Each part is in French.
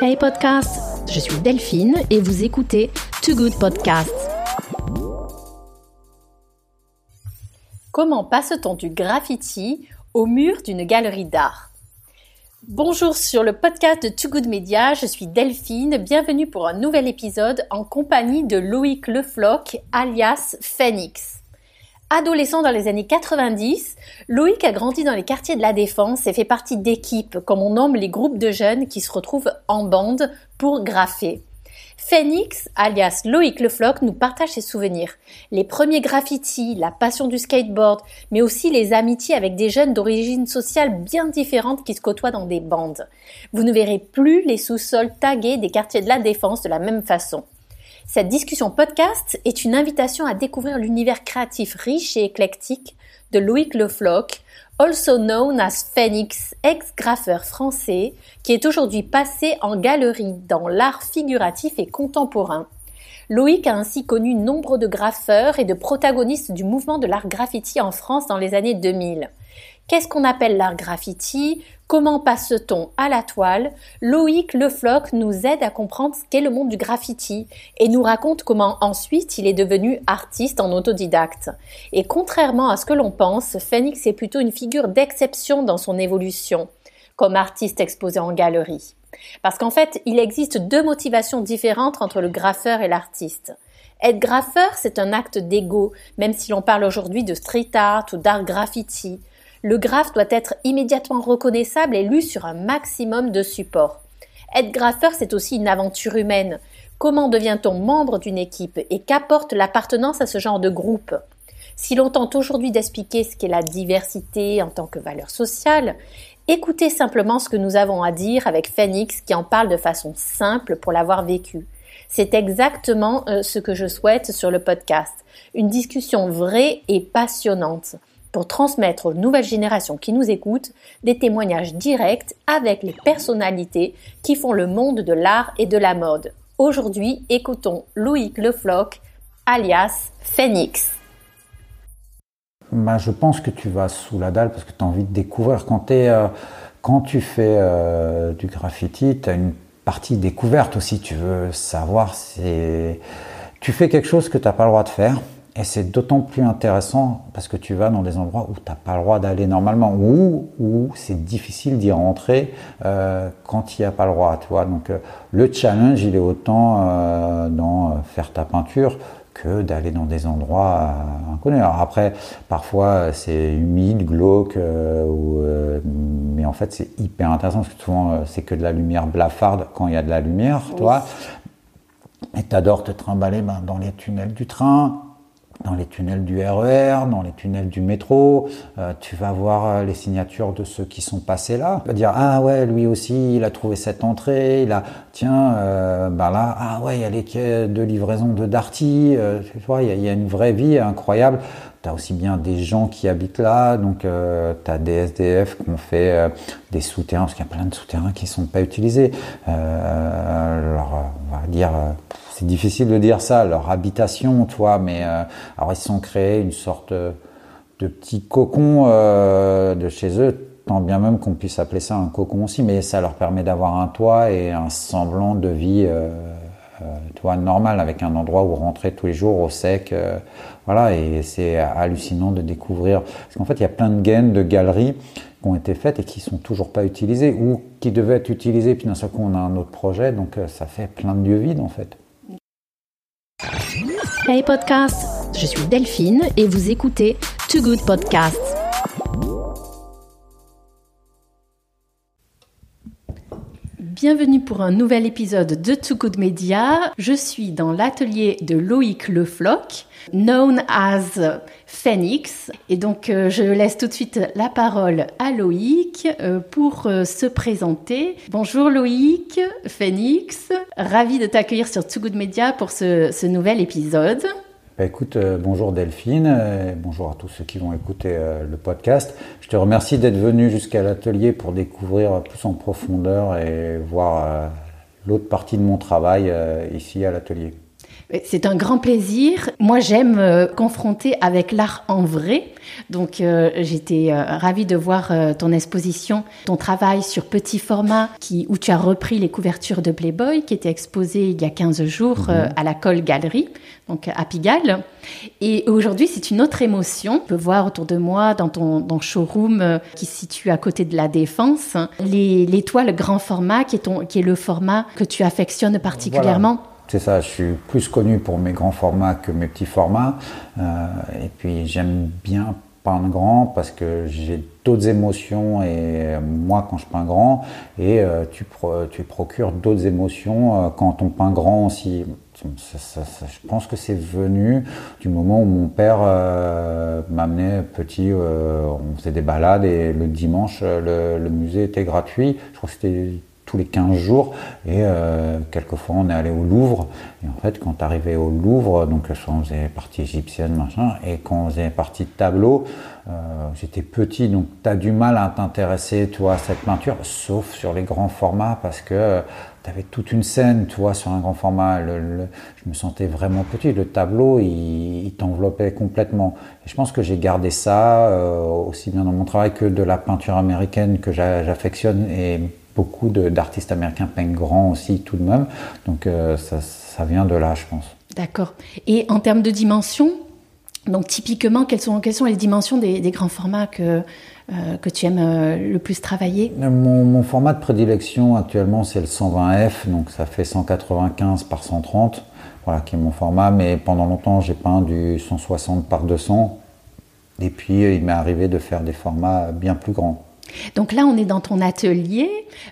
Hey podcast, je suis Delphine et vous écoutez Too Good Podcast. Comment passe-t-on du graffiti au mur d'une galerie d'art? Bonjour sur le podcast de Too Good Media, je suis Delphine, bienvenue pour un nouvel épisode en compagnie de Loïc Lefloc alias Phoenix. Adolescent dans les années 90, Loïc a grandi dans les quartiers de la Défense et fait partie d'équipes, comme on nomme les groupes de jeunes qui se retrouvent en bande pour graffer. Phoenix, alias Loïc Lefloc, nous partage ses souvenirs. Les premiers graffitis, la passion du skateboard, mais aussi les amitiés avec des jeunes d'origine sociale bien différentes qui se côtoient dans des bandes. Vous ne verrez plus les sous-sols tagués des quartiers de la Défense de la même façon. Cette discussion podcast est une invitation à découvrir l'univers créatif riche et éclectique de Loïc Le Floch, also known as Phoenix, ex-graffeur français, qui est aujourd'hui passé en galerie dans l'art figuratif et contemporain. Loïc a ainsi connu nombre de graffeurs et de protagonistes du mouvement de l'art graffiti en France dans les années 2000. Qu'est-ce qu'on appelle l'art graffiti? Comment passe-t-on à la toile? Loïc Lefloc nous aide à comprendre ce qu'est le monde du graffiti et nous raconte comment ensuite il est devenu artiste en autodidacte. Et contrairement à ce que l'on pense, Phoenix est plutôt une figure d'exception dans son évolution comme artiste exposé en galerie. Parce qu'en fait, il existe deux motivations différentes entre le graffeur et l'artiste. Être graffeur, c'est un acte d'ego, même si l'on parle aujourd'hui de street art ou d'art graffiti le graphe doit être immédiatement reconnaissable et lu sur un maximum de supports. Être graffeur, c'est aussi une aventure humaine. Comment devient-on membre d'une équipe et qu'apporte l'appartenance à ce genre de groupe? Si l'on tente aujourd'hui d'expliquer ce qu'est la diversité en tant que valeur sociale, écoutez simplement ce que nous avons à dire avec Phoenix qui en parle de façon simple pour l'avoir vécu. C'est exactement euh, ce que je souhaite sur le podcast. Une discussion vraie et passionnante pour transmettre aux nouvelles générations qui nous écoutent des témoignages directs avec les personnalités qui font le monde de l'art et de la mode. Aujourd'hui, écoutons Loïc Lefloc, alias Phoenix. Bah, je pense que tu vas sous la dalle parce que tu as envie de découvrir. Quand, euh, tu fais euh, du graffiti, tu as une partie découverte aussi. Tu veux savoir si tu fais quelque chose que tu n'as pas le droit de faire et c'est d'autant plus intéressant parce que tu vas dans des endroits où tu n'as pas le droit d'aller normalement, ou où c'est difficile d'y rentrer euh, quand il n'y a pas le droit. Tu vois. Donc euh, le challenge, il est autant euh, dans euh, faire ta peinture que d'aller dans des endroits euh, inconnus. Alors après, parfois c'est humide, glauque, ou, mais en fait c'est hyper intéressant parce que souvent c'est que de la lumière blafarde quand il y a de la lumière, oui. toi. Et t'adores te trimballer ben, dans les tunnels du train, dans les tunnels du RER, e dans les tunnels du métro, euh, tu vas voir euh, les signatures de ceux qui sont passés là. Tu vas dire ah ouais lui aussi il a trouvé cette entrée, il a tiens euh, bah là ah ouais il y a les quais de livraison de Darty, tu vois il y, a une vraie vie incroyable. Tu as aussi bien des gens qui habitent là, donc tu as des SDF qui ont fait des souterrains, parce qu'il y a plein de souterrains qui sont pas utilisés. alors on va dire c'est difficile de dire ça, leur habitation, toi, mais euh, alors ils se sont créés une sorte de petit cocon euh, de chez eux, tant bien même qu'on puisse appeler ça un cocon aussi, mais ça leur permet d'avoir un toit et un semblant de vie, euh, toi, normal, avec un endroit où rentrer tous les jours au sec, voilà, et c'est hallucinant de découvrir, parce qu'en fait, il y a plein de gaines, de galeries qui ont été faites et qui sont toujours pas utilisées, ou qui devaient être utilisées, puis d'un seul coup, on a un autre projet, donc ça fait plein de lieux vides, en fait. Hey podcast, je suis Delphine et vous écoutez Too Good Podcast. Bienvenue pour un nouvel épisode de Too Good Media. Je suis dans l'atelier de Loïc Lefloc, known as Phoenix. Et donc, euh, je laisse tout de suite la parole à Loïc euh, pour euh, se présenter. Bonjour Loïc, Phoenix. Ravi de t'accueillir sur Too Good Media pour ce, ce nouvel épisode. Bah écoute, bonjour Delphine, bonjour à tous ceux qui vont écouter le podcast. Je te remercie d'être venu jusqu'à l'atelier pour découvrir plus en profondeur et voir l'autre partie de mon travail ici à l'atelier. C'est un grand plaisir. Moi, j'aime euh, confronter avec l'art en vrai. Donc, euh, j'étais euh, ravie de voir ton exposition, ton travail sur petit format, qui, où tu as repris les couvertures de Playboy, qui étaient exposées il y a 15 jours mhm. à la Colle Galerie, donc à Pigalle. Et aujourd'hui, c'est une autre émotion. Je peux voir autour de moi, dans ton showroom qui se situe à côté de la Défense, l'étoile grand format, qui est, ton, qui est le format que tu affectionnes particulièrement. C'est ça, je suis plus connu pour mes grands formats que mes petits formats. Euh, et puis j'aime bien peindre grand parce que j'ai d'autres émotions et moi quand je peins grand et euh, tu, tu procures d'autres émotions euh, quand on peint grand aussi. je pense que c'est venu du moment où mon père m'amenait petit, on faisait des balades et le dimanche le, le musée était gratuit. Je crois que c'était tous les 15 jours. Et euh, quelquefois, on est allé au Louvre. Et en fait, quand tu arrivais au Louvre, donc soit on faisait partie égyptienne, machin, et quand on faisait partie de tableau, euh, j'étais petit, donc tu as du mal à t'intéresser, toi, à cette peinture, sauf sur les grands formats, parce que tu avais toute une scène, tu vois, sur un grand format. Je me sentais vraiment petit. Le tableau, il, t'enveloppait complètement. Et je pense que j'ai gardé ça, euh, aussi bien dans mon travail que de la peinture américaine que j'affectionne. Et beaucoup d'artistes américains peignent grand aussi tout de même. Donc euh, ça, vient de là, je pense. D'accord. Et en termes de dimension, donc typiquement, quelles sont, quelles sont les dimensions des, grands formats que, euh, que tu aimes euh, le plus travailler? Mon, format de prédilection actuellement, c'est le 120F, donc ça fait 195 par 130, voilà, qui est mon format. Mais pendant longtemps, j'ai peint du 160 par 200. Et puis, il m'est arrivé de faire des formats bien plus grands. Donc là, on est dans ton atelier.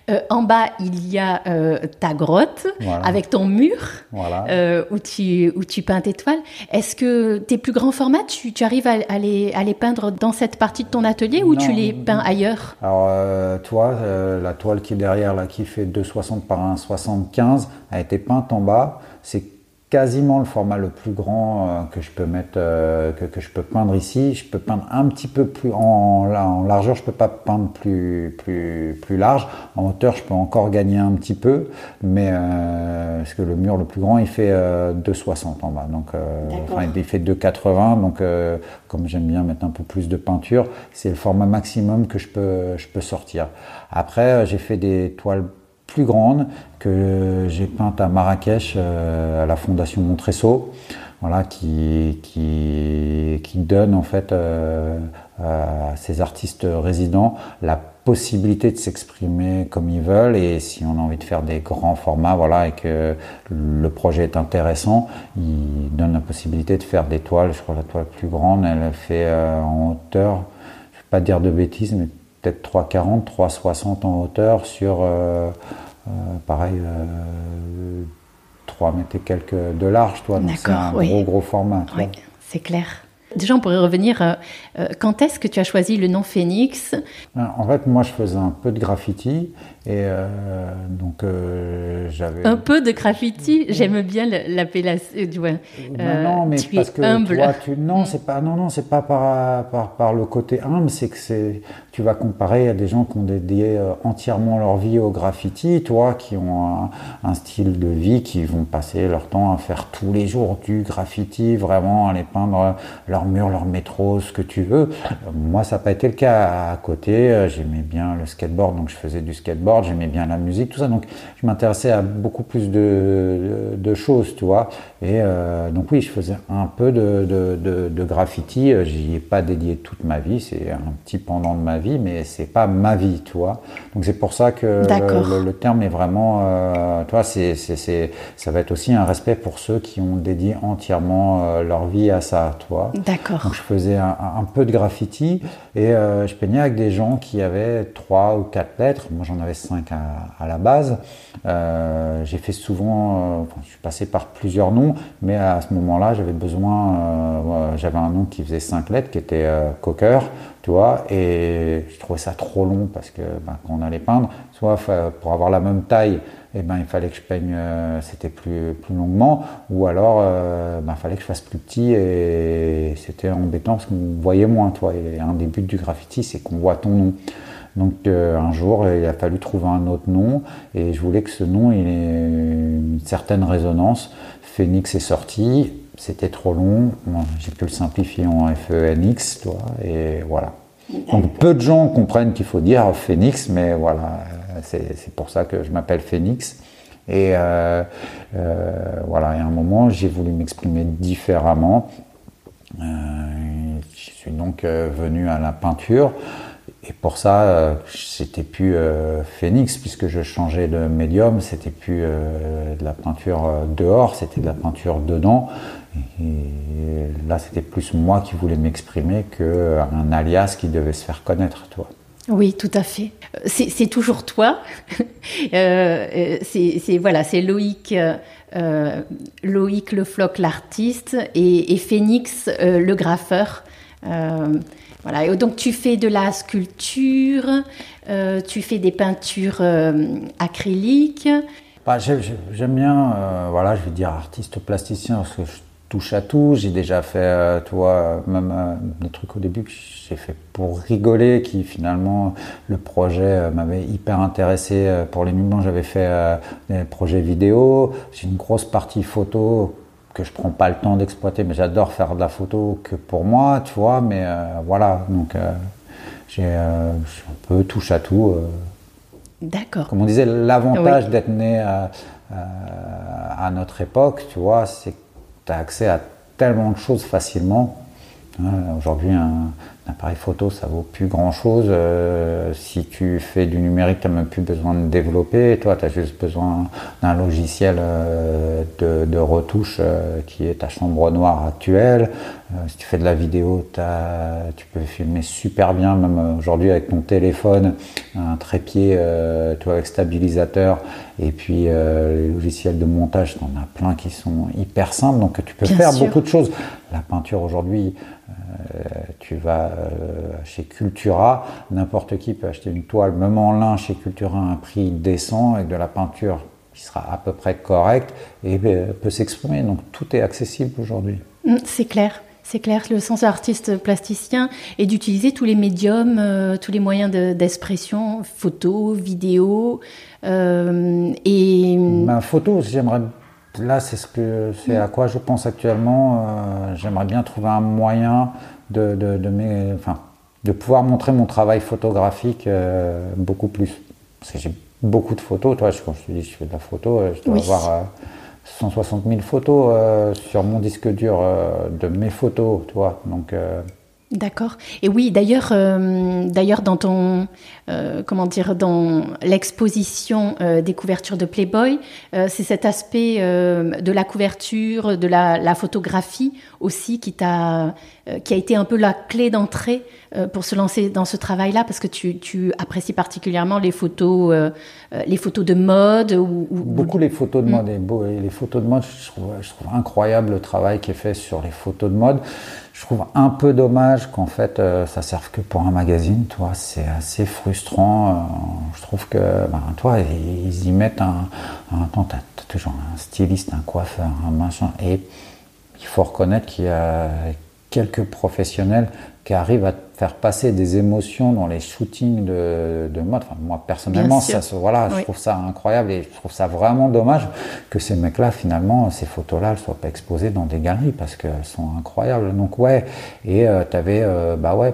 Euh, en bas, il y a euh, ta grotte avec ton mur euh, où, tu, où tu peins tes toiles. Est-ce que tes plus grands formats, tu, arrives à, les, à, les, peindre dans cette partie de ton atelier ou tu les peins ailleurs? Alors, toi, la toile qui est derrière, là, qui fait 2,60 par 1,75, a été peinte en bas. C'est quasiment le format le plus grand euh, que je peux mettre, euh, que, je peux peindre ici. Je peux peindre un petit peu plus en, en largeur, je peux pas peindre plus, plus, plus large. En hauteur, je peux encore gagner un petit peu, mais euh, parce que le mur le plus grand, il fait 2,60 en bas, donc enfin, il fait 2,80. Donc, comme j'aime bien mettre un peu plus de peinture, c'est le format maximum que je peux, je peux sortir. Après, j'ai fait des toiles plus grande que j'ai peinte à Marrakech euh, à la Fondation Montresso, voilà, qui, qui, qui donne en fait euh, à ces artistes résidents la possibilité de s'exprimer comme ils veulent. Et si on a envie de faire des grands formats voilà et que le projet est intéressant il donne la possibilité de faire des toiles. Je crois la toile plus grande elle fait euh, en hauteur je vais pas dire de bêtises mais peut-être 3,40, 3,60 en hauteur sur, pareil, 3 euh, mètres et quelques de large, toi. Donc c'est un gros, gros format. Oui, c'est clair. Déjà, on pourrait revenir. Euh, euh, quand est-ce que tu as choisi le nom Phoenix? Ben, En fait, moi, je faisais un peu de graffiti. Et euh, donc, j'avais. Un peu de graffiti J'aime bien l'appellation. Ben non, mais tu parce que humble. Toi, tu... Non, mm. c'est pas, non, non, c'est pas par, par, par, le côté humble, c'est que c'est, tu vas comparer à des gens qui ont dédié entièrement leur vie au graffiti, toi, qui ont un, un, style de vie, qui vont passer leur temps à faire tous les jours du graffiti, vraiment, à les peindre leur mur, leur métro, ce que tu veux. Moi, ça n'a pas été le cas. À côté, euh, j'aimais bien le skateboard, donc je faisais du skateboard, j'aimais bien la musique, tout ça. Donc, je m'intéressais à beaucoup plus de, choses, tu vois. Et euh, donc, oui, je faisais un peu de, de graffiti. J'y ai pas dédié toute ma vie. C'est un petit pendant de ma vie, mais c'est pas ma vie, tu vois. Donc, c'est pour ça que le, terme est vraiment, euh, tu vois, c'est, ça va être aussi un respect pour ceux qui ont dédié entièrement leur vie à ça, tu vois. D'accord. je faisais un, peu de graffiti et euh, je peignais avec des gens qui avaient trois ou quatre lettres. Moi, j'en avais cinq à, la base. Euh, j'ai fait souvent, euh, je suis passé par plusieurs noms, mais à ce moment-là, j'avais besoin, j'avais un nom qui faisait cinq lettres, qui était Cocker, tu vois, et je trouvais ça trop long parce que ben, quand on allait peindre, soit pour avoir la même taille, eh ben, il fallait que je peigne, euh, c'était plus, plus longuement, ou alors euh, ben, il fallait que je fasse plus petit et c'était embêtant parce qu'on voyait moins. Toi. Et un des buts du graffiti, c'est qu'on voit ton nom. Donc euh, un jour, il a fallu trouver un autre nom et je voulais que ce nom ait une certaine résonance. Phoenix est sorti, c'était trop long, j'ai pu le simplifier en FENX, toi, et voilà. Donc peu de gens comprennent qu'il faut dire Phoenix, mais voilà, c'est pour ça que je m'appelle Phoenix. Et euh, euh, voilà, et à un moment, j'ai voulu m'exprimer différemment. Euh, je suis donc venu à la peinture. Et pour ça, c'était plus Phoenix, puisque je changeais de médium, c'était plus de la peinture dehors, c'était de la peinture dedans. Et là, c'était plus moi qui voulais m'exprimer qu'un alias qui devait se faire connaître, toi. Oui, tout à fait. C'est toujours toi. Euh, euh, c'est voilà, c'est Loïc, euh, Loïc Le Floc, l'artiste, et, Phoenix, le graffeur. Donc tu fais de la sculpture, tu fais des peintures acryliques. Bah, J'aime bien, voilà, je vais dire artiste plasticien parce que je touche à tout. J'ai déjà fait, euh, toi, même euh, des trucs au début que j'ai fait pour rigoler, qui finalement, le projet euh, m'avait hyper intéressé. Pour les moments, j'avais fait des projets vidéo. J'ai une grosse partie photo que je prends pas le temps d'exploiter, mais j'adore faire de la photo que pour moi, tu vois. Mais voilà, donc j'ai un peu touche à tout. D'accord. Comme on disait, l'avantage d'être né à, à, notre époque, tu vois, c'est tu as accès à tellement de choses facilement. Aujourd'hui, un, appareil photo, ça vaut plus grand-chose. Euh, si tu fais du numérique, tu n'as même plus besoin de développer. Toi, tu as juste besoin d'un logiciel euh, de, retouche euh, qui est ta chambre noire actuelle. si tu fais de la vidéo, tu peux filmer super bien, même aujourd'hui avec ton téléphone, un trépied toi, avec stabilisateur. Et puis les logiciels de montage, tu en as plein qui sont hyper simples. Donc tu peux faire beaucoup de choses. La peinture aujourd'hui, tu vas euh, chez Cultura, n'importe qui peut acheter une toile, même en lin chez Cultura, à un prix décent avec de la peinture qui sera à peu près correcte et euh, peut s'exprimer. Donc tout est accessible aujourd'hui. Mm, c'est clair. C'est clair, le sens artiste plasticien est d'utiliser tous les médiums, euh, tous les moyens d'expression, photo, vidéo et. Ben, photo, j'aimerais. Là, c'est ce que c'est à quoi je pense actuellement. j'aimerais bien trouver un moyen de, de, mes, enfin, de pouvoir montrer mon travail photographique euh, beaucoup plus. Parce que j'ai beaucoup de photos. Toi, quand je te dis je fais de la photo, euh, je dois avoir 160 euh, 000 photos sur mon disque dur de mes photos. Toi. Donc, D'accord. Et oui, d'ailleurs, euh, d'ailleurs dans ton, euh, comment dire, dans l'exposition euh, des couvertures de Playboy, c'est cet aspect de la couverture, de la, photographie aussi qui t'a, qui a été un peu la clé d'entrée pour se lancer dans ce travail-là, parce que tu, tu apprécies particulièrement les photos, les photos de mode ou, beaucoup les photos de mode. Et les photos de mode, je trouve, je trouve incroyable le travail qui est fait sur les photos de mode. Je trouve un peu dommage qu'en fait euh, ça serve que pour un magazine, toi, c'est assez frustrant. Euh, je trouve que, ben, toi, ils y mettent un, un t'as toujours un styliste, un coiffeur, un machin, et il faut reconnaître qu'il y a quelques professionnels qui arrivent à faire passer des émotions dans les shootings de, de mode. Enfin, moi, personnellement, ça, voilà, je trouve ça incroyable et je trouve ça vraiment dommage que ces mecs-là, finalement, ces photos-là, ne soient pas exposées dans des galeries parce qu'elles sont incroyables. Donc, ouais, et euh, tu avais, euh, bah ouais,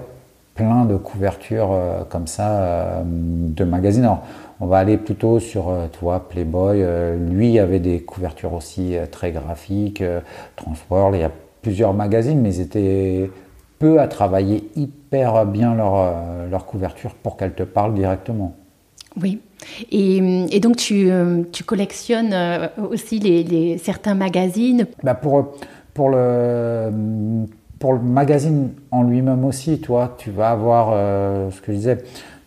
plein de couvertures euh, comme ça de magazines. Alors, on va aller plutôt sur, tu vois, Playboy. lui avait des couvertures aussi très graphiques, Transworld. Il y a plusieurs magazines, mais ils étaient peu à travailler hyper bien leur, euh, leur couverture pour qu'elle te parle directement. Oui. Et, donc tu, euh, tu, collectionnes euh, aussi les, certains magazines? Bah pour, pour, le, pour le magazine en lui-même aussi, toi, tu vas avoir ce que je disais.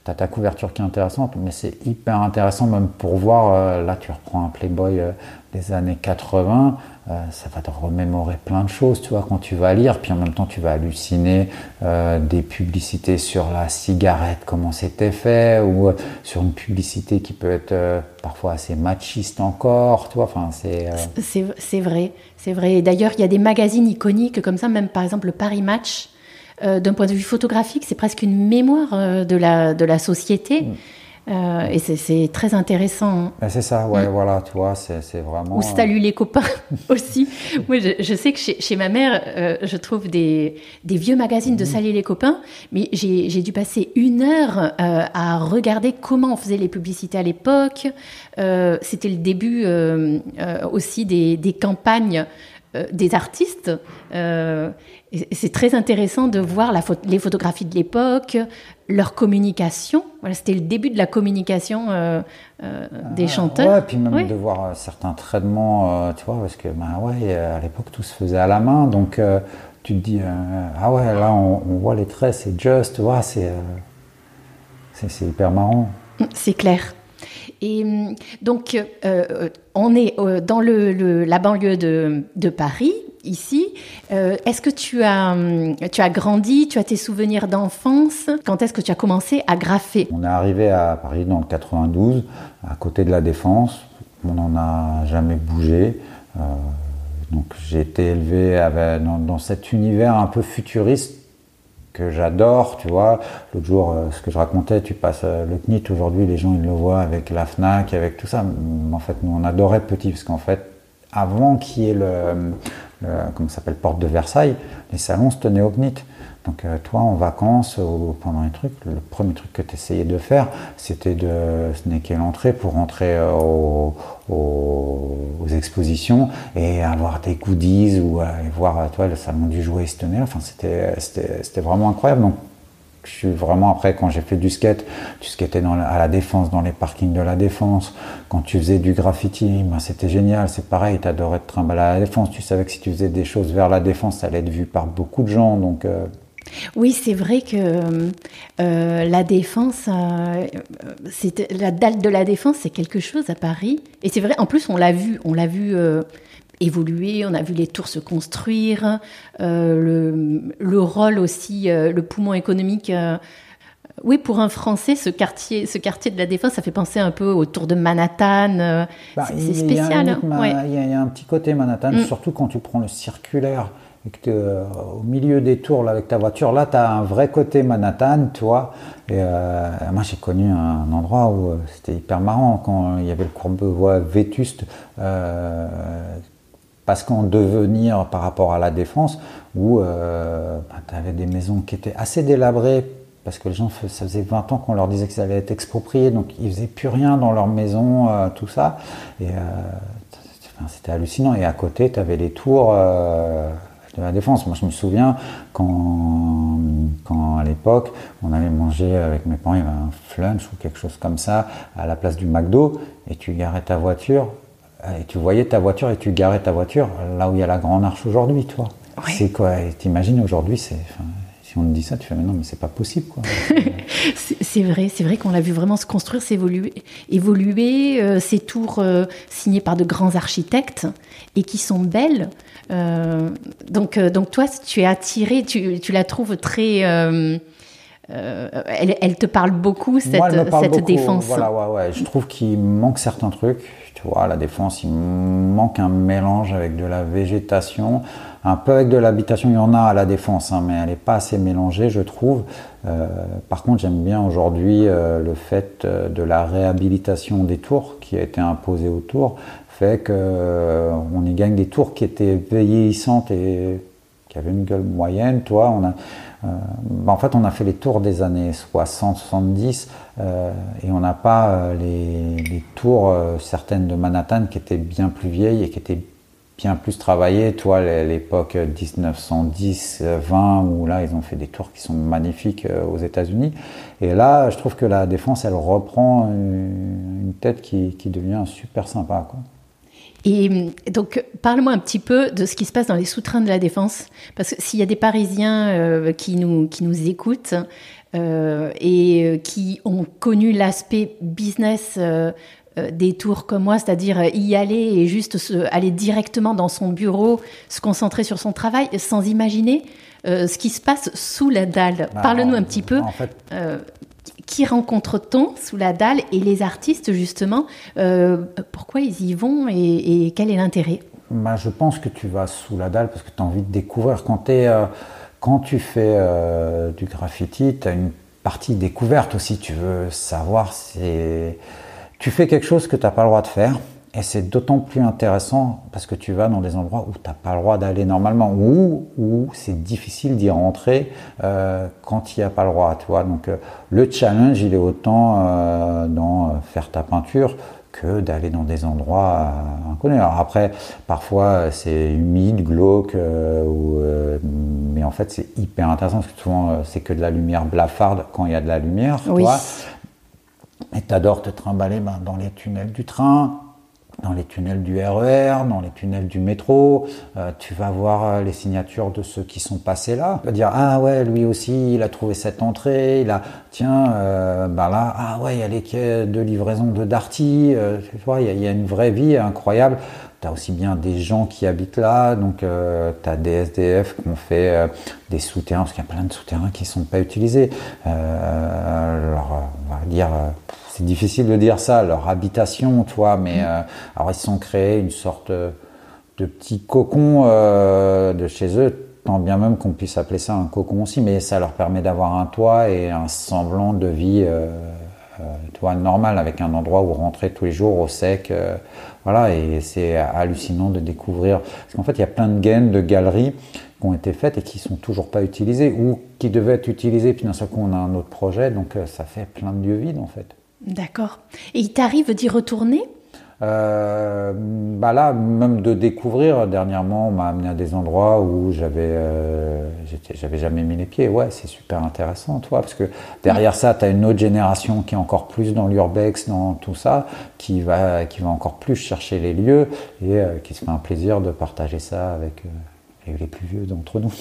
Tu as ta couverture qui est intéressante, mais c'est hyper intéressant même pour voir. là, tu reprends un Playboy des années 80. Euh, ça va te remémorer plein de choses, tu vois, quand tu vas lire, puis en même temps tu vas halluciner euh, des publicités sur la cigarette, comment c'était fait, ou euh, sur une publicité qui peut être parfois assez machiste encore, tu vois, enfin c'est... C'est vrai, c'est vrai. D'ailleurs, il y a des magazines iconiques comme ça, même par exemple le Paris Match, d'un point de vue photographique, c'est presque une mémoire de, la, de la société. Mm. Euh, et c'est très intéressant. Ben, c'est ça, ouais, mm. voilà, tu vois, c'est vraiment. Ou salut les copains aussi. Moi, je, sais que chez, ma mère, euh, je trouve des, des, vieux magazines de mm. salut les copains, mais j'ai dû passer une heure euh, à regarder comment on faisait les publicités à l'époque. C'était le début aussi des, des campagnes des artistes. c'est très intéressant de voir la les photographies de l'époque, leur communication. Voilà, c'était le début de la communication euh, euh, des ah, chanteurs. Ouais, puis même de voir euh, certains traitements, tu vois, parce que ben ouais, à l'époque tout se faisait à la main, donc tu te dis ah ouais, là on, voit les traits, c'est juste, tu c'est c'est hyper marrant. C'est clair. Et donc, on est dans la banlieue de, Paris, ici. Euh, est-ce que tu as, tu as grandi, tu as tes souvenirs d'enfance? Quand est-ce que tu as commencé à graffer? On est arrivé à Paris dans le 92, à côté de la Défense. On n'en a jamais bougé. Euh, donc j'ai été élevé dans, cet univers un peu futuriste que j'adore, tu vois. L'autre jour, euh, ce que je racontais, tu passes le CNIT, aujourd'hui les gens ils le voient avec la FNAC, avec tout ça. En fait, nous on adorait petit, parce qu'en fait, avant qu'il y ait le, comme ça s'appelle, porte de Versailles, les salons se tenaient au CNIT. Donc euh, toi, en vacances ou pendant les trucs, le premier truc que tu essayais de faire, c'était de snacker l'entrée pour rentrer euh, aux, expositions et avoir des goodies ou voir toi, le salon du jouet se tenait. Enfin, c'était vraiment incroyable. Donc je suis vraiment après quand j'ai fait du skate, tu skatais à la défense, dans les parkings de la défense. Quand tu faisais du graffiti, ben c'était génial. C'est pareil, tu adorais te trimballer à la défense. Tu savais que si tu faisais des choses vers la défense, ça allait être vu par beaucoup de gens. Donc euh, oui, c'est vrai que euh, la défense, euh, la dalle de la défense, c'est quelque chose à Paris. Et c'est vrai, en plus, on l'a vu, on l'a vu évoluer, on a vu les tours se construire, euh, le, rôle aussi, euh, le poumon économique. Euh, oui, pour un Français, ce quartier, ce quartier de la Défense, ça fait penser un peu au tour de Manhattan. Bah, c'est spécial. Il y, a un petit côté Manhattan, mm. surtout quand tu prends le circulaire et que au milieu des tours là, avec ta voiture, là, tu as un vrai côté Manhattan, tu vois. Et moi, j'ai connu un endroit où c'était hyper marrant quand il y avait le courbevoie vétuste parce qu'en devenir par rapport à la défense, où euh, bah, tu avais des maisons qui étaient assez délabrées, parce que les gens, ça faisait 20 ans qu'on leur disait qu'ils allaient être expropriés, donc ils faisaient plus rien dans leur maison, euh, tout ça. Et euh, c'était hallucinant. Et à côté, tu avais les tours de la défense. Moi, je me souviens quand, quand à l'époque, on allait manger avec mes parents, il y avait un flunch ou quelque chose comme ça, à la place du McDo, et tu garais ta voiture et tu voyais ta voiture et tu garais ta voiture là où il y a la grande arche aujourd'hui, toi. C'est quoi? T'imagines aujourd'hui, c'est. si on te dit ça, tu fais mais non, mais c'est pas possible, quoi. c'est vrai, c'est vrai qu'on l'a vu vraiment se construire, s'évoluer, évoluer, euh, ces tours euh, signées par de grands architectes et qui sont belles. donc, donc toi, tu es attiré, tu, tu la trouves très. elle, elle, te parle beaucoup cette, cette défense. Voilà, ouais, ouais. Je trouve qu'il manque certains trucs la défense, il manque un mélange avec de la végétation, un peu avec de l'habitation. Il y en a à la défense, hein, mais elle n'est pas assez mélangée, je trouve. Euh, par contre, j'aime bien aujourd'hui euh, le fait euh, de la réhabilitation des tours qui a été imposée aux tours, fait qu'on y gagne des tours qui étaient vieillissantes et qui avaient une gueule moyenne. Toi, on a euh, en fait, on a fait les tours des années 60-70 euh, et on n'a pas euh, les, tours, certaines de Manhattan, qui étaient bien plus vieilles et qui étaient bien plus travaillées. Toi, l'époque 1910-20, où là, ils ont fait des tours qui sont magnifiques aux États-Unis. Et là, je trouve que la défense, elle reprend une, tête qui, qui devient super sympa. Quoi. Et donc, parle-moi un petit peu de ce qui se passe dans les sous-trains de la Défense, parce que s'il y a des Parisiens euh, qui, nous, qui nous écoutent euh, et euh, qui ont connu l'aspect business des tours comme moi, c'est-à-dire y aller et juste aller directement dans son bureau, se concentrer sur son travail, sans imaginer ce qui se passe sous la dalle. Bah, Parle-nous un petit peu. En fait, qui rencontre-t-on sous la dalle et les artistes justement euh, Pourquoi ils y vont et, quel est l'intérêt? Bah, Je pense que tu vas sous la dalle parce que tu as envie de découvrir. Quand, euh, quand tu fais euh, du graffiti, tu as une partie découverte aussi. Tu veux savoir, c'est tu fais quelque chose que tu n'as pas le droit de faire. Et c'est d'autant plus intéressant parce que tu vas dans des endroits où tu n'as pas le droit d'aller normalement, ou où c'est difficile d'y rentrer euh, quand il n'y a pas le droit. Tu vois Donc euh, le challenge, il est autant euh, dans faire ta peinture que d'aller dans des endroits inconnus. Alors après, parfois c'est humide, glauque, ou, mais en fait c'est hyper intéressant parce que souvent c'est que de la lumière blafarde quand il y a de la lumière. Oui. Toi. Et t'adores te trimballer ben, dans les tunnels du train, dans les tunnels du RER, e dans les tunnels du métro, euh, tu vas voir euh, les signatures de ceux qui sont passés là. Tu vas dire ah ouais lui aussi il a trouvé cette entrée, il a tiens euh, bah là ah ouais il y a les quais de livraison de Darty, tu vois il y, a une vraie vie incroyable. Tu as aussi bien des gens qui habitent là, donc tu as des SDF qui ont fait des souterrains, parce qu'il y a plein de souterrains qui ne sont pas utilisés. alors, on va dire, c'est difficile de dire ça, leur habitation, toi, mais mm. euh, alors ils se sont créés une sorte de petit cocon euh, de chez eux, tant bien même qu'on puisse appeler ça un cocon aussi, mais ça leur permet d'avoir un toit et un semblant de vie, euh, toi, normal, avec un endroit où rentrer tous les jours au sec, voilà, et c'est hallucinant de découvrir, parce qu'en fait, il y a plein de gaines, de galeries qui ont été faites et qui sont toujours pas utilisées ou qui devaient être utilisées, puis d'un seul coup, on a un autre projet, donc ça fait plein de lieux vides en fait. D'accord. Et il t'arrive d'y retourner? Euh, bah là, même de découvrir, dernièrement, on m'a amené à des endroits où j'avais, euh, j'avais jamais mis les pieds. Ouais, c'est super intéressant, toi, parce que derrière ça, tu as une autre génération qui est encore plus dans l'urbex, dans tout ça, qui va, qui va encore plus chercher les lieux et euh, qui se fait un plaisir de partager ça avec, les plus vieux d'entre nous.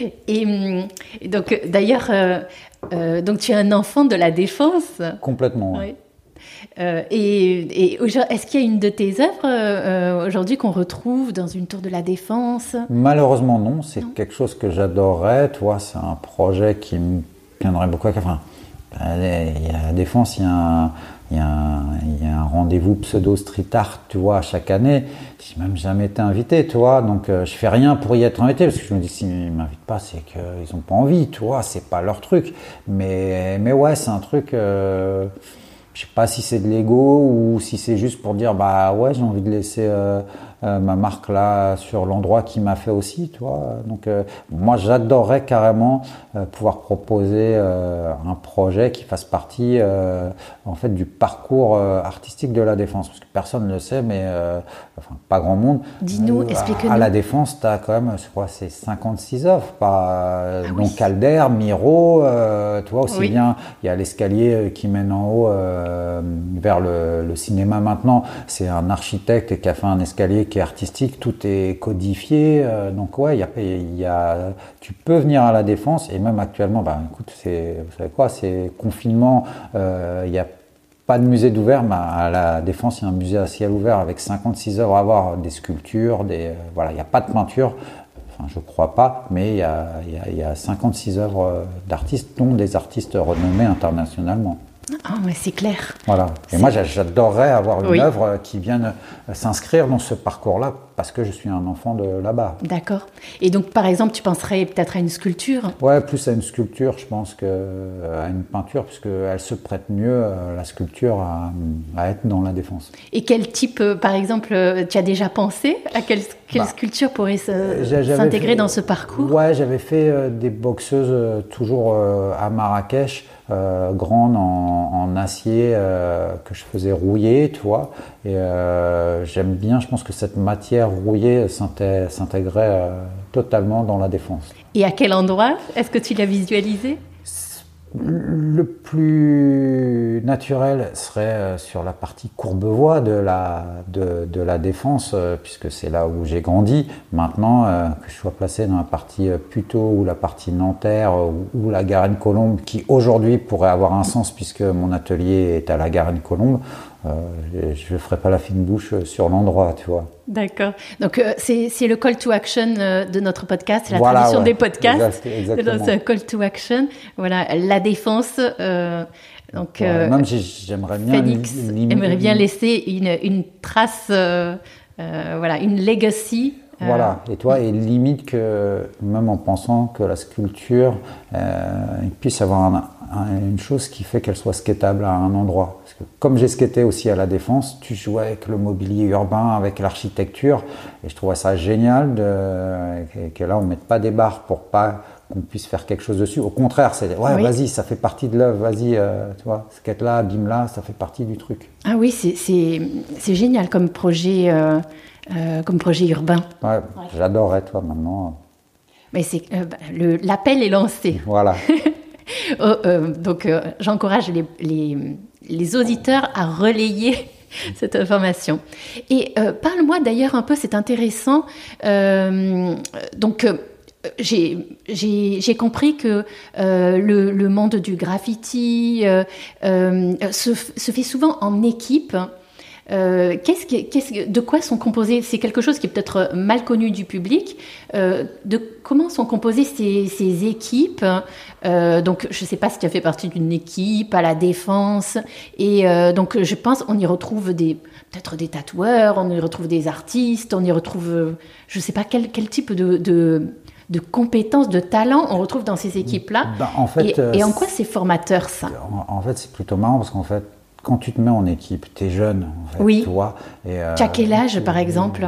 et, hum, donc, d'ailleurs, euh, donc tu es un enfant de la défense. Complètement. Oui. Euh, et, est-ce qu'il y a une de tes œuvres euh, aujourd'hui qu'on retrouve dans une tour de la défense? Malheureusement non, c'est quelque chose que j'adorerais. Toi, c'est un projet qui me tiendrait beaucoup à cœur. Enfin, il y a la défense, il y a un, il y a un, rendez-vous pseudo street art, tu vois, chaque année. J'ai même jamais été invité, tu vois. Donc, euh, je fais rien pour y être invité parce que je me dis, s'ils m'invitent pas, c'est qu'ils ont pas envie, tu vois. C'est pas leur truc. Mais, mais ouais, c'est un truc. Euh, je sais pas si c'est de l'ego ou si c'est juste pour dire, bah ouais, j'ai envie de laisser euh, euh, ma marque là sur l'endroit qui m'a fait aussi, tu vois. Donc euh, moi j'adorerais carrément euh, pouvoir proposer un projet qui fasse partie en fait du parcours artistique de la défense parce que personne ne le sait mais enfin pas grand monde. Dis-nous, explique-nous. À la défense, tu as quand même je crois c'est 56 offres pas ah donc Calder, Miro, tu vois aussi bien il y a l'escalier qui mène en haut vers le, le cinéma maintenant, c'est un architecte qui a fait un escalier artistique, tout est codifié. Euh, donc ouais, il y a, tu peux venir à la défense et même actuellement, bah, écoute, c'est, vous savez quoi, c'est confinement, euh, il n'y a pas de musée d'ouvert, mais à la défense, il y a un musée à ciel ouvert avec 56 œuvres à voir, des sculptures, des, euh, voilà, il n'y a pas de peinture. Enfin, je crois pas, mais il y a, il y a 56 œuvres d'artistes, dont des artistes renommés internationalement. Ah, mais c'est clair. Voilà. Et moi, j'adorerais avoir une œuvre qui vienne s'inscrire dans ce parcours-là parce que je suis un enfant de là-bas. D'accord. Et donc, par exemple, tu penserais peut-être à une sculpture? Ouais, plus à une sculpture, je pense, qu'à une peinture, puisqu'elle se prête mieux, euh, la sculpture, à, être dans la défense. Et quel type, euh, par exemple, euh, tu as déjà pensé à quelle, bah, sculpture pourrait s'intégrer dans ce parcours? Ouais, j'avais fait des boxeuses toujours à Marrakech. Euh, grande en, acier euh, que je faisais rouiller, tu vois. Et euh, j'aime bien, je pense que cette matière rouillée s'intégrait totalement dans la défense. Et à quel endroit est-ce que tu l'as visualisé le plus naturel serait euh, sur la partie courbevoie de la, de, la défense, euh, puisque c'est là où j'ai grandi. Maintenant, euh, que je sois placé dans la partie Puteaux ou la partie Nanterre ou, la Garenne-Colombe, qui aujourd'hui pourrait avoir un sens puisque mon atelier est à la Garenne-Colombe, je ne ferai pas la fine bouche sur l'endroit, tu vois. D'accord. Donc, c'est le call to action de notre podcast, la tradition des podcasts. C'est un call to action. Voilà, la défense. Euh, donc, euh, même j'aimerais bien, Phoenix aimerait bien laisser une, une trace, euh, voilà, une legacy Voilà, et toi, et limite que, même en pensant que la sculpture puisse avoir une chose qui fait qu'elle soit skateable à un endroit. Parce que comme j'ai skaté aussi à la Défense, tu jouais avec le mobilier urbain, avec l'architecture, et je trouvais ça génial de, que, là on mette pas des barres pour pas qu'on puisse faire quelque chose dessus. Au contraire, c'est ouais, vas-y, ça fait partie de l'œuvre, vas-y, euh, tu vois, skate là, bim là, ça fait partie du truc. Ah oui, c'est génial comme projet, euh, euh, comme projet urbain. Ouais, j'adorerais, toi, maintenant. Mais c'est bah, l'appel est lancé. Voilà. Oh, donc, j'encourage les, les, les, auditeurs à relayer cette information. Et parle-moi d'ailleurs un peu, c'est intéressant. donc, j'ai compris que euh, le, monde du graffiti euh, euh, se, fait souvent en équipe. Qu'est-ce de quoi sont composés C'est quelque chose qui est peut-être mal connu du public. de comment sont composées ces, équipes Donc, je ne sais pas si tu as fait partie d'une équipe à la défense. Et donc, je pense on y retrouve des peut-être des tatoueurs, on y retrouve des artistes, on y retrouve, je ne sais pas quel, quel type de, de compétences, de talents on retrouve dans ces équipes-là ben, en fait, et, en quoi c'est formateur ça? En, fait, c'est plutôt marrant parce qu'en fait, quand tu te mets en équipe, tu es jeune, en fait, oui. toi. Et, euh, tu as quel âge, par exemple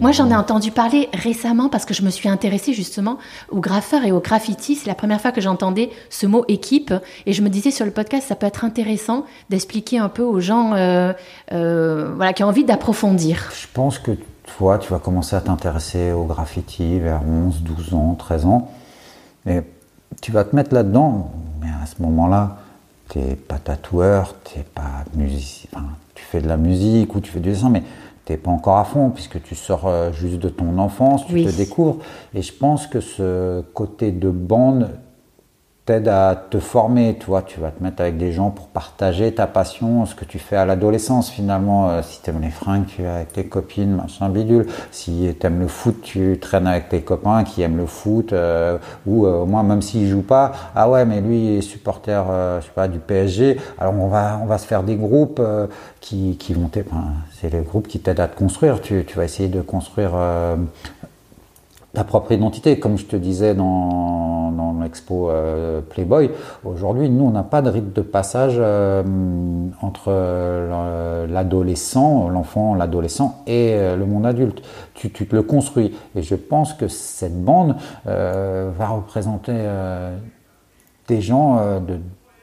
Moi, j'en ai entendu parler récemment parce que je me suis intéressée justement aux graffeurs et au graffiti. C'est la première fois que j'entendais ce mot équipe. Et je me disais sur le podcast, ça peut être intéressant d'expliquer un peu aux gens euh, euh, voilà, qui ont envie d'approfondir. Je pense que toi, tu vas commencer à t'intéresser au graffiti vers 11, 12 ans, 13 ans. Et tu vas te mettre là-dedans. Mais à ce moment-là, tu n'es pas tatoueur, tu n'es pas musicien. tu fais de la musique ou tu fais du dessin, mais tu n'es pas encore à fond puisque tu sors euh, juste de ton enfance, tu te découvres. Et je pense que ce côté de bande t'aide à te former, tu vois, tu vas te mettre avec des gens pour partager ta passion, ce que tu fais à l'adolescence finalement, euh, si tu aimes les fringues, tu es avec tes copines, machin bidule, si tu aimes le foot, tu traînes avec tes copains qui aiment le foot, euh, ou euh, au moins même s'ils jouent pas, ah ouais mais lui est supporter, je sais pas, du PSG, alors on va, on va se faire des groupes qui, qui vont t'aider, c'est les groupes qui t'aident à te construire, tu, tu vas essayer de construire ta propre identité. Comme je te disais dans, dans l'expo euh, Playboy, aujourd'hui, nous, on n'a pas de rite de passage euh, entre l'adolescent, l'enfant, l'adolescent et euh, le monde adulte. Tu, tu, te le construis. Et je pense que cette bande va représenter des gens de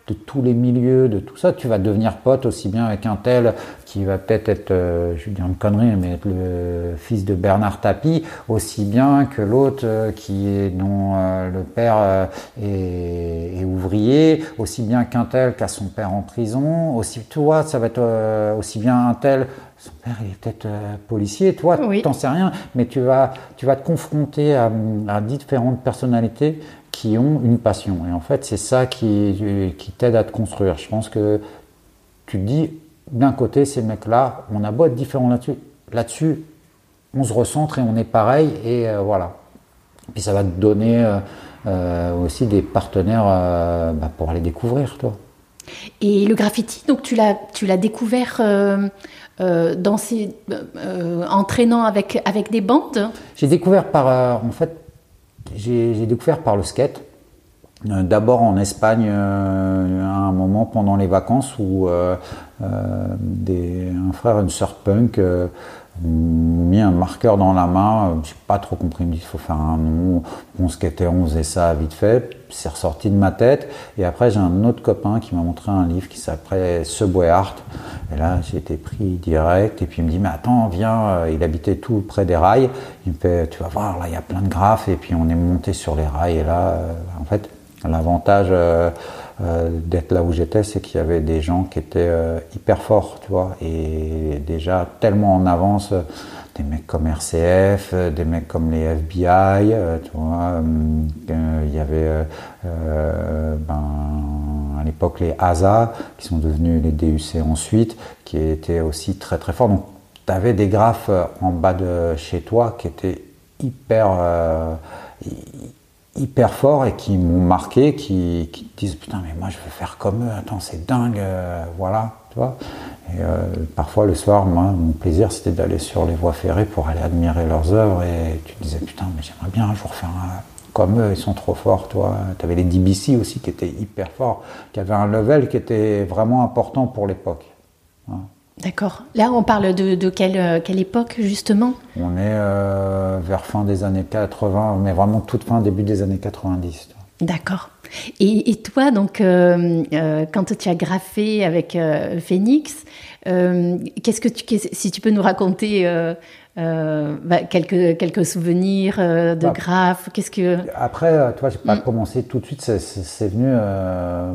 de tous les milieux, de tout ça, tu vas devenir pote aussi bien avec un tel qui va peut-être être, euh, je vais dire une connerie, mais être le fils de Bernard Tapie, aussi bien que l'autre euh, qui est dont euh, le père est, ouvrier, aussi bien qu'un tel qui a son père en prison, aussi toi, ça va être aussi bien un tel son père il est peut-être policier, toi, tu t'en sais rien, mais tu vas, tu vas te confronter à, à différentes personnalités qui ont une passion. Et en fait, c'est ça qui, qui t'aide à te construire. Je pense que tu te dis, d'un côté, ces mecs-là, on a beau être différents là-dessus, là-dessus, on se recentre et on est pareil, et euh, voilà. Puis ça va te donner euh, euh, aussi des partenaires bah, pour aller découvrir, toi. Et le graffiti, donc tu l'as, tu l'as découvert dans ces, entraînant avec, avec des bandes? J'ai découvert par, en fait, j'ai découvert par le skate. Euh, d'abord en Espagne euh, à un moment pendant les vacances où euh, un frère une sœur punk mis un marqueur dans la main, j'ai pas trop compris, dit il faut faire un nom, on skatait, on faisait ça vite fait, c'est ressorti de ma tête, et après j'ai un autre copain qui m'a montré un livre qui s'appelait Subway Art, et là j'ai été pris direct, et puis il me dit mais attends viens, euh, il habitait tout près des rails, il me fait tu vas voir là il y a plein de graphes, et puis on est monté sur les rails, et là euh, en fait l'avantage euh, d'être là où j'étais, c'est qu'il y avait des gens qui étaient hyper forts, tu vois, et déjà tellement en avance des mecs comme RCF, euh, des mecs comme les FBI, euh, tu vois, euh, il y avait ben, à l'époque les ASA, qui sont devenus les DUC ensuite, qui étaient aussi très très forts. Donc tu avais des graphes en bas de chez toi qui étaient hyper hyper forts et qui m'ont marqué, qui, qui, te disent putain mais moi je veux faire comme eux, attends c'est dingue, voilà, Et euh, parfois le soir, moi, mon plaisir c'était d'aller sur les voies ferrées pour aller admirer leurs œuvres et tu te disais putain mais j'aimerais bien un jour faire un, comme eux, ils sont trop forts, toi. Tu avais les DBC aussi qui étaient hyper forts, qui avaient un level qui était vraiment important pour l'époque. Hein. D'accord. Là, on parle de, quelle, euh, quelle, époque, justement? On est euh, vers fin des années 80, mais vraiment toute fin, début des années 90. D'accord. Et, toi, donc, euh, quand tu as graffé avec Phoenix, qu'est-ce que tu, si tu peux nous raconter euh, bah, quelques, quelques souvenirs euh, de bah, Qu'est-ce que après, euh, toi, j'ai pas mm. commencé tout de suite. C'est venu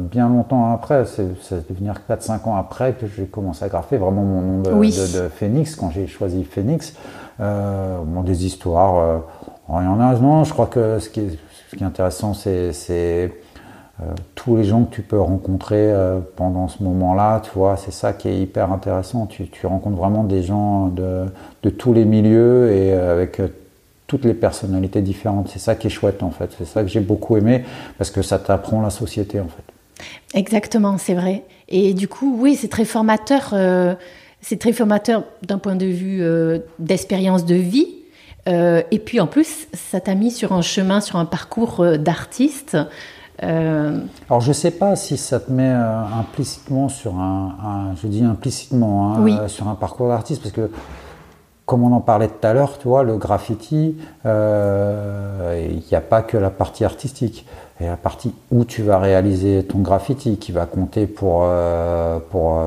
bien longtemps après. C'est venir 4-5 ans après que j'ai commencé à graffer vraiment mon nom de, de, Phoenix quand j'ai choisi Phoenix. bon, des histoires. rien non, je crois que ce qui est, ce qui est intéressant, c'est euh, tous les gens que tu peux rencontrer euh, pendant ce moment-là, tu vois, c'est ça qui est hyper intéressant. Tu, rencontres vraiment des gens de, tous les milieux et euh, avec toutes les personnalités différentes. C'est ça qui est chouette en fait. C'est ça que j'ai beaucoup aimé parce que ça t'apprend la société en fait. Exactement, c'est vrai. Et du coup, oui, c'est très formateur. c'est très formateur d'un point de vue d'expérience de vie. et puis en plus, ça t'a mis sur un chemin, sur un parcours d'artiste. Euh, Alors je ne sais pas si ça te met euh, implicitement sur un, je dis implicitement, hein, euh, sur un parcours d'artiste, parce que comme on en parlait tout à l'heure, tu vois, le graffiti, il n'y a pas que la partie artistique. Il y a la partie où tu vas réaliser ton graffiti qui va compter pour, pour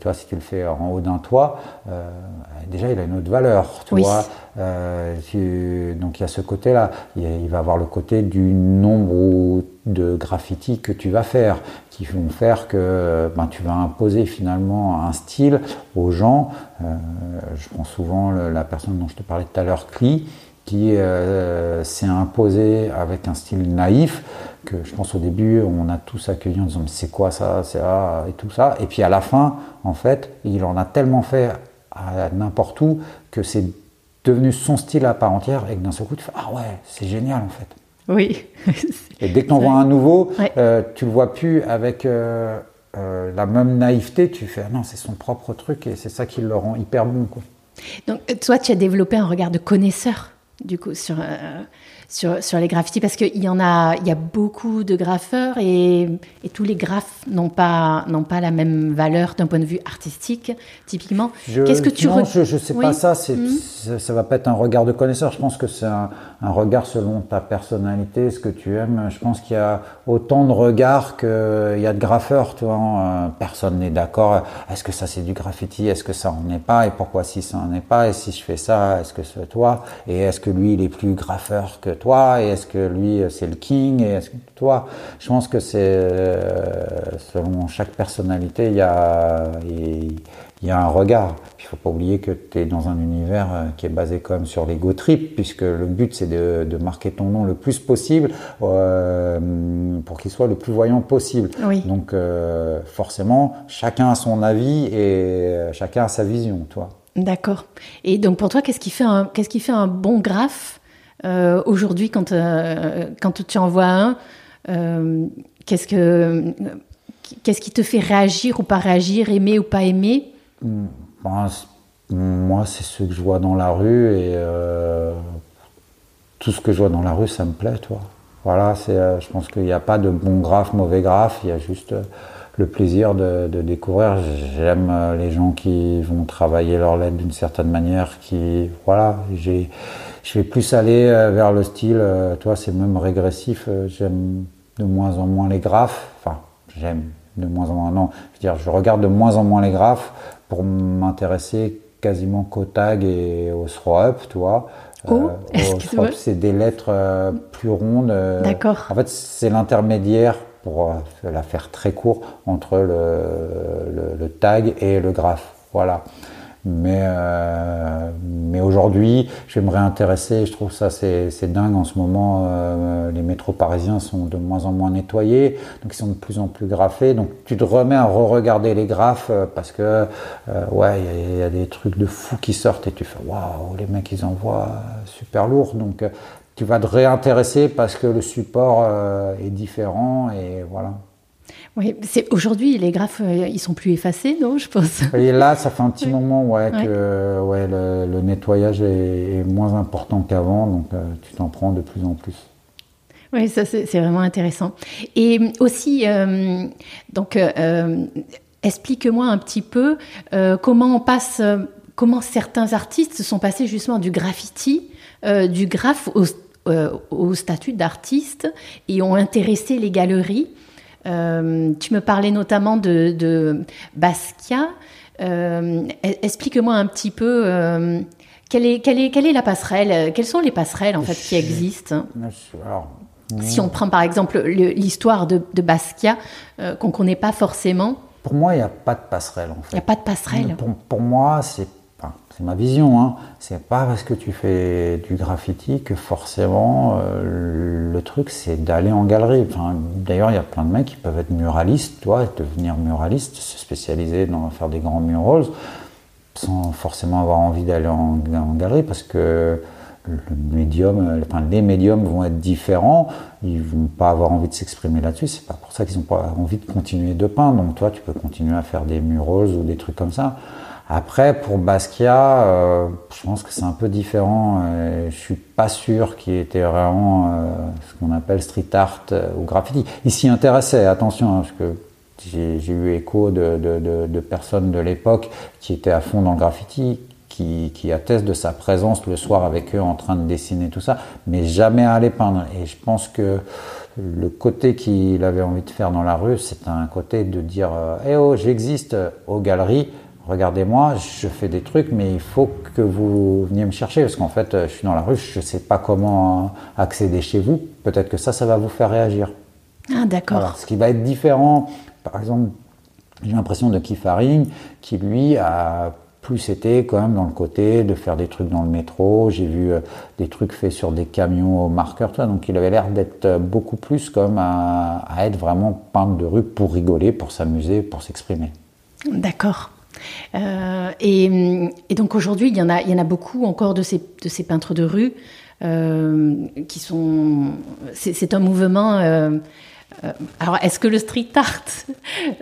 tu vois, si tu le fais en haut d'un toit, déjà il a une autre valeur, tu vois. donc il y a ce côté-là. Il, il, va avoir le côté du nombre de graffiti que tu vas faire, qui vont faire que ben, tu vas imposer finalement un style aux gens. Euh, je prends souvent la personne dont je te parlais tout à l'heure, Cli, qui euh, s'est imposé avec un style naïf, que je pense au début on a tous accueilli en disant mais c'est quoi ça, c'est ça et tout ça. Et puis à la fin, en fait, il en a tellement fait à n'importe où que c'est devenu son style à part entière et que d'un seul coup tu fais ah ouais c'est génial en fait. Oui. Et dès que tu en vois un nouveau, euh, tu le vois plus avec euh, euh, la même naïveté. Tu fais ah non, c'est son propre truc et c'est ça qui le rend hyper bon. Quoi. Donc toi, tu as développé un regard de connaisseur du coup sur sur, sur les graffitis parce qu'il y en a, il y a beaucoup de graffeurs et, et tous les graphes n'ont pas, n'ont pas la même valeur d'un point de vue artistique, typiquement. Qu'est-ce que tu Non, je, je sais pas ça, c'est, mhm. ça, va pas être un regard de connaisseur. Je pense que c'est un, un, regard selon ta personnalité, ce que tu aimes. Je pense qu'il y a autant de regards qu'il y a de graffeurs, tu vois. Hein. Personne n'est d'accord. Est-ce que ça c'est du graffiti? Est-ce que ça en est pas? Et pourquoi si ça en est pas? Et si je fais ça, est-ce que c'est toi? Et est-ce que lui il est plus graffeur que toi Et est-ce que lui, c'est le king Et est-ce que toi Je pense que c'est euh, selon chaque personnalité, il y a, il y a un regard. Il faut pas oublier que tu es dans un univers euh, qui est basé quand même sur l'ego trip, puisque le but c'est de, de, marquer ton nom le plus possible euh, pour qu'il soit le plus voyant possible. Donc forcément, chacun a son avis et chacun a sa vision, toi. D'accord. Et donc pour toi, qu'est-ce qui fait un, qu'est-ce qui fait un bon graphe euh, aujourd'hui, quand, euh, quand tu envoies un, euh, qu'est-ce, que, qu'est-ce qui te fait réagir ou pas réagir, aimer ou pas aimer? Ben, Moi, c'est ce que je vois dans la rue et tout ce que je vois dans la rue, ça me plaît, toi. Voilà, c'est, je pense qu'il n'y a pas de bon graphe, mauvais graphe, il y a juste le plaisir de, découvrir. J'aime les gens qui vont travailler leur lettre d'une certaine manière, qui, voilà, je vais plus aller euh, vers le style, euh, toi c'est même régressif, euh, j'aime de moins en moins les graphes, enfin j'aime de moins en moins, non, je veux dire je regarde de moins en moins les graphes pour m'intéresser quasiment qu'au tag et au throw up, tu vois. Oh, c'est des lettres plus rondes. D'accord. En fait, c'est l'intermédiaire, pour la faire très court, entre le, le, tag et le graphe. Voilà. Mais, euh, mais aujourd'hui, je vais me réintéresser. Je trouve ça c'est dingue en ce moment. Euh, les métros parisiens sont de moins en moins nettoyés, donc ils sont de plus en plus graffés. Donc tu te remets à re-regarder les graphes euh, parce que ouais, il y, y, a des trucs de fous qui sortent et tu fais waouh, les mecs ils envoient super lourd. Donc tu vas te réintéresser parce que le support est différent et voilà. Oui, c'est aujourd'hui les graphes euh, ils sont plus effacés, non Je pense. Et là, ça fait un petit moment ouais, que ouais, le, nettoyage est, moins important qu'avant, donc euh, tu t'en prends de plus en plus. Oui, ça c'est vraiment intéressant. Et aussi, euh, donc, explique-moi un petit peu comment on passe, comment certains artistes sont passés justement du graffiti, du graphe au, au statut d'artiste et ont intéressé les galeries. Euh, tu me parlais notamment de, Basquiat. Euh, explique-moi un petit peu euh, quelle, est, quelle, est, quelle est la passerelle Quelles sont les passerelles en fait qui existent Si on prend par exemple l'histoire de, Basquiat qu'on ne connaît pas forcément. Pour moi, il n'y a pas de passerelle en fait. Il n'y a pas de passerelle. Pour, pour moi, c'est c'est ma vision, hein. c'est pas parce que tu fais du graffiti que forcément euh, le truc c'est d'aller en galerie. D'ailleurs, il y a plein de mecs qui peuvent être muralistes, toi, devenir muraliste, se spécialiser dans faire des grands murals, sans forcément avoir envie d'aller en, galerie parce que les médiums vont être différents, ils vont pas avoir envie de s'exprimer là-dessus, c'est pas pour ça qu'ils n'ont pas envie de continuer de peindre. Donc toi, tu peux continuer à faire des murals ou des trucs comme ça. Après, pour Basquiat, euh, je pense que c'est un peu différent. Je je suis pas sûr qu'il était vraiment euh, ce qu'on appelle street art euh, ou graffiti. Il s'y intéressait, attention, hein, parce que j'ai eu écho de, personnes de l'époque qui étaient à fond dans le graffiti, qui, attestent de sa présence le soir avec eux en train de dessiner tout ça, mais jamais à les peindre. Et je pense que le côté qu'il avait envie de faire dans la rue, c'est un côté de dire Eh oh, j'existe aux galeries regardez-moi, je fais des trucs, mais il faut que vous veniez me chercher, parce qu'en fait, je suis dans la rue, je ne sais pas comment accéder chez vous. Peut-être que ça, ça va vous faire réagir. Ah, d'accord. ce qui va être différent, par exemple, j'ai l'impression de Keith Haring, qui lui a plus été quand même dans le côté de faire des trucs dans le métro. J'ai vu euh, des trucs faits sur des camions au marqueur, donc il avait l'air d'être euh, beaucoup plus comme à, à être vraiment peintre de rue pour rigoler, pour s'amuser, pour s'exprimer. D'accord. Euh, et, donc aujourd'hui, il y en a, il y en a beaucoup encore de ces, de ces peintres de rue euh, qui sont. C'est un mouvement. Euh, alors, est-ce que le street art,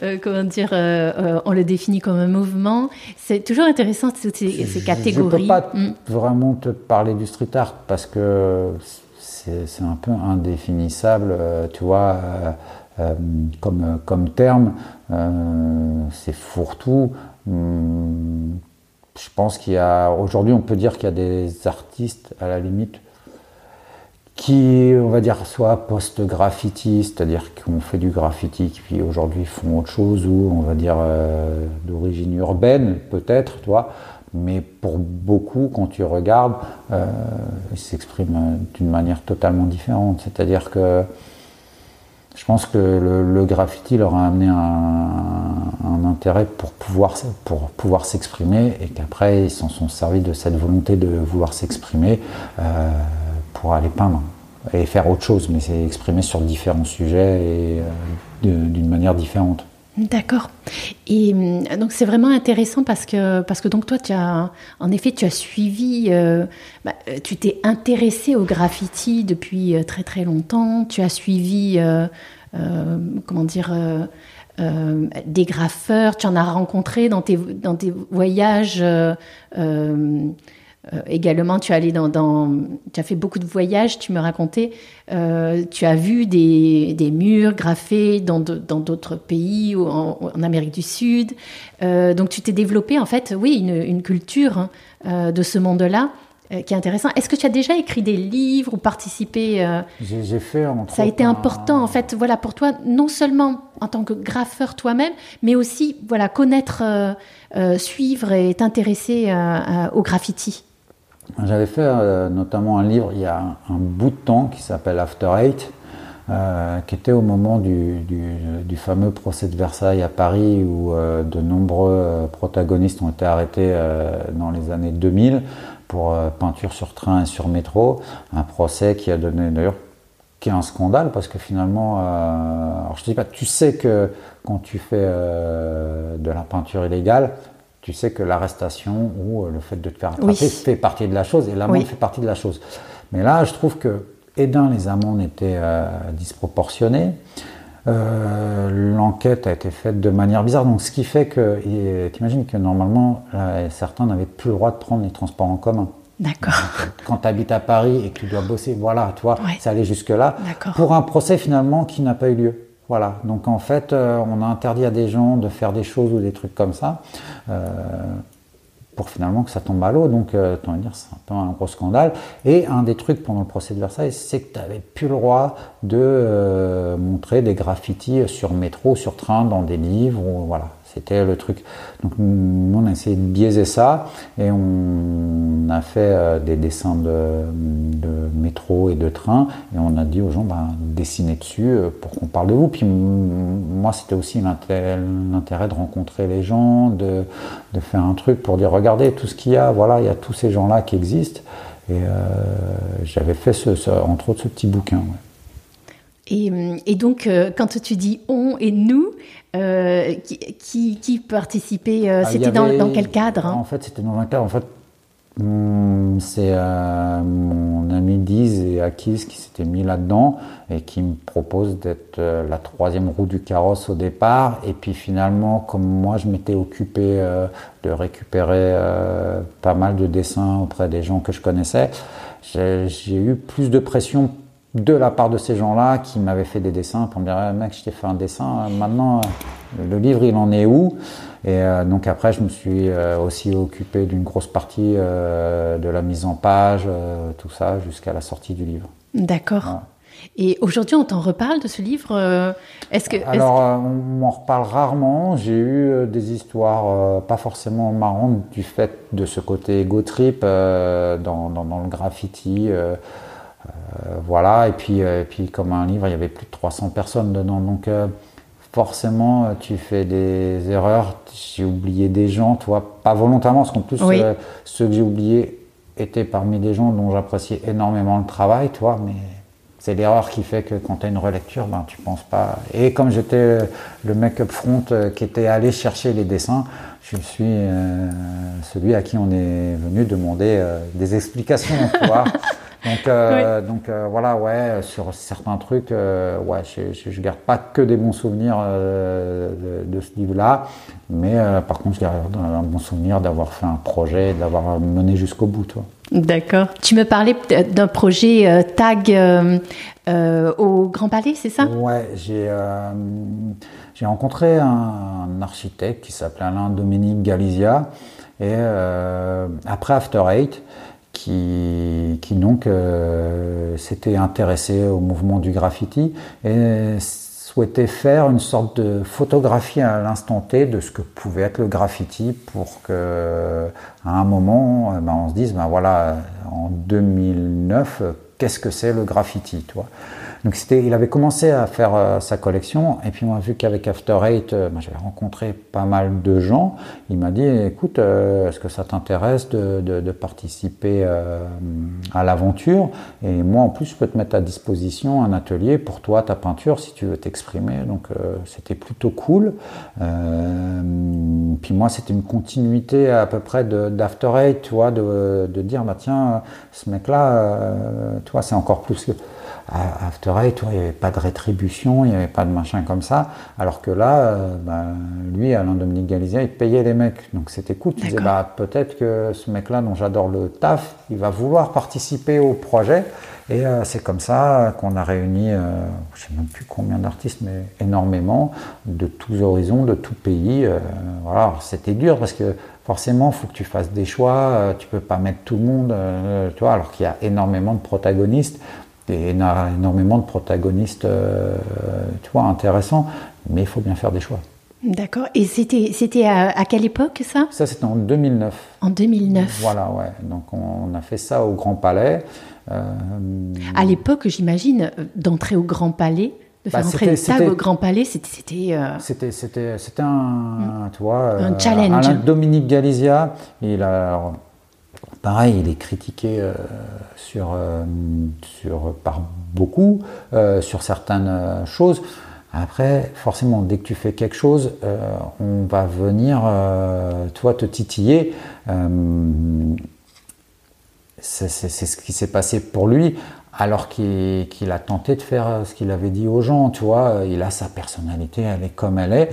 comment dire, on le définit comme un mouvement? C'est toujours intéressant toutes ces, ces catégories. Je ne peux pas mm. vraiment te parler du street art parce que c'est un peu indéfinissable, tu vois, comme, comme terme. c'est fourre-tout. Hmm, je pense qu'il y a, aujourd'hui, on peut dire qu'il y a des artistes, à la limite, qui, on va dire, soit post-graffiti, c'est-à-dire qu'on fait du graffiti, qui puis aujourd'hui font autre chose, ou on va dire euh, d'origine urbaine, peut-être, toi. Mais pour beaucoup, quand tu regardes, euh, ils s'expriment d'une manière totalement différente. C'est-à-dire que je pense que le, graffiti leur a amené un, intérêt pour pouvoir, pour pouvoir s'exprimer et qu'après ils s'en sont servis de cette volonté de vouloir s'exprimer euh, pour aller peindre et faire autre chose, mais c'est exprimer sur différents sujets et euh, d'une manière différente. D'accord. Et hum, donc c'est vraiment intéressant parce que parce que donc toi tu as en effet tu as suivi euh, bah, tu t'es intéressé au graffiti depuis euh, très très longtemps. Tu as suivi euh, comment dire des graffeurs. Tu en as rencontré dans tes dans tes voyages euh, également, tu, as allé dans, tu as fait beaucoup de voyages, tu me racontais, euh, tu as vu des, des murs graffés dans d'autres pays, ou en, Amérique du Sud. Euh, donc tu t'es développé en fait, oui, une, une culture hein, de ce monde-là qui est intéressant. Est-ce que tu as déjà écrit des livres ou participé J'ai fait. Ça a été important en fait, voilà, pour toi, non seulement en tant que graffeur toi-même, mais aussi voilà connaître, suivre et t'intéresser au graffiti. J'avais fait euh, notamment un livre il y a un, bout de temps qui s'appelle After Eight, euh, qui était au moment du, fameux procès de Versailles à Paris où euh, de nombreux protagonistes ont été arrêtés dans les années 2000 pour peinture sur train et sur métro. Un procès qui a donné d'ailleurs qui est un scandale parce que finalement, alors je te dis pas, tu sais que quand tu fais de la peinture illégale, tu sais que l'arrestation ou euh, le fait de te faire attraper fait partie de la chose et l'amende fait partie de la chose. Mais là, je trouve que, et d'un, les amendes étaient euh, disproportionnées. Euh, l'enquête a été faite de manière bizarre, donc ce qui fait que, t'imagines que normalement, certains n'avaient plus le droit de prendre les transports en commun. D'accord. Quand tu habites à Paris et que tu dois bosser, voilà, toi, ça allait jusque-là. Pour un procès finalement qui n'a pas eu lieu. Voilà. Donc en fait, euh, on a interdit à des gens de faire des choses ou des trucs comme ça. Euh, pour finalement que ça tombe à l'eau. Donc, euh, dire, c'est un peu un gros scandale. Et un des trucs pendant le procès de Versailles, c'est que tu n'avais plus le droit de euh, montrer des graffitis sur métro, sur train, dans des livres. Voilà. C'était le truc. Donc nous, on a essayé de biaiser ça et on a fait euh, des dessins de, métro et de train et on a dit aux gens, ben, dessinez dessus euh, pour qu'on parle de vous. Puis moi, c'était aussi l'intérêt de rencontrer les gens, de, faire un truc pour dire, regardez tout ce qu'il y a, voilà, il y a tous ces gens-là qui existent. Et euh, j'avais fait ce, entre autres ce petit bouquin. Et, donc, quand tu dis on et nous, euh, qui, qui, participait euh, ah, C'était dans, quel cadre hein? En fait, c'était dans un cadre. En fait, c'est euh, mon ami Diz et Akis qui s'étaient mis là-dedans et qui me propose d'être la troisième roue du carrosse au départ. Et puis finalement, comme moi, je m'étais occupé de récupérer pas mal de dessins auprès des gens que je connaissais, j'ai eu plus de pression de la part de ces gens-là qui m'avaient fait des dessins pour me dire eh, mec je t'ai fait un dessin euh, maintenant euh, le livre il en est où? Et euh, donc après je me suis aussi occupé d'une grosse partie de la mise en page tout ça jusqu'à la sortie du livre d'accord Et aujourd'hui, on t'en reparle de ce livre Est-ce que alors on m'en reparle rarement. J'ai eu des histoires pas forcément marrantes du fait de ce côté ego trip dans, dans, le graffiti. Euh, voilà, et puis, euh, et puis comme un livre, il y avait plus de 300 personnes dedans. Donc euh, forcément, tu fais des erreurs. J'ai oublié des gens, toi, pas volontairement, parce qu'en plus, ceux que j'ai oubliés étaient parmi des gens dont j'appréciais énormément le travail, toi, mais c'est l'erreur qui fait que quand tu as une relecture, ben, tu penses pas. Et comme j'étais le mec up front qui était allé chercher les dessins, je suis celui à qui on est venu demander des explications. Donc, euh, donc euh, voilà, ouais, sur certains trucs, euh, ouais, je, je, garde pas que des bons souvenirs de, ce livre-là, mais par contre, je garde un bon souvenir d'avoir fait un projet, d'avoir mené jusqu'au bout, toi. D'accord. Tu me parlais d'un projet TAG au Grand Palais, c'est ça? Ouais, j'ai j'ai rencontré un, architecte qui s'appelait Alain Dominique Galizia, et après After Eight, qui, donc euh, s'était intéressé au mouvement du graffiti et souhaitait faire une sorte de photographie à l'instant T de ce que pouvait être le graffiti pour que à un moment eh ben, on se dise ben voilà en 2009 qu'est-ce que c'est le graffiti toi donc c'était, il avait commencé à faire euh, sa collection et puis moi vu qu'avec After Eight, euh, j'avais rencontré pas mal de gens, il m'a dit écoute, euh, est-ce que ça t'intéresse de, participer à l'aventure? Et moi en plus je peux te mettre à disposition un atelier pour toi, ta peinture, si tu veux t'exprimer. Donc c'était plutôt cool. puis moi c'était une continuité à peu près d'After Eight, tu vois, de, de dire bah tiens, ce mec-là, toi c'est encore plus que After Eight, il n'y avait pas de rétribution, il n'y avait pas de machin comme ça. Alors que là, euh, bah, lui, Alain Dominique Galizia, il payait les mecs. Donc c'était cool. Tu disais, bah, peut-être que ce mec-là, dont j'adore le taf, il va vouloir participer au projet. Et euh, c'est comme ça qu'on a réuni, euh, je ne sais même plus combien d'artistes, mais énormément, de tous horizons, de tout pays. voilà, c'était dur parce que forcément, il faut que tu fasses des choix. tu peux pas mettre tout le monde, tu vois, alors qu'il y a énormément de protagonistes et énormément de protagonistes, euh, tu vois, intéressants, mais il faut bien faire des choix. D'accord. Et c'était, c'était à, quelle époque ça? Ça, c'était en 2009. En 2009. Voilà, ouais. Donc, on, a fait ça au Grand Palais. Euh, à l'époque, j'imagine, d'entrer au Grand Palais, de faire bah, entrer le tag au Grand Palais, c'était. C'était, euh, c'était, c'était, c'était un, tu vois, un challenge. Alain Dominique Galizia, il a Pareil, il est critiqué euh, sur, euh, sur, par beaucoup euh, sur certaines choses. Après, forcément, dès que tu fais quelque chose, on va venir, toi, te titiller. c'est ce qui s'est passé pour lui. Alors qu'il a tenté de faire ce qu'il avait dit aux gens, tu vois. Il a sa personnalité, elle est comme elle est.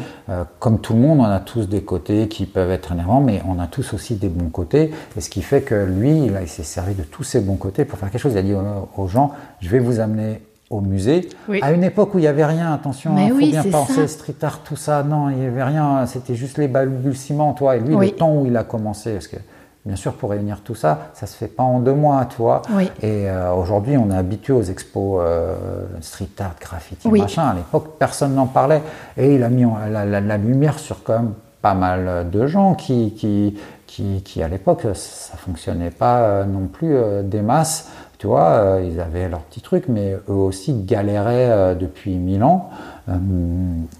comme tout le monde, on a tous des côtés qui peuvent être énervants, mais on a tous aussi des bons côtés. Et ce qui fait que lui, il, s'est servi de tous ses bons côtés pour faire quelque chose. Il a dit aux gens, je vais vous amener au musée. À une époque où il n'y avait rien, attention, il faut bien penser, street art, tout ça, non, il n'y avait rien, c'était juste les balbutiements, toi. Et lui, le temps où il a commencé, parce que bien sûr, pour réunir tout ça, ça se fait pas en deux mois, toi. Et euh, aujourd'hui, on est habitué aux expos euh, street art, graffiti, machin. À l'époque, personne n'en parlait. Et il a mis la, lumière sur quand même pas mal de gens qui, qui, qui, qui à l'époque, ça fonctionnait pas euh, non plus des masses. Tu vois, ils avaient leur petit truc, mais eux aussi galéraient depuis mille ans.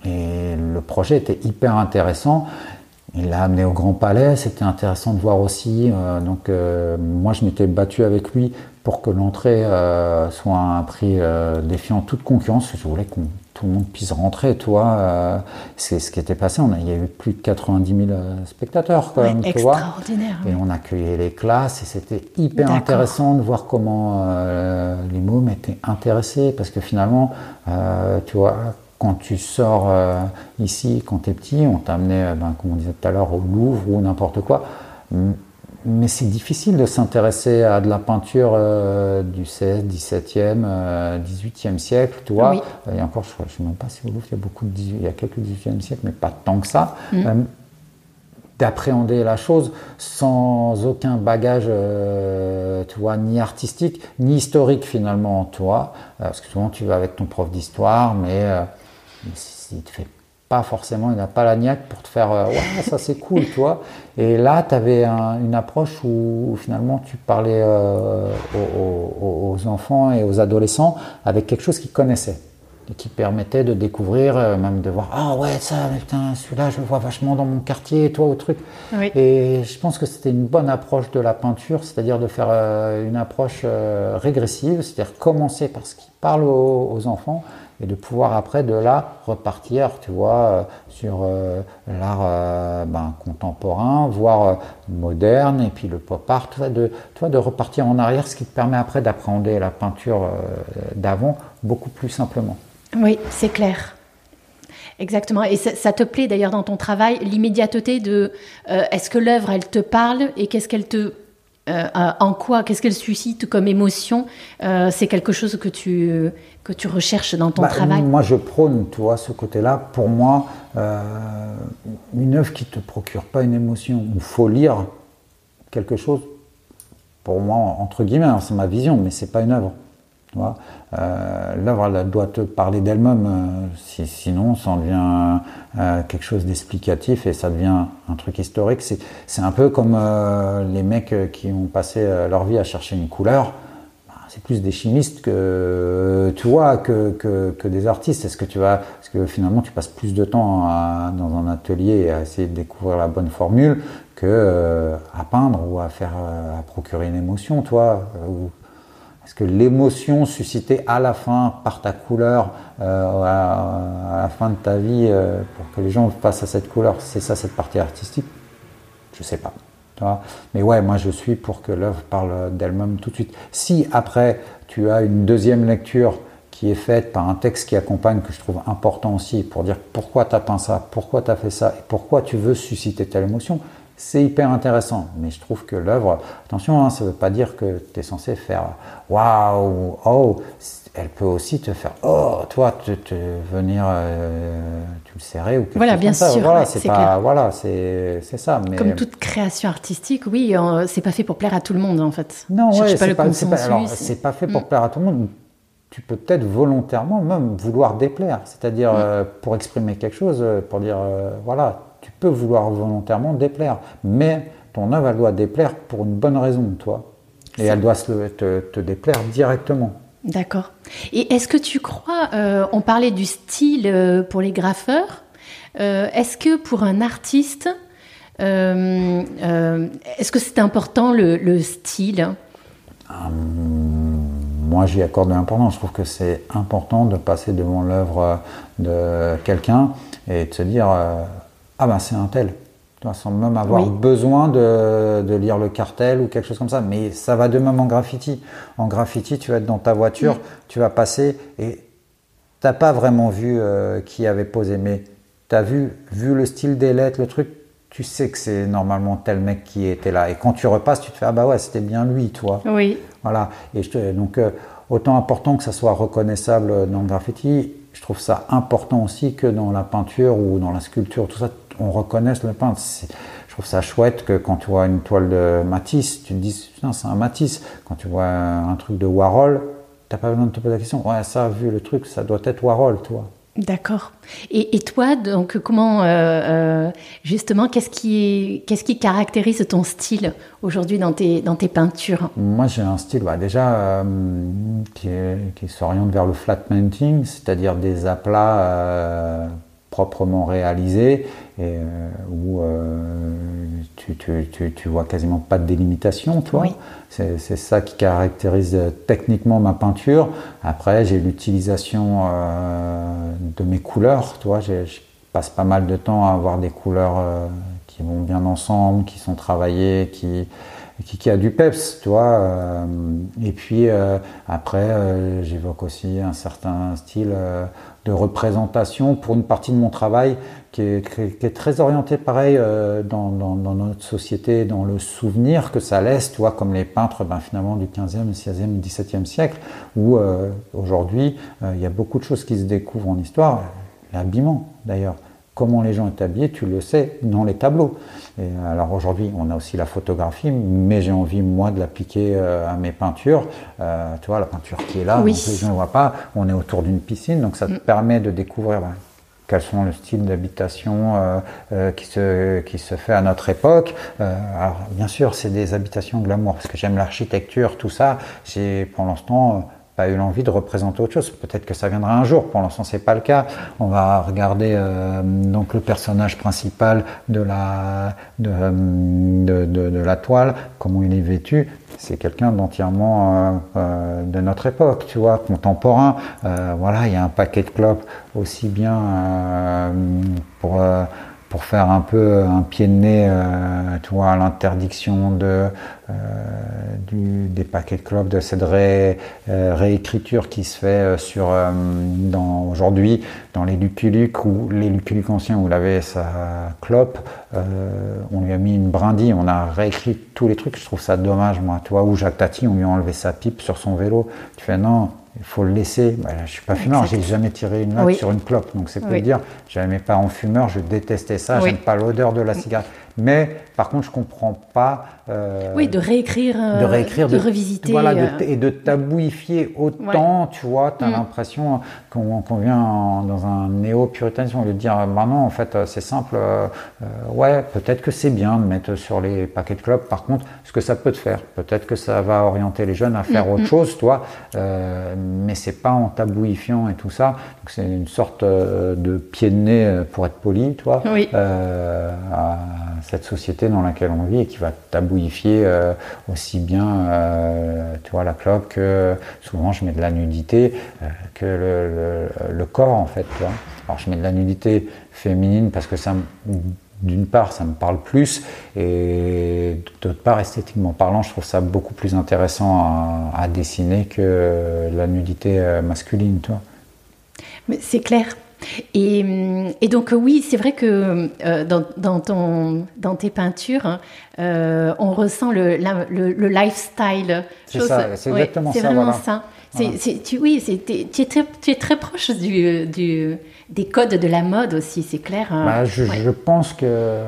Et le projet était hyper intéressant. Il l'a amené au Grand Palais, c'était intéressant de voir aussi. donc, moi, je m'étais battu avec lui pour que l'entrée soit un prix défiant toute concurrence. Je voulais qu'on tout le monde puisse rentrer, toi. Euh, c'est ce qui était passé. On a, il y a eu plus de 90 000 euh, spectateurs, quand même, tu extraordinaire, Et on accueillait les classes et c'était hyper intéressant de voir comment euh, les mômes étaient intéressés parce que finalement, tu vois, quand tu sors ici, quand tu es petit, on t'a amené, ben, comme on disait tout à l'heure, au Louvre ou n'importe quoi mais c'est difficile de s'intéresser à de la peinture euh, du 16, 17e, 18e siècle, tu vois. Et encore, je ne sais même pas si vous il y a beaucoup de il y a quelques 18e siècle, mais pas tant que ça. Mm. Euh, d'appréhender la chose sans aucun bagage, euh, tu vois, ni artistique, ni historique finalement, tu vois. parce que souvent tu vas avec ton prof d'histoire, mais, mais il te fait pas forcément, il n'a pas la niaque pour te faire euh, ouais, ça c'est cool, tu vois. Et là, tu avais une approche où, finalement tu parlais euh, aux, enfants et aux adolescents avec quelque chose qu'ils connaissaient et qui permettait de découvrir, euh, même de voir ah ouais, ça, putain, celui-là, je le vois vachement dans mon quartier, toi, au truc. Et je pense que c'était une bonne approche de la peinture, c'est-à-dire de faire une approche régressive, c'est-à-dire commencer par ce qui parle aux enfants et de pouvoir après de là repartir, tu vois, euh, sur euh, l'art euh, ben, contemporain, voire moderne, et puis le pop art, tu vois, de, repartir en arrière, ce qui te permet après d'appréhender la peinture d'avant beaucoup plus simplement. Oui, c'est clair. Exactement. Et ça, te plaît d'ailleurs dans ton travail, l'immédiateté de est-ce que l'œuvre, elle te parle et qu'est-ce qu'elle te en quoi, qu'est-ce qu'elle suscite comme émotion C'est quelque chose que tu, que tu recherches dans ton bah, travail? Moi, je prône, tu vois, ce côté-là. Pour moi, euh, une œuvre qui ne te procure pas une émotion, il faut lire quelque chose, pour moi, entre guillemets, hein, c'est ma vision, mais c'est pas une œuvre. Euh, l'œuvre elle doit te parler d'elle-même, euh, sinon ça devient euh, quelque chose d'explicatif et ça devient un truc historique. C'est un peu comme les mecs qui ont passé leur vie à chercher une couleur. C'est plus des chimistes que tu vois que, que, des artistes. Est-ce que tu vas, parce que finalement tu passes plus de temps dans un atelier à essayer de découvrir la bonne formule que à peindre ou à faire à procurer une émotion, toi. Est-ce que l'émotion suscitée à la fin par ta couleur, euh, à, la fin de ta vie, euh, pour que les gens passent à cette couleur, c'est ça cette partie artistique? Je sais pas. Mais ouais, moi je suis pour que l'œuvre parle d'elle-même tout de suite. Si après tu as une deuxième lecture qui est faite par un texte qui accompagne, que je trouve important aussi, pour dire pourquoi tu as peint ça, pourquoi tu as fait ça, et pourquoi tu veux susciter telle émotion, c'est hyper intéressant, mais je trouve que l'œuvre, attention, hein, ça ne veut pas dire que tu es censé faire waouh, oh, elle peut aussi te faire oh, toi, te, te venir, euh, tu le serrer ou quelque voilà, chose bien comme sûr, ça. Voilà, c'est pas, voilà, c'est ça. Mais... Comme toute création artistique, oui, c'est pas fait pour plaire à tout le monde en fait. Non, ouais, c'est pas, pas, pas fait pour mm. plaire à tout le monde. Tu peux peut-être volontairement même vouloir déplaire, c'est-à-dire mm. euh, pour exprimer quelque chose, euh, pour dire voilà tu peux vouloir volontairement déplaire, mais ton œuvre, elle doit déplaire pour une bonne raison, toi. Et elle doit te, te, déplaire directement. D'accord. Et est-ce que tu crois, euh, on parlait du style euh, pour les graffeurs, euh, est-ce que pour un artiste, est-ce que c'est important le, style? Moi, j'y accorde de l'importance. Je trouve que c'est important de passer devant l'œuvre de quelqu'un et de se dire ah ben c'est un tel. Sans même avoir besoin de, de, lire le cartel ou quelque chose comme ça. Mais ça va de même en graffiti. En graffiti, tu vas être dans ta voiture, tu vas passer et t'as pas vraiment vu euh, qui avait posé, mais tu as vu, vu le style des lettres, le truc, tu sais que c'est normalement tel mec qui était là. Et quand tu repasses, tu te fais ah bah ouais, c'était bien lui, toi. Oui. Voilà. Et je donc euh, autant important que ça soit reconnaissable dans le graffiti, je trouve ça important aussi que dans la peinture ou dans la sculpture, tout ça, on reconnaisse le peintre. Je trouve ça chouette que quand tu vois une toile de Matisse, tu te dis c'est un Matisse. Quand tu vois un truc de Warhol, t'as pas besoin de te poser la question. Ouais, ça, vu le truc, ça doit être Warhol, toi. D'accord. Et, toi, donc, comment, euh, euh, justement, qu'est-ce qui, qu'est-ce qui caractérise ton style aujourd'hui dans tes, dans tes peintures? Moi, j'ai un style, bah, déjà, euh, qui, qui s'oriente vers le flat painting, c'est-à-dire des aplats proprement réalisés et où tu, tu, tu, vois quasiment pas de délimitation, toi. Oui. C'est ça qui caractérise techniquement ma peinture. Après, j'ai l'utilisation euh, de mes couleurs, toi. Je passe pas mal de temps à avoir des couleurs euh, qui vont bien ensemble, qui sont travaillées, qui, qui, qui a du peps, tu vois. Euh, et puis après, j'évoque aussi un certain style de représentation pour une partie de mon travail qui est, très orienté pareil euh, dans, notre société, dans le souvenir que ça laisse, tu comme les peintres ben, finalement du 15e, 16e, 17e siècle, où euh, aujourd'hui euh, il y a beaucoup de choses qui se découvrent en histoire, l'habillement d'ailleurs. Comment les gens étaient habillés, tu le sais, dans les tableaux. Et alors aujourd'hui, on a aussi la photographie, mais j'ai envie, moi, de l'appliquer à mes peintures. tu vois, la peinture qui est là, les gens ne voient pas, on est autour d'une piscine, donc ça te mm. permet de découvrir ben, quels sont le style d'habitation euh, euh, qui, se, qui se fait à notre époque. Euh, alors, bien sûr, c'est des habitations glamour, parce que j'aime l'architecture, tout ça. J'ai, pour l'instant, pas eu l'envie de représenter autre chose. Peut-être que ça viendra un jour. Pour l'instant, c'est pas le cas. On va regarder euh, donc le personnage principal de la de, de, de, la toile, comment il est vêtu. C'est quelqu'un d'entièrement euh, euh, de notre époque, tu vois, contemporain. voilà, il y a un paquet de clopes aussi bien pour pour faire un peu un pied de nez, euh, tu vois, l'interdiction de, euh, du, des paquets de clopes, de cette ré, euh, réécriture qui se fait sur, dans, aujourd'hui dans les Lucky ou les Lucky anciens où il avait sa clope, on lui a mis une brindille, on a réécrit tous les trucs, je trouve ça dommage, moi, tu vois, ou Jacques Tati, on lui a enlevé sa pipe sur son vélo, tu fais non, il faut le laisser. Bah, je suis pas fumeur, j'ai jamais tiré une latte sur une clope, donc c'est pour dire. J'avais mes parents fumeurs, je détestais ça, j'aime pas l'odeur de la cigarette. Mais par contre, je comprends pas. Euh, oui, de réécrire, de euh, réécrire, de, revisiter, voilà, euh. et de tabouifier autant. Tu vois, tu as mm. l'impression qu'on vient dans un néo-puritanisme au lieu de dire, bah non, en fait, c'est simple. ouais, peut-être que c'est bien de mettre sur les paquets de clubs. Par contre, ce que ça peut te faire, peut-être que ça va orienter les jeunes à faire mm, autre mm. chose, toi. mais c'est pas en tabouifiant et tout ça. Donc c'est une sorte de pied de nez pour être poli, toi. Oui. À, cette société dans laquelle on vit et qui va tabouifier euh, aussi bien euh, tu vois, la clope que souvent je mets de la nudité, euh, que le, corps en fait. Tu. Alors je mets de la nudité féminine parce que ça d'une part, ça me parle plus, et d'autre part, esthétiquement parlant, je trouve ça beaucoup plus intéressant à, dessiner que la nudité masculine, toi. Mais c'est clair. Et, donc oui, c'est vrai que euh, dans, ton, dans tes peintures, hein, euh, on ressent le, le, lifestyle. C'est ça, c'est exactement ça. C'est vraiment ça. tu, oui, tu, es très, tu es très proche du, du, des codes de la mode aussi, c'est clair. Hein. Bah, je, je, pense que,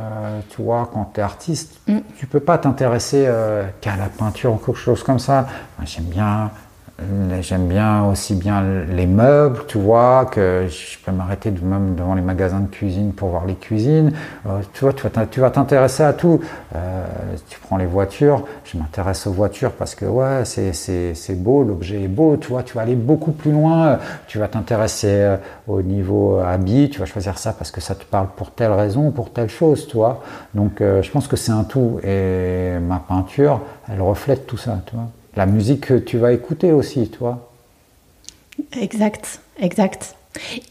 tu vois, quand tu es artiste, mm. tu peux pas t'intéresser euh, qu'à la peinture ou quelque chose comme ça. J'aime bien J'aime bien aussi bien les meubles, tu vois, que je peux m'arrêter même devant les magasins de cuisine pour voir les cuisines. Euh, tu vois, tu vas t'intéresser à tout. Euh, tu prends les voitures, je m'intéresse aux voitures parce que ouais, c'est beau, l'objet est beau, tu vois, tu vas aller beaucoup plus loin. Tu vas t'intéresser euh, au niveau habit, tu vas choisir ça parce que ça te parle pour telle raison, pour telle chose, tu vois. Donc je pense que c'est un tout et ma peinture, elle reflète tout ça, tu vois la musique que tu vas écouter aussi, toi. Exact, exact.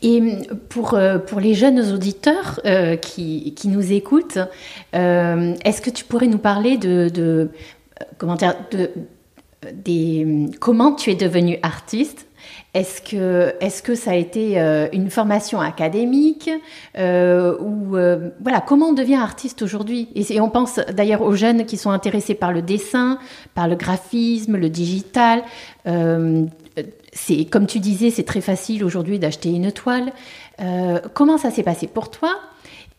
Et pour, pour les jeunes auditeurs qui, qui, nous écoutent, est-ce que tu pourrais nous parler de, comment de, comment tu es devenu artiste est-ce que, est que ça a été euh, une formation académique euh, ou euh, voilà comment on devient artiste aujourd'hui? Et, on pense d'ailleurs aux jeunes qui sont intéressés par le dessin, par le graphisme, le digital. comme tu disais, c'est très facile aujourd'hui d'acheter une toile. comment ça s'est passé pour toi?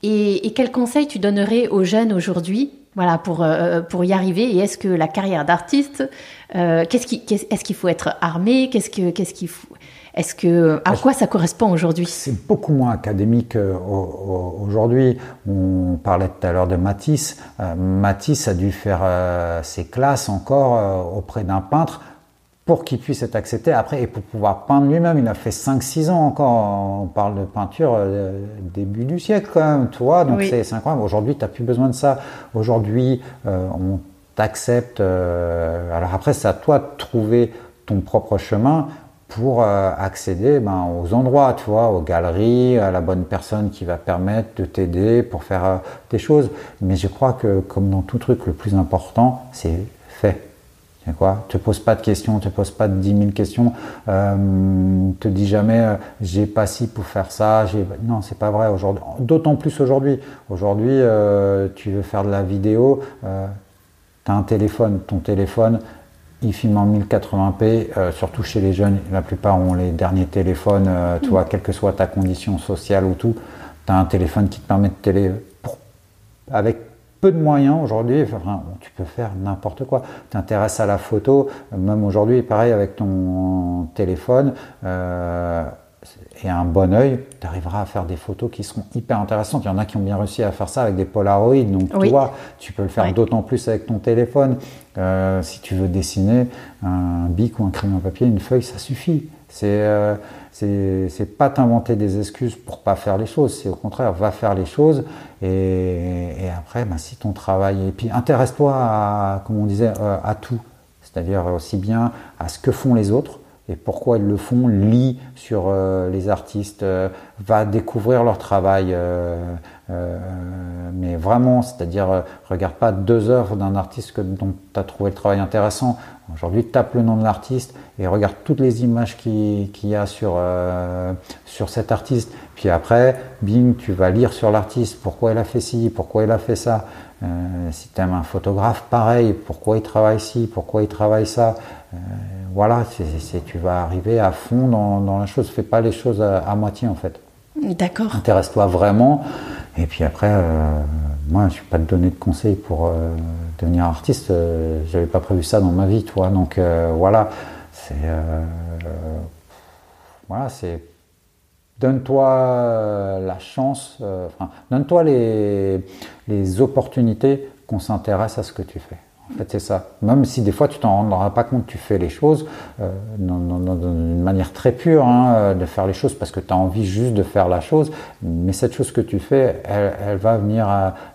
Et, et quels conseils tu donnerais aux jeunes aujourd'hui voilà, pour, euh, pour y arriver. Et est-ce que la carrière d'artiste, euh, qu'est-ce qui, est-ce qu'il faut être armé? Qu'est-ce que, qu'est-ce qu'il faut Est-ce que à quoi ça correspond aujourd'hui? C'est beaucoup moins académique euh, aujourd'hui. On parlait tout à l'heure de Matisse. Matisse a dû faire ses classes encore auprès d'un peintre pour qu'il puisse être accepté après et pour pouvoir peindre lui-même. Il a fait 5-6 ans encore. On parle de peinture euh, début du siècle quand même, tu vois. Donc c'est incroyable. Aujourd'hui, tu n'as plus besoin de ça. Aujourd'hui, euh, on t'accepte. Euh, alors après, c'est à toi de trouver ton propre chemin pour accéder ben, aux endroits, tu vois, aux galeries, à la bonne personne qui va permettre de t'aider pour faire des choses. Mais je crois que, comme dans tout truc, le plus important, c'est Quoi te pose pas de questions, te pose pas de 10 000 questions, euh, te dis jamais euh, j'ai pas si pour faire ça. Non, c'est pas vrai aujourd'hui. D'autant plus aujourd'hui. Aujourd'hui, euh, tu veux faire de la vidéo, tu as un téléphone. Ton téléphone, il filme en 1080p, euh, surtout chez les jeunes. La plupart ont les derniers téléphones, tu vois, quelle que soit ta condition sociale ou tout. Tu as un téléphone qui te permet de télé. avec peu de moyens aujourd'hui, enfin, tu peux faire n'importe quoi. Tu t'intéresses à la photo, même aujourd'hui, pareil avec ton téléphone euh, et un bon oeil, tu arriveras à faire des photos qui seront hyper intéressantes. Il y en a qui ont bien réussi à faire ça avec des Polaroids, donc tu vois, tu peux le faire d'autant plus avec ton téléphone. Euh, si tu veux dessiner un bic ou un crayon papier, une feuille, ça suffit. C'est euh, c'est pas t'inventer des excuses pour pas faire les choses, c'est au contraire, va faire les choses et, après, ben, si ton travail, et puis intéresse-toi à, comme on disait, euh, à tout, c'est-à-dire aussi bien à ce que font les autres et pourquoi ils le font, lis sur euh, les artistes, euh, va découvrir leur travail, mais vraiment, c'est-à-dire regarde pas deux heures d'un artiste dont tu as trouvé le travail intéressant, Aujourd'hui, tape le nom de l'artiste et regarde toutes les images qu'il y a sur, sur cet artiste. Puis après, bing, tu vas lire sur l'artiste pourquoi il a fait ci, pourquoi il a fait ça. Euh, si tu aimes un photographe, pareil, pourquoi il travaille ci, pourquoi il travaille ça. Euh, voilà, tu vas arriver à fond dans, dans, la chose. Fais pas les choses à, à moitié en fait. D'accord. Intéresse-toi vraiment. Et puis après, moi, je ne suis pas te donner de conseils pour devenir artiste, euh, j'avais pas prévu ça dans ma vie, toi. Donc euh, voilà, c'est euh, voilà, c'est donne-toi la chance, enfin, donne-toi les, les opportunités qu'on s'intéresse à ce que tu fais. En fait, c'est ça. Même si des fois tu t'en rendras pas compte, tu fais les choses euh, d'une manière très pure hein, euh, de faire les choses parce que tu as envie juste de faire la chose. Mais cette chose que tu fais, elle, va venir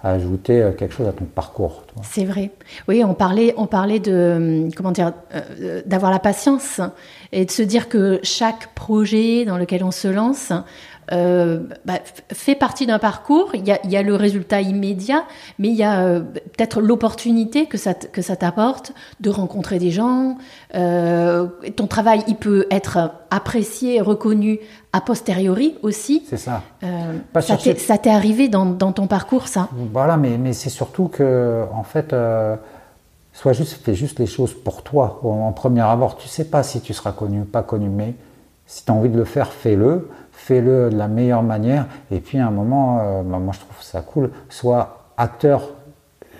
ajouter euh, quelque chose à ton parcours. C'est vrai. Oui, on parlait, on parlait de comment dire, d'avoir la patience et de se dire que chaque projet dans lequel on se lance euh, bah, fait partie d'un parcours. Il y, a, il y, a, le résultat immédiat, mais il y a euh, peut-être l'opportunité que ça, que ça t'apporte de rencontrer des gens. Euh, ton travail, il peut être apprécié, reconnu a posteriori aussi. C'est ça. Euh, ça t'est arrivé dans, dans, ton parcours, ça? Voilà, mais, mais c'est surtout que, en fait, soit juste, fais juste les choses pour toi. En, premier abord, tu sais pas si tu seras connu ou pas connu, mais si tu as envie de le faire, fais-le fais-le de la meilleure manière. Et puis à un moment, euh, bah, moi je trouve ça cool, sois acteur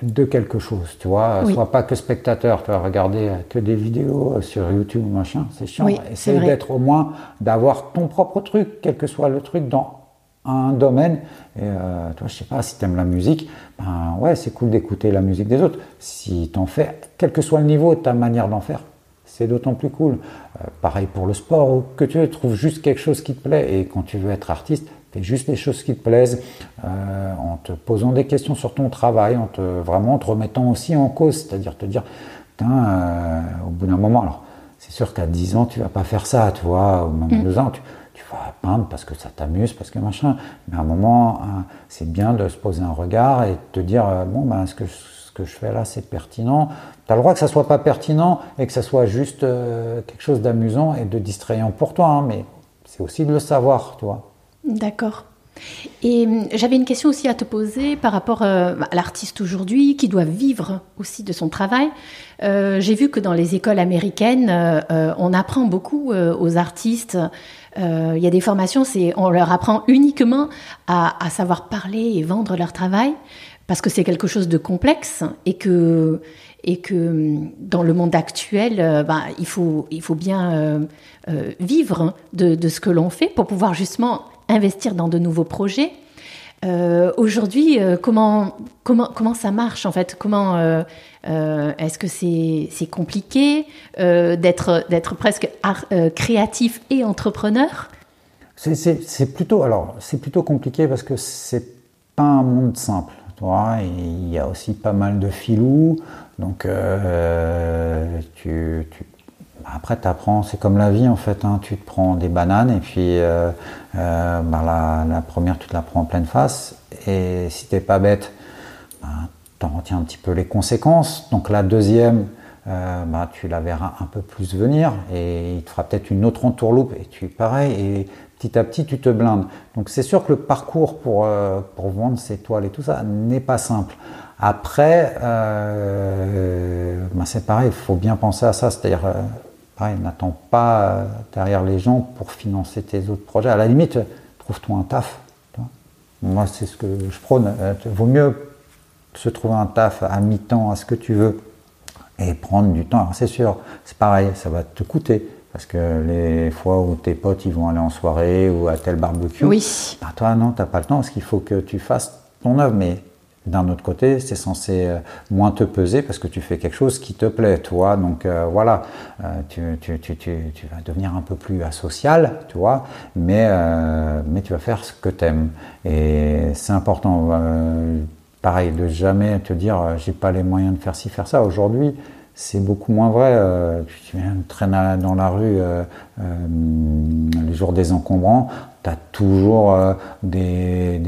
de quelque chose, tu vois, sois pas que spectateur, tu vas regarder que des vidéos sur YouTube ou machin, c'est chiant. Essaye d'être au moins, d'avoir ton propre truc, quel que soit le truc dans un domaine. Et euh, toi, je sais pas, si tu aimes la musique, ben ouais, c'est cool d'écouter la musique des autres. Si tu en fais, quel que soit le niveau, ta manière d'en faire, c'est d'autant plus cool. Pareil pour le sport, que tu trouves juste quelque chose qui te plaît et quand tu veux être artiste, fais juste les choses qui te plaisent, euh, en te posant des questions sur ton travail, en te vraiment te remettant aussi en cause, c'est-à-dire te dire, euh, au bout d'un moment, alors c'est sûr qu'à 10 ans tu vas pas faire ça, tu vois, ou même 2 mm. ans, tu, tu vas peindre parce que ça t'amuse, parce que machin. Mais à un moment, hein, c'est bien de se poser un regard et de te dire euh, bon, ben, ce que, ce que je fais là, c'est pertinent. Tu as le droit que ça soit pas pertinent et que ça soit juste euh, quelque chose d'amusant et de distrayant pour toi, hein, mais c'est aussi de le savoir, tu vois. D'accord. Et hum, j'avais une question aussi à te poser par rapport euh, à l'artiste aujourd'hui qui doit vivre aussi de son travail. Euh, j'ai vu que dans les écoles américaines, on apprend beaucoup aux artistes. Il y a des formations, on leur apprend uniquement à, savoir parler et vendre leur travail parce que c'est quelque chose de complexe et que et que hum, dans le monde actuel, ben, il faut il faut bien vivre de, de ce que l'on fait pour pouvoir justement investir dans de nouveaux projets. Euh, aujourd'hui, euh, comment, comment, comment ça marche en fait? Comment euh, est-ce que c'est compliqué d'être presque créatif et entrepreneur? C'est plutôt alors c'est plutôt compliqué parce que c'est pas un monde simple. il y a aussi pas mal de filous, donc tu après, tu apprends, c'est comme la vie en fait. Hein. tu te prends des bananes et puis euh, euh, bah, la, première, tu te la prends en pleine face. Et si t'es pas bête, tu en retiens un petit peu les conséquences. Donc la deuxième, euh, bah, tu la verras un peu plus venir et il te fera peut-être une autre entourloupe et tu pareil. Et petit à petit, tu te blindes. Donc c'est sûr que le parcours pour, pour vendre ses toiles et tout ça n'est pas simple. Après, c'est pareil, il faut bien penser à ça. C'est-à-dire Pareil, n'attends pas euh, derrière les gens pour financer tes autres projets. À la limite, trouve-toi un taf. Moi, c'est ce que je prône. Euh, vaut mieux se trouver un taf à mi-temps, à ce que tu veux, et prendre du temps. Alors, c'est sûr, c'est pareil, ça va te coûter. Parce que les fois où tes potes ils vont aller en soirée ou à tel barbecue, oui. bah toi non, t'as pas le temps parce qu'il faut que tu fasses ton œuvre. Mais d'un autre côté, c'est censé euh, moins te peser parce que tu fais quelque chose qui te plaît, toi. Donc euh, voilà, euh, tu, vas devenir un peu plus asocial, tu vois, mais, mais tu vas faire ce que tu aimes. Et c'est important, pareil, de jamais te dire j'ai pas les moyens de faire ci, faire ça. Aujourd'hui, c'est beaucoup moins vrai. tu viens traîner dans la rue les jours des encombrants, tu as toujours euh, des,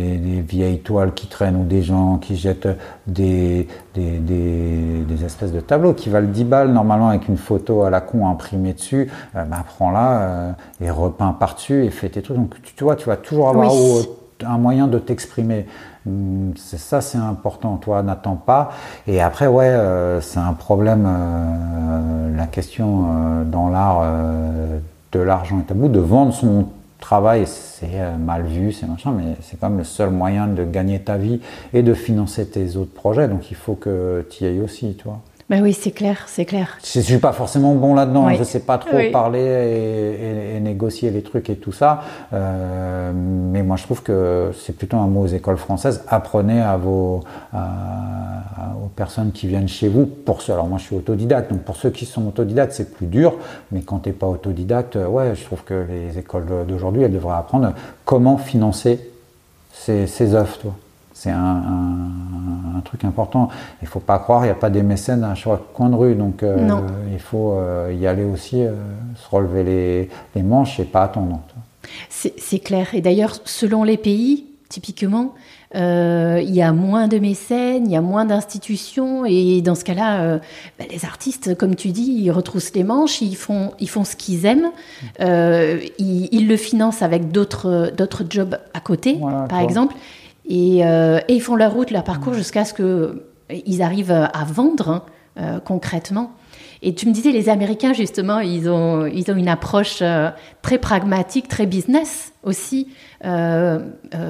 vieilles toiles qui traînent ou des gens qui jettent des, des, espèces de tableaux qui valent 10 balles normalement avec une photo à la con imprimée dessus. Euh, bah, prends-la euh, et repeins par-dessus et fais tes trucs. Donc tu, vois, tu vas toujours avoir un moyen de t'exprimer. Hum, ça, c'est important. Toi, n'attends pas. Et après, ouais, c'est un problème. la question dans l'art de l'argent est tabou, de vendre son travail, c'est euh, mal vu, c'est machin, mais c'est quand même le seul moyen de gagner ta vie et de financer tes autres projets. Donc il faut que tu y ailles aussi, tu vois. Ben oui, c'est clair, c'est clair. Je suis pas forcément bon là-dedans, je je sais pas trop parler et, négocier les trucs et tout ça. Euh, mais moi, je trouve que c'est plutôt un mot aux écoles françaises. Apprenez à vos aux personnes qui viennent chez vous. Pour ceux, alors moi, je suis autodidacte, donc pour ceux qui sont autodidactes, c'est plus dur. Mais quand tu n'es pas autodidacte, ouais, je trouve que les écoles d'aujourd'hui, elles devraient apprendre comment financer ces, ces œuvres, toi c'est un, truc important. Il faut pas croire, il n'y a pas des mécènes à chaque coin de rue. Donc euh, il faut euh, y aller aussi, euh, se relever les, manches et pas attendre. C'est clair. Et d'ailleurs, selon les pays, typiquement, il y a moins de mécènes, il y a moins d'institutions. Et dans ce cas-là, ben, les artistes, comme tu dis, ils retroussent les manches, ils font, ils font ce qu'ils aiment. Ils, le financent avec d'autres jobs à côté, par exemple. Euh, et, ils font leur route, leur parcours jusqu'à ce qu'ils arrivent à vendre hein, euh, concrètement. Et tu me disais, les Américains, justement, ils ont, ils ont une approche euh, très pragmatique, très business aussi, dans,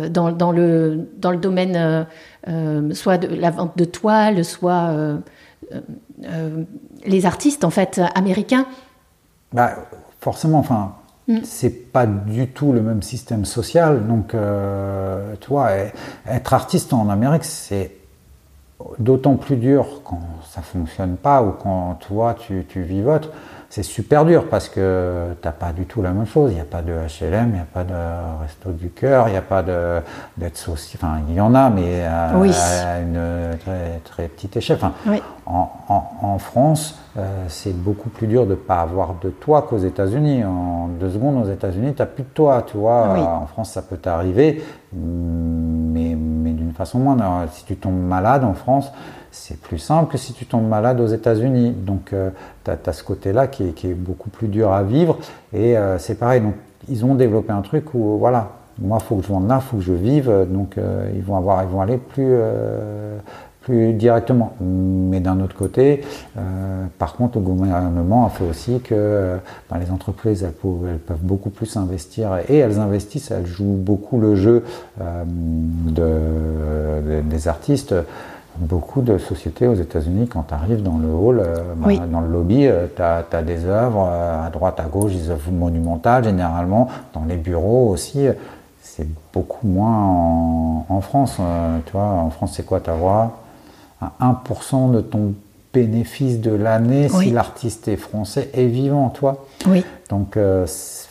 dans, le, dans le domaine soit de la vente de toiles, soit les artistes, en fait, américains. Bah, forcément, enfin, Mm. C'est pas du tout le même système social. Donc, euh, tu vois, être artiste en Amérique, c'est d'autant plus dur quand ça fonctionne pas ou quand toi tu, tu vivotes c'est super dur parce que tu n'as pas du tout la même chose. Il n'y a pas de HLM, il n'y a pas de resto du cœur, il n'y a pas d'aide sociale. Enfin, il y en a, mais à, une très, très, petite échelle. Enfin, en, France, euh, c'est beaucoup plus dur de ne pas avoir de toi qu'aux États-Unis. En deux secondes, aux États-Unis, tu n'as plus de toi. Tu vois, en France, ça peut t'arriver, mais, mais d'une façon moindre. Si tu tombes malade en France, c'est plus simple que si tu tombes malade aux États-Unis. Donc, euh, tu as, ce côté-là qui, est beaucoup plus dur à vivre. Et euh, c'est pareil. Donc, ils ont développé un truc où, voilà, moi, il faut que je vende là, il faut que je vive. Donc, euh, ils, vont avoir, ils vont aller plus, plus directement. Mais d'un autre côté, par contre, le gouvernement a fait aussi que ben, les entreprises, elles peuvent, beaucoup plus investir. Et elles investissent, elles jouent beaucoup le jeu de, des artistes beaucoup de sociétés aux États-Unis, quand tu arrives dans le hall, euh, bah, dans le lobby, euh, tu as, des œuvres euh, à droite, à gauche, des œuvres monumentales généralement, dans les bureaux aussi. C'est beaucoup moins en, France. tu vois, en France, c'est quoi ta voix 1% de ton bénéfice de l'année si l'artiste est français et vivant, toi. Oui. Donc,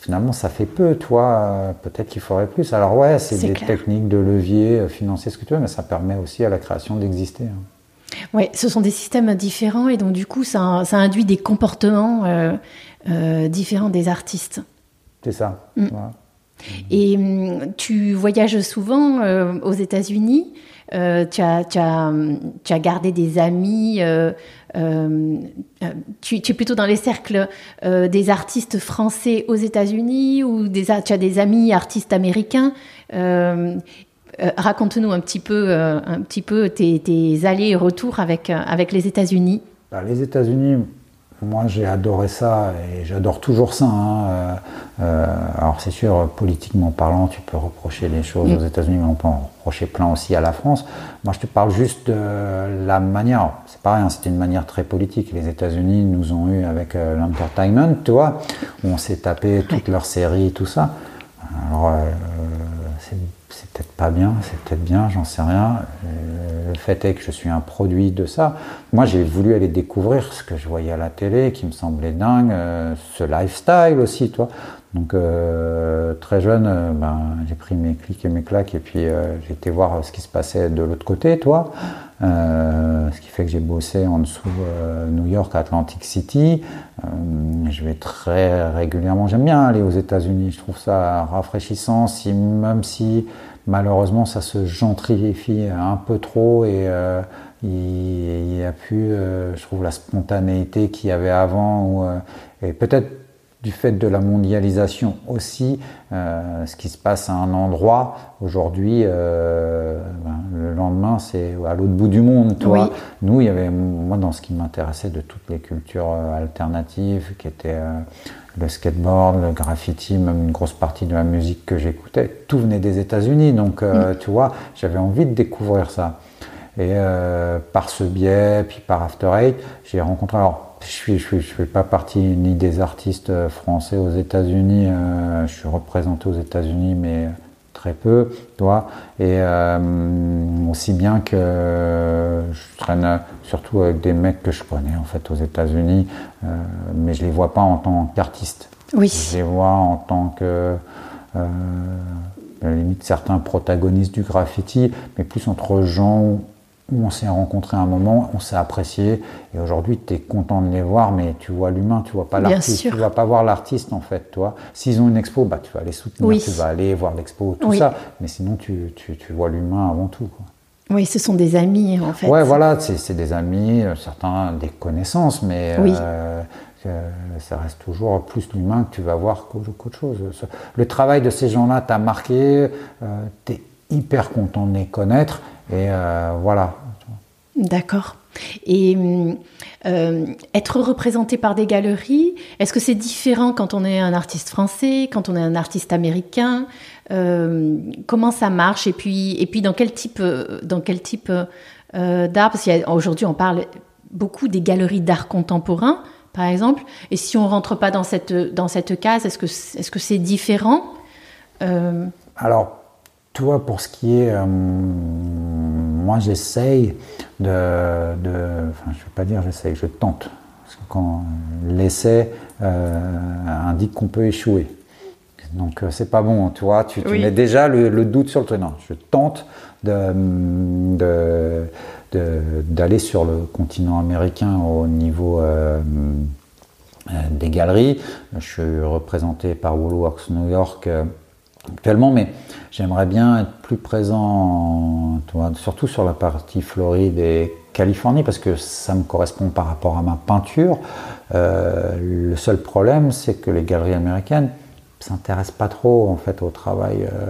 finalement, ça fait peu, toi. Peut-être qu'il faudrait plus. Alors, ouais, c'est des techniques de levier euh, financier, ce que tu veux, mais ça permet aussi à la création d'exister. Hein. Oui, ce sont des systèmes différents et donc, du coup, ça, ça induit des comportements euh, euh, différents des artistes. C'est ça. Mm. Et mm, tu voyages souvent aux États-Unis. Tu, as, tu, as, gardé des amis euh, euh, tu, es plutôt dans les cercles euh, des artistes français aux États-Unis ou des, tu as des amis artistes américains Raconte-nous un petit peu, un petit peu tes, tes allers et retours avec, avec les États-Unis. Bah, les États-Unis, moi, j'ai adoré ça et j'adore toujours ça. Hein. Euh, euh, alors, c'est sûr, politiquement parlant, tu peux reprocher les choses mm. aux États-Unis, mais on peut en reprocher plein aussi à la France. Moi, je te parle juste de la manière. C'est pas rien, c'était une manière très politique. Les États-Unis nous ont eu avec euh, l'entertainment, tu vois, où on s'est tapé toutes leurs séries, tout ça. Alors, c'est c'est bien, c'est peut-être bien, j'en sais rien. Euh, le fait est que je suis un produit de ça. Moi, j'ai voulu aller découvrir ce que je voyais à la télé, qui me semblait dingue, euh, ce lifestyle aussi, toi. Donc, euh, très jeune, ben, j'ai pris mes clics et mes claques, et puis j'ai été voir ce qui se passait de l'autre côté, toi. ce qui fait que j'ai bossé en dessous New York, Atlantic City. je vais très régulièrement. J'aime bien aller aux États-Unis. Je trouve ça rafraîchissant, même si malheureusement, ça se gentrifie un peu trop et euh, il n'y a plus, euh, je trouve, la spontanéité qu'il y avait avant. Euh, et peut-être du fait de la mondialisation aussi, ce qui se passe à un endroit aujourd'hui, ben, le lendemain c'est à l'autre bout du monde. Toi, nous, il y avait moi dans ce qui m'intéressait de toutes les cultures alternatives, qui étaient le skateboard, le graffiti, même une grosse partie de la musique que j'écoutais, tout venait des États-Unis. Donc, euh, mm. tu vois, j'avais envie de découvrir ça. Et euh, par ce biais, puis par After Eight, j'ai rencontré. Alors, je ne je, fais pas partie ni des artistes français aux États-Unis. Euh, je suis représenté aux États-Unis, mais très peu, toi. Et euh, aussi bien que je traîne surtout avec des mecs que je connais en fait aux États-Unis, euh, mais je les vois pas en tant qu'artistes. Oui. Je les vois en tant que euh, limite certains protagonistes du graffiti, mais plus entre gens on s'est rencontrés un moment, on s'est apprécié, et aujourd'hui tu es content de les voir, mais tu vois l'humain, tu vois pas l'artiste, tu vas pas voir l'artiste en fait, toi. S'ils ont une expo, bah tu vas les soutenir, tu vas aller voir l'expo, tout ça, mais sinon tu, tu, tu vois l'humain avant tout. Quoi. Oui, ce sont des amis en fait. Ouais, voilà, c'est des amis, euh, certains des connaissances, mais euh, ça reste toujours plus l'humain que tu vas voir qu'autre chose. Le travail de ces gens-là t'a marqué, euh, tu es hyper content de les connaître, et voilà, D'accord. Et euh, être représenté par des galeries, est-ce que c'est différent quand on est un artiste français, quand on est un artiste américain? Euh, Comment ça marche? Et puis, et puis dans quel type, dans quel type euh, d'art? Parce qu'aujourd'hui, on parle beaucoup des galeries d'art contemporain, par exemple. Et si on rentre pas dans cette, dans cette case, est-ce que est-ce que c'est différent? Alors, toi, pour ce qui est, moi, j'essaye de, enfin, je ne vais pas dire j'essaye, je tente. Parce que quand l'essai indique qu'on peut échouer. Donc c'est pas bon, tu vois, tu, mets déjà le, doute sur le truc. Non, je tente d'aller sur le continent américain au niveau des galeries. Je suis représenté par Woolworths New York actuellement, mais j'aimerais bien être plus présent, surtout sur la partie Floride et Californie, parce que ça me correspond par rapport à ma peinture. Euh, le seul problème, c'est que les galeries américaines s'intéressent pas trop en fait au travail euh,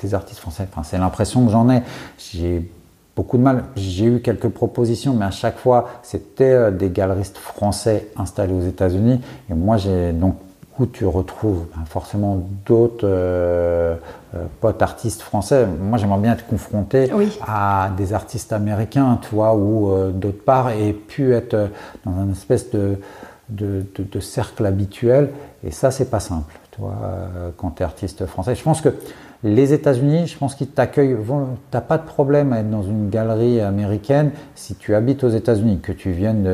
des artistes français. Enfin, c'est l'impression que j'en ai. J'ai beaucoup de mal. J'ai eu quelques propositions, mais à chaque fois, c'était euh, des galeristes français installés aux États-Unis. Et moi, j'ai donc où tu retrouves ben, forcément d'autres euh, euh, potes artistes français. Moi, j'aimerais bien être confronté à des artistes américains, tu vois, ou euh, d'autre part, et pu être dans un espèce de, de, de cercle habituel. Et ça, c'est pas simple, tu vois, quand tu es artiste français. Je pense que les États-Unis, je pense qu'ils t'accueillent. T'as pas de problème à être dans une galerie américaine si tu habites aux États-Unis, que tu viennes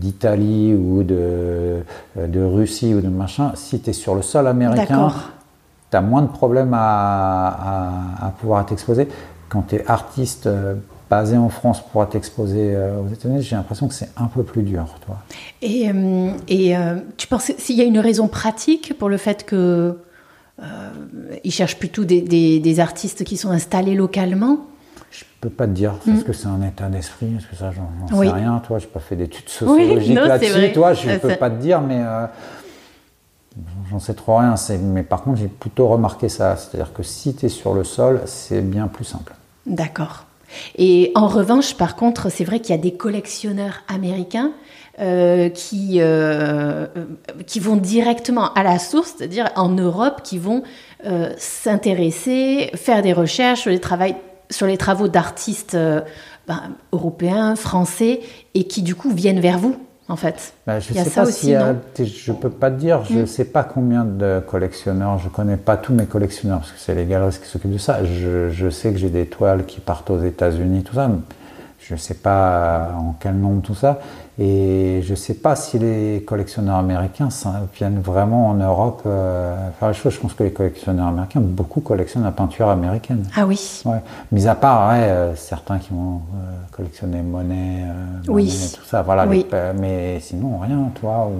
d'Italie ou de, de, Russie ou de machin. Si tu es sur le sol américain, tu as moins de problèmes à, pouvoir t'exposer. Quand tu es artiste euh, basé en France pour t'exposer euh, aux États-Unis, j'ai l'impression que c'est un peu plus dur. Toi. Et, euh, et tu penses s'il y a une raison pratique pour le fait que ils cherchent plutôt des, artistes qui sont installés localement je peux pas te dire, est-ce mm. que c'est un état d'esprit, est-ce que ça, j'en sais rien, toi, j'ai pas fait d'études sociologiques là-dessus, toi, je peux pas te dire, mais euh, j'en sais trop rien. Mais par contre, j'ai plutôt remarqué ça, c'est-à-dire que si tu es sur le sol, c'est bien plus simple. D'accord. Et en revanche, par contre, c'est vrai qu'il y a des collectionneurs américains euh, qui, euh, qui vont directement à la source, c'est-à-dire en Europe, qui vont euh, s'intéresser, faire des recherches sur les, travaux d'artistes ben, européens, français, et qui du coup viennent vers vous. En fait, bah, je ne sais pas si je peux pas te dire, je ne mm. sais pas combien de collectionneurs, je connais pas tous mes collectionneurs parce que c'est les galeristes qui s'occupent de ça. Je, je, sais que j'ai des toiles qui partent aux États-Unis, tout ça. Je ne sais pas en quel nombre tout ça. Et je ne sais pas si les collectionneurs américains viennent vraiment en Europe. Euh, enfin, je pense que les collectionneurs américains, beaucoup collectionnent la peinture américaine. Ah oui. Ouais. Mis à part euh, certains qui vont euh, collectionner monnaie, oui. tout ça. Voilà. Oui. mais sinon, rien, toi.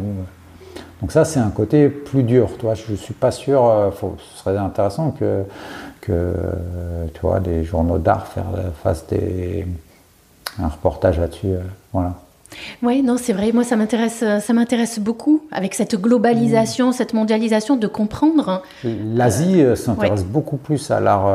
Donc ça, c'est un côté plus dur. Toi, je ne suis pas sûr. ce serait intéressant que, que tu vois, des journaux d'art fassent des un reportage là-dessus. Euh, voilà. Oui, non, c'est vrai. Moi, ça m'intéresse, euh, ça m'intéresse beaucoup avec cette globalisation, cette mondialisation, de comprendre. L'Asie euh, s'intéresse beaucoup plus à l'art,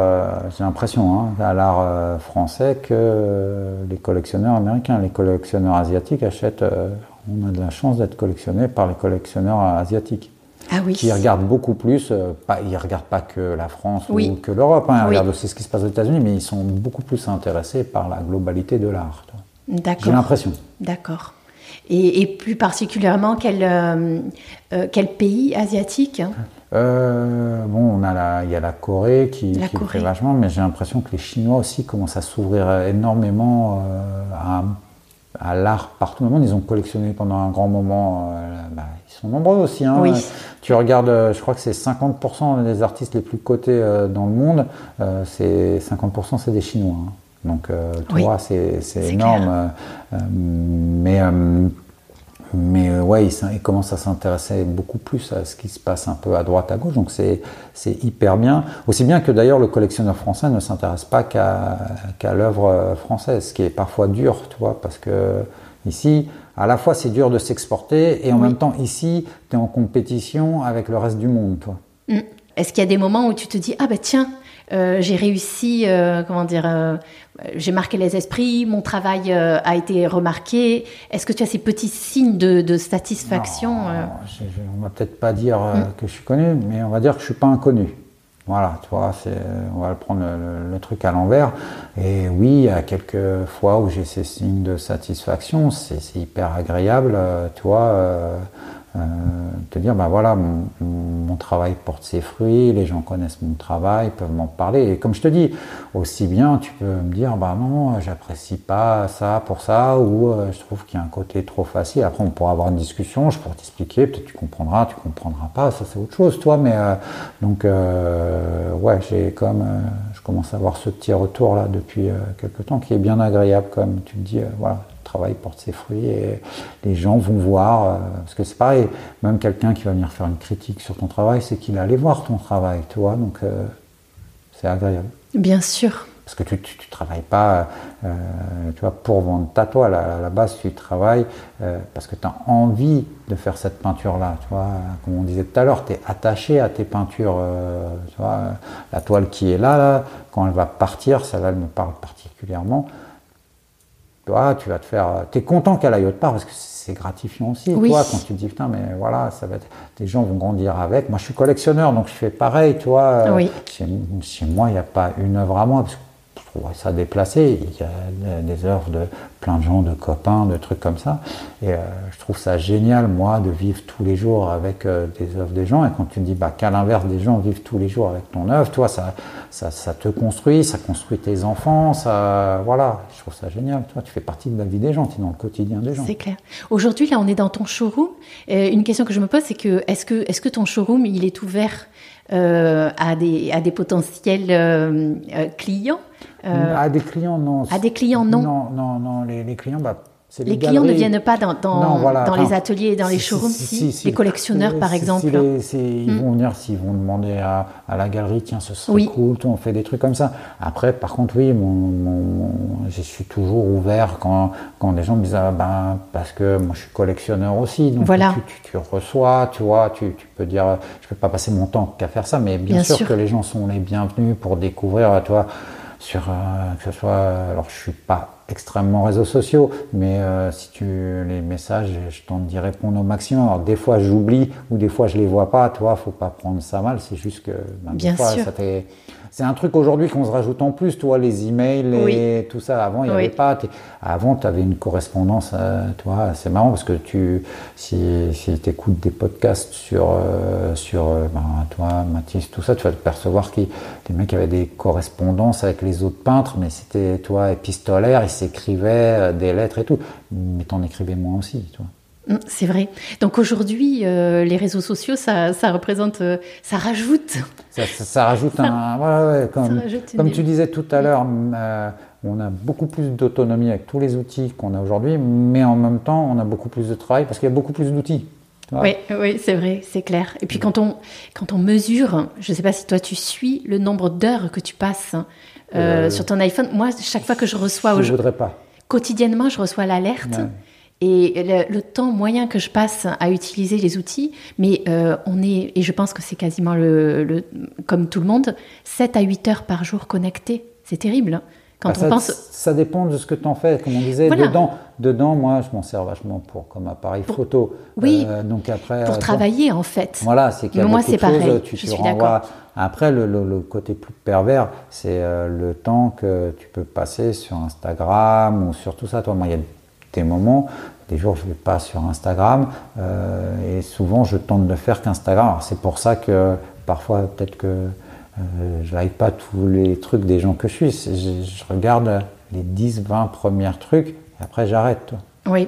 j'ai l'impression, hein, à l'art français que les collectionneurs américains. Les collectionneurs asiatiques achètent. on a de la chance d'être collectionné par les collectionneurs asiatiques. Ah oui. qui regardent beaucoup plus, pas, ils ne regardent pas que la France ou que l'Europe, hein, ils regardent aussi ce qui se passe aux États-Unis, mais ils sont beaucoup plus intéressés par la globalité de l'art. D'accord. J'ai l'impression. D'accord. Et, plus particulièrement, quel, euh, euh, quel pays asiatique euh, bon, on a la, il y a la Corée qui, qui fait vachement, mais j'ai l'impression que les Chinois aussi commencent à s'ouvrir énormément à, à l'art partout dans le monde. Ils ont collectionné pendant un grand moment. Bah, ils sont nombreux aussi. Hein. Oui. Tu regardes, je crois que c'est 50% des artistes les plus cotés dans le monde. c'est 50% c'est des Chinois. Hein. Donc, euh, toi, c'est énorme. Euh, euh, mais, mais ouais, il, commence à s'intéresser beaucoup plus à ce qui se passe un peu à droite, à gauche. Donc, c'est hyper bien. Aussi bien que d'ailleurs, le collectionneur français ne s'intéresse pas qu'à l'œuvre française, ce qui est parfois dur, tu vois, parce que ici, à la fois, c'est dur de s'exporter et en même temps, ici, tu es en compétition avec le reste du monde, toi. Mm. Est-ce qu'il y a des moments où tu te dis, ah ben tiens, euh, j'ai réussi, euh, comment dire, euh, j'ai marqué les esprits, mon travail a été remarqué. Est-ce que tu as ces petits signes de, satisfaction On va peut-être pas dire hmm. que je suis connu, mais on va dire que je suis pas inconnu. Voilà, tu vois, on va prendre le, truc à l'envers. Et oui, il y a quelques fois où j'ai ces signes de satisfaction, c'est hyper agréable, tu vois. euh, te dire, bah voilà, mon, mon, travail porte ses fruits, les gens connaissent mon travail, peuvent m'en parler. Et comme je te dis, aussi bien, tu peux me dire, bah non, j'apprécie pas ça pour ça, ou euh, je trouve qu'il y a un côté trop facile. Après, on pourra avoir une discussion, je pourrais t'expliquer, peut-être tu comprendras, tu comprendras pas, ça c'est autre chose, toi. Mais euh, donc, ouais, j'ai comme, je commence à avoir ce petit retour là depuis quelques temps qui est bien agréable, comme tu me dis, voilà, travail porte ses fruits et les gens vont voir, euh, parce que c'est pareil, même quelqu'un qui va venir faire une critique sur ton travail, c'est qu'il allé voir ton travail, tu vois, donc euh, c'est agréable. Bien sûr. Parce que tu ne travailles pas euh, tu vois, pour vendre ta toile. À la base, tu travailles parce que tu as envie de faire cette peinture-là. Tu vois, comme on disait tout à l'heure, tu es attaché à tes peintures. tu vois, la toile qui est là, là, quand elle va partir, celle-là, elle me parle particulièrement toi, tu vas te faire. Tu es content qu'elle aille autre part parce que c'est gratifiant aussi. Toi, quand tu te dis, putain, mais voilà, ça va être, des gens vont grandir avec. Moi, je suis collectionneur, donc je fais pareil, toi. Oui. Chez, chez, moi, il n'y a pas une œuvre à moi parce que trouve ça déplacé. Il y a des œuvres de plein de gens, de copains, de trucs comme ça. Et euh, je trouve ça génial, moi, de vivre tous les jours avec euh, des œuvres des gens. Et quand tu me dis bah, qu'à l'inverse, des gens vivent tous les jours avec ton œuvre, toi, ça, ça, ça, te construit, ça construit tes enfants, ça, voilà, je trouve ça génial. Toi, tu fais partie de la vie des gens, tu es dans le quotidien des gens. C'est clair. Aujourd'hui, là, on est dans ton showroom. une question que je me pose, c'est que est-ce que, est -ce que ton showroom, il est ouvert euh, à, des, à des potentiels euh, euh, clients À des clients, non. À des clients, non. Non, non, non. Les, les clients, bah, les, clients ne viennent pas dans, dans, dans les ateliers et dans les showrooms, si, les collectionneurs par exemple. ils hmm. vont venir s'ils vont demander à, à, la galerie, tiens, ce serait cool, on fait des trucs comme ça. Après, par contre, oui, mon, je suis toujours ouvert quand, quand des gens me disent, ah, ben, parce que moi je suis collectionneur aussi, donc voilà. tu, tu, reçois, tu vois, tu, tu, peux dire, je peux pas passer mon temps qu'à faire ça, mais bien, sûr, que les gens sont les bienvenus pour découvrir, tu vois, sur, euh, que ce soit, alors je suis pas extrêmement réseaux sociaux, mais euh, si tu les messages, je tente d'y répondre au maximum. Alors des fois j'oublie ou des fois je les vois pas, toi, faut pas prendre ça mal, c'est juste que ben, Bien fois, sûr. ça c'est un truc aujourd'hui qu'on se rajoute en plus, toi, les emails et tout ça. Avant, il n'y avait pas. Avant, tu avais une correspondance, euh, toi, c'est marrant parce que tu, si, si tu écoutes des podcasts sur, euh, sur euh, ben, toi, Mathis, tout ça, tu vas te percevoir que les mecs avaient des correspondances avec les autres peintres, mais c'était, toi, épistolaire, ils s'écrivaient des lettres et tout. Mais t'en écrivais moins aussi, toi. Mm, c'est vrai. Donc aujourd'hui, euh, les réseaux sociaux, ça, représente, euh, ça rajoute. Ça, rajoute un. Ouais, ouais, comme, comme tu disais tout à l'heure, euh, on a beaucoup plus d'autonomie avec tous les outils qu'on a aujourd'hui, mais en même temps, on a beaucoup plus de travail parce qu'il y a beaucoup plus d'outils. Oui, oui, c'est vrai, c'est clair. Et puis quand on, quand on mesure, je ne sais pas si toi tu suis le nombre d'heures que tu passes sur ton iPhone. Moi, chaque fois que je reçois. Je ne voudrais pas. Quotidiennement, je reçois l'alerte et le, temps moyen que je passe à utiliser les outils, mais euh, on est, et je pense que c'est quasiment le, comme tout le monde, 7 à 8 heures par jour connectés. C'est terrible. Hein. Quand bah, on ça, pense... ça dépend de ce que tu en fais, comme on disait. Dedans, dedans, moi, je m'en sers vachement pour comme appareil photo. Oui. Euh, donc après, pour euh, travailler, en fait. Voilà, c'est qu'il y a moi, c'est pareil. Tu je suis renvoies. Après, le, le, côté plus pervers, c'est le temps que tu peux passer sur Instagram ou sur tout ça. Toi, moi, il y a des moments, des jours je ne vais pas sur Instagram euh, et souvent je tente de faire qu'Instagram. c'est pour ça que parfois peut-être que euh, je n'arrive pas tous les trucs des gens que je suis. Je, regarde les 10-20 premiers trucs et après j'arrête. Oui,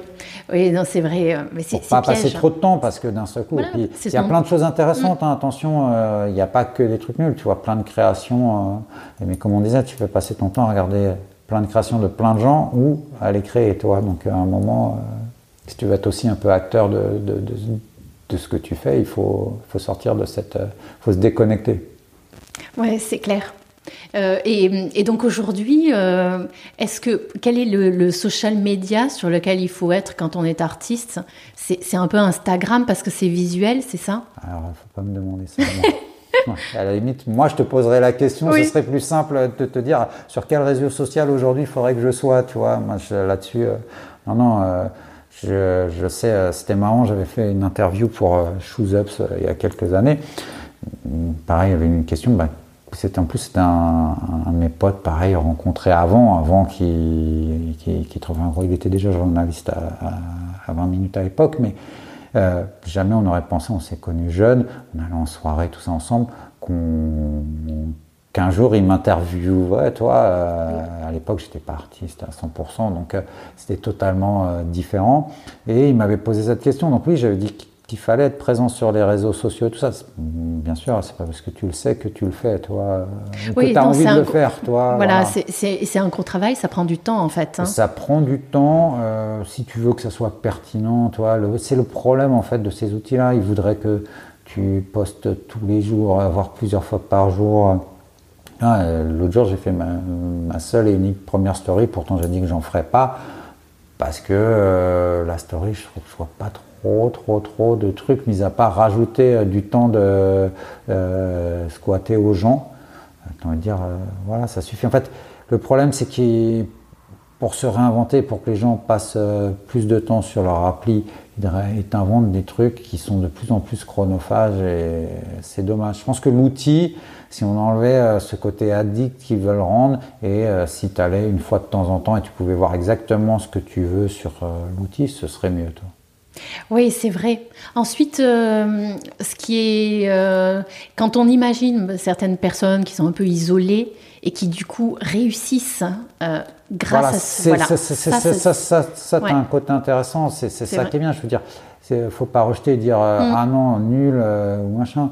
oui, non, c'est vrai. Euh, mais c'est pas passer trop de temps parce que d'un seul coup, il y a plein de choses intéressantes. Hein, attention, il n'y a pas que des trucs nuls. Tu vois plein de créations. mais comme on disait, tu peux passer ton temps à regarder plein de créations de plein de gens ou à les créer toi. Donc à un moment, euh, si tu veux être aussi un peu acteur de, de, de, ce que tu fais, il faut, faut sortir de cette... Euh, faut se déconnecter. Ouais, c'est clair. Euh, et, et, donc aujourd'hui, est-ce que quel est le, social media sur lequel il faut être quand on est artiste? C'est un peu Instagram parce que c'est visuel, c'est ça? Alors, il ne faut pas me demander ça. à la limite, moi, je te poserais la question. Ce serait plus simple de te dire sur quel réseau social aujourd'hui il faudrait que je sois. Tu vois, moi, là-dessus, euh, non, non. Euh, je, je, sais, euh, c'était marrant. J'avais fait une interview pour Shoes Ups il y a quelques années. Pareil, il y avait une question. Bah, c'était en plus c'était un, un, de mes potes, pareil, rencontré avant, avant qu'il qu qu trouve un gros. Il était déjà journaliste à, à, à 20 minutes à l'époque, mais jamais on aurait pensé, on s'est connus jeunes, on allait en soirée, tout ça ensemble, qu'on qu'un jour il m'interviewait, toi, à l'époque j'étais pas artiste à 100%, donc c'était totalement différent, et il m'avait posé cette question, donc oui, j'avais dit qu'il fallait être présent sur les réseaux sociaux, tout ça. Bien sûr, c'est pas parce que tu le sais que tu le fais, toi. Oui, tu as envie de le faire, toi. Voilà, c'est un gros travail, ça prend du temps en fait. Hein. Ça prend du temps. Euh, si tu veux que ça soit pertinent, toi, c'est le problème en fait de ces outils-là. Ils voudraient que tu postes tous les jours, voire plusieurs fois par jour. Ah, euh, l'autre jour, j'ai fait ma, seule et unique première story. Pourtant, j'ai dit que j'en ferais pas parce que euh, la story, je trouve que je vois pas trop trop, trop, trop de trucs, mis à part rajouter euh, du temps de euh, squatter aux gens. Va dire, euh, voilà, ça suffit. En fait, le problème, c'est que pour se réinventer, pour que les gens passent plus de temps sur leur appli, ils t'inventent des trucs qui sont de plus en plus chronophages et c'est dommage. Je pense que l'outil, si on enlevait ce côté addict qu'ils veulent rendre et si tu allais une fois de temps en temps et tu pouvais voir exactement ce que tu veux sur l'outil, ce serait mieux. Toi. Oui, c'est vrai. Ensuite, euh, ce qui est, euh, quand on imagine certaines personnes qui sont un peu isolées et qui du coup réussissent euh, grâce à voilà, ça, ça, ça, ça un côté intéressant. C'est ça qui est bien. Je veux dire, faut pas rejeter et dire mm. ah non nul ou machin.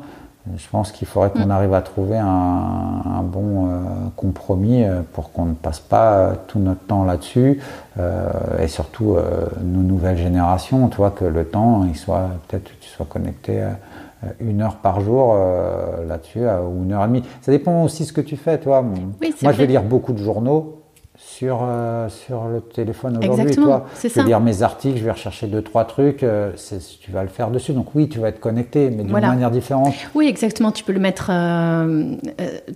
Je pense qu'il faudrait qu'on mm. arrive à trouver un, bon euh, compromis euh, pour qu'on ne passe pas tout notre temps là-dessus euh, et surtout nos nouvelles générations, toi, que le temps, il soit peut-être tu sois connecté une heure par jour là-dessus ou une heure et demie. Ça dépend aussi de ce que tu fais, toi. Moi, je vais lire beaucoup de journaux sur, euh, sur le téléphone aujourd'hui. Toi, je vais lire mes articles, je vais rechercher deux, trois trucs, euh, tu vas le faire dessus. Donc oui, tu vas être connecté, mais d'une manière différente. Oui, exactement. Tu peux le mettre, euh,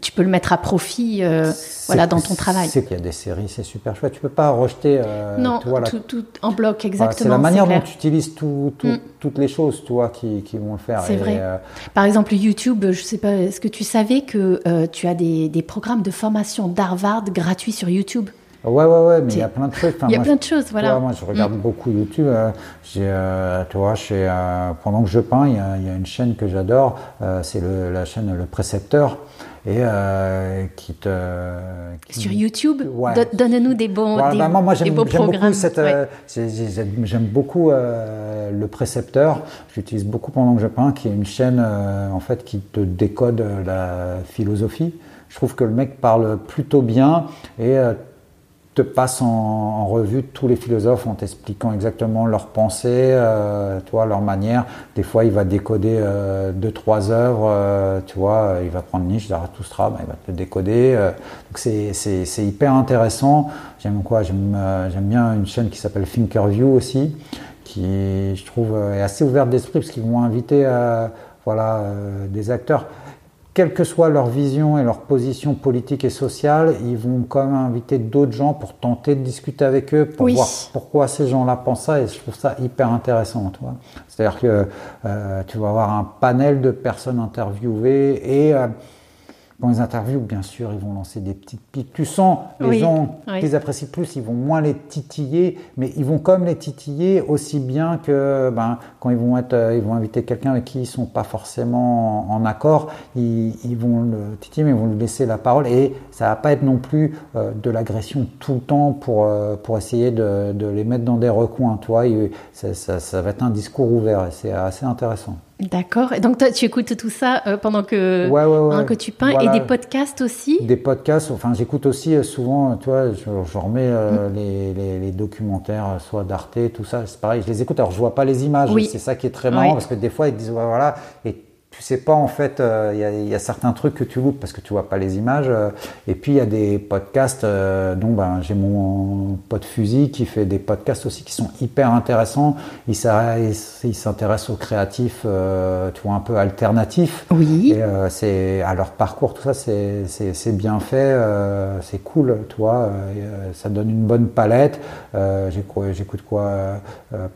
tu peux le mettre à profit voilà, dans ton travail. C'est qu'il y a des séries, c'est super chouette. Tu peux pas rejeter non, tout, en bloc, exactement. c'est la manière dont tu utilises tout, mm. toutes les choses, toi, qui, qui vont le faire. C'est vrai. Par exemple, YouTube, je sais pas, est-ce que tu savais que tu as des, des programmes de formation d'Harvard gratuits sur YouTube? Ouais, ouais, ouais, mais il y a plein de trucs. il y a plein de choses, voilà. moi, je regarde mm. beaucoup YouTube. Euh, euh, tu vois, euh, pendant que je peins, il y a, y a une chaîne que j'adore. c'est la chaîne Le Précepteur. Et qui te. Sur YouTube Donne-nous des bons, des, bah, moi, j'aime, Beaucoup cette, j'aime beaucoup Le Précepteur. J'utilise beaucoup pendant que je peins, qui est une chaîne en fait qui te décode la philosophie. Je trouve que le mec parle plutôt bien et te passe en, revue tous les philosophes en t'expliquant exactement leurs pensées, euh, toi, leur manière. Des fois, il va décoder euh, deux, trois œuvres, euh, tu vois, il va prendre Nietzsche, Zarathustra, ben, il va te décoder. donc c'est hyper intéressant. J'aime quoi? J'aime bien une chaîne qui s'appelle Thinkerview aussi, qui, je trouve, est assez ouverte d'esprit parce qu'ils vont inviter voilà, des acteurs quelle que soit leur vision et leur position politique et sociale, ils vont quand même inviter d'autres gens pour tenter de discuter avec eux, pour voir pourquoi ces gens-là pensent ça, et je trouve ça hyper intéressant. C'est-à-dire que euh, tu vas avoir un panel de personnes interviewées et euh, dans les interviews, bien sûr, ils vont lancer des petites piques. Tu sens les gens qu'ils apprécient plus, ils vont moins les titiller, mais ils vont comme les titiller aussi bien que ben, quand ils vont, être, euh, ils vont inviter quelqu'un avec qui ils sont pas forcément en, accord, ils, vont le titiller, mais ils vont lui laisser la parole. Et ça va pas être non plus euh, de l'agression tout le temps pour, euh, pour essayer de, de, les mettre dans des recoins. Toi, ça, ça, ça va être un discours ouvert et c'est assez intéressant. D'accord. Et donc toi, tu écoutes tout ça euh, pendant que, hein, que tu peins et des podcasts aussi? Des podcasts. Enfin, j'écoute aussi euh, souvent, tu vois, je, remets euh, mm. les, les, documentaires, soit d'Arte, tout ça. C'est pareil, je les écoute. Alors, je vois pas les images. C'est ça qui est très marrant parce que des fois, ils disent voilà. Et tu sais pas en fait, euh, il y, a certains trucs que tu loupes parce que tu vois pas les images. Euh, et puis il y a des podcasts, euh, dont ben, j'ai mon pote Fusil qui fait des podcasts aussi qui sont hyper intéressants. Il s'intéresse aux créatifs, tu vois, un peu alternatifs. Oui. Et c'est à leur parcours, tout ça, c'est bien fait, c'est cool, tu vois. ça donne une bonne palette. J'écoute quoi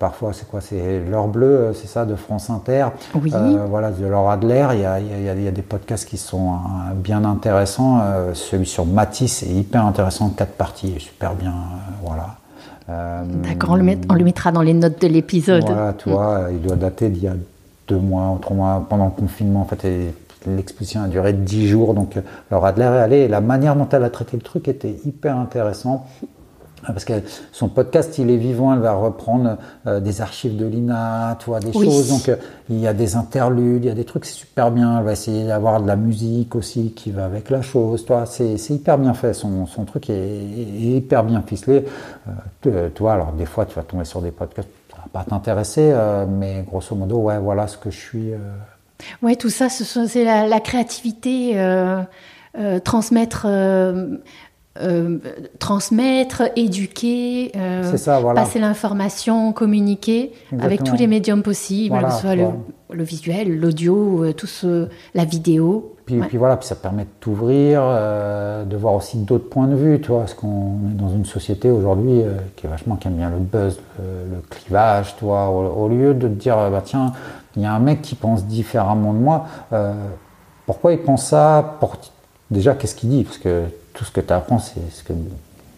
Parfois, c'est quoi C'est l'heure bleue, c'est ça, de France Inter. Oui. voilà, de leur Adler, il y, a, il, y a, des podcasts qui sont euh, bien intéressants. Euh, celui sur Matisse est hyper intéressant, quatre parties, super bien. Euh, voilà. D'accord, on, le mettra dans les notes de l'épisode. Voilà, tu vois, il doit dater d'il y a deux mois ou trois mois pendant le confinement. En fait, l'exposition a duré dix jours. Donc, alors Adler est allé et la manière dont elle a traité le truc était hyper intéressant. Parce que son podcast, il est vivant, elle va reprendre euh, des archives de l'INA, tu vois, des choses. Donc, euh, il y a des interludes, il y a des trucs, c'est super bien. Elle va essayer d'avoir de la musique aussi qui va avec la chose, toi. C'est hyper bien fait. Son, son truc est, hyper bien ficelé. Euh, toi, alors, des fois, tu vas tomber sur des podcasts, ça va pas t'intéresser, mais grosso modo, ouais, voilà ce que je suis. Ouais, tout ça, c'est la, la, créativité, transmettre euh, transmettre, éduquer, euh, passer l'information, communiquer avec tous les médiums possibles, que ce soit le, visuel, l'audio, euh, tout ce, la vidéo. Puis, puis, voilà, puis ça permet de t'ouvrir, de voir aussi d'autres points de vue, tu vois, parce qu'on est dans une société aujourd'hui qui est vachement qui aime bien le buzz, le, clivage, tu vois, au, lieu de te dire bah tiens, il y a un mec qui pense différemment de moi, pourquoi il pense ça? Déjà, qu'est-ce qu'il dit? Parce que tout ce que tu apprends, c'est ce que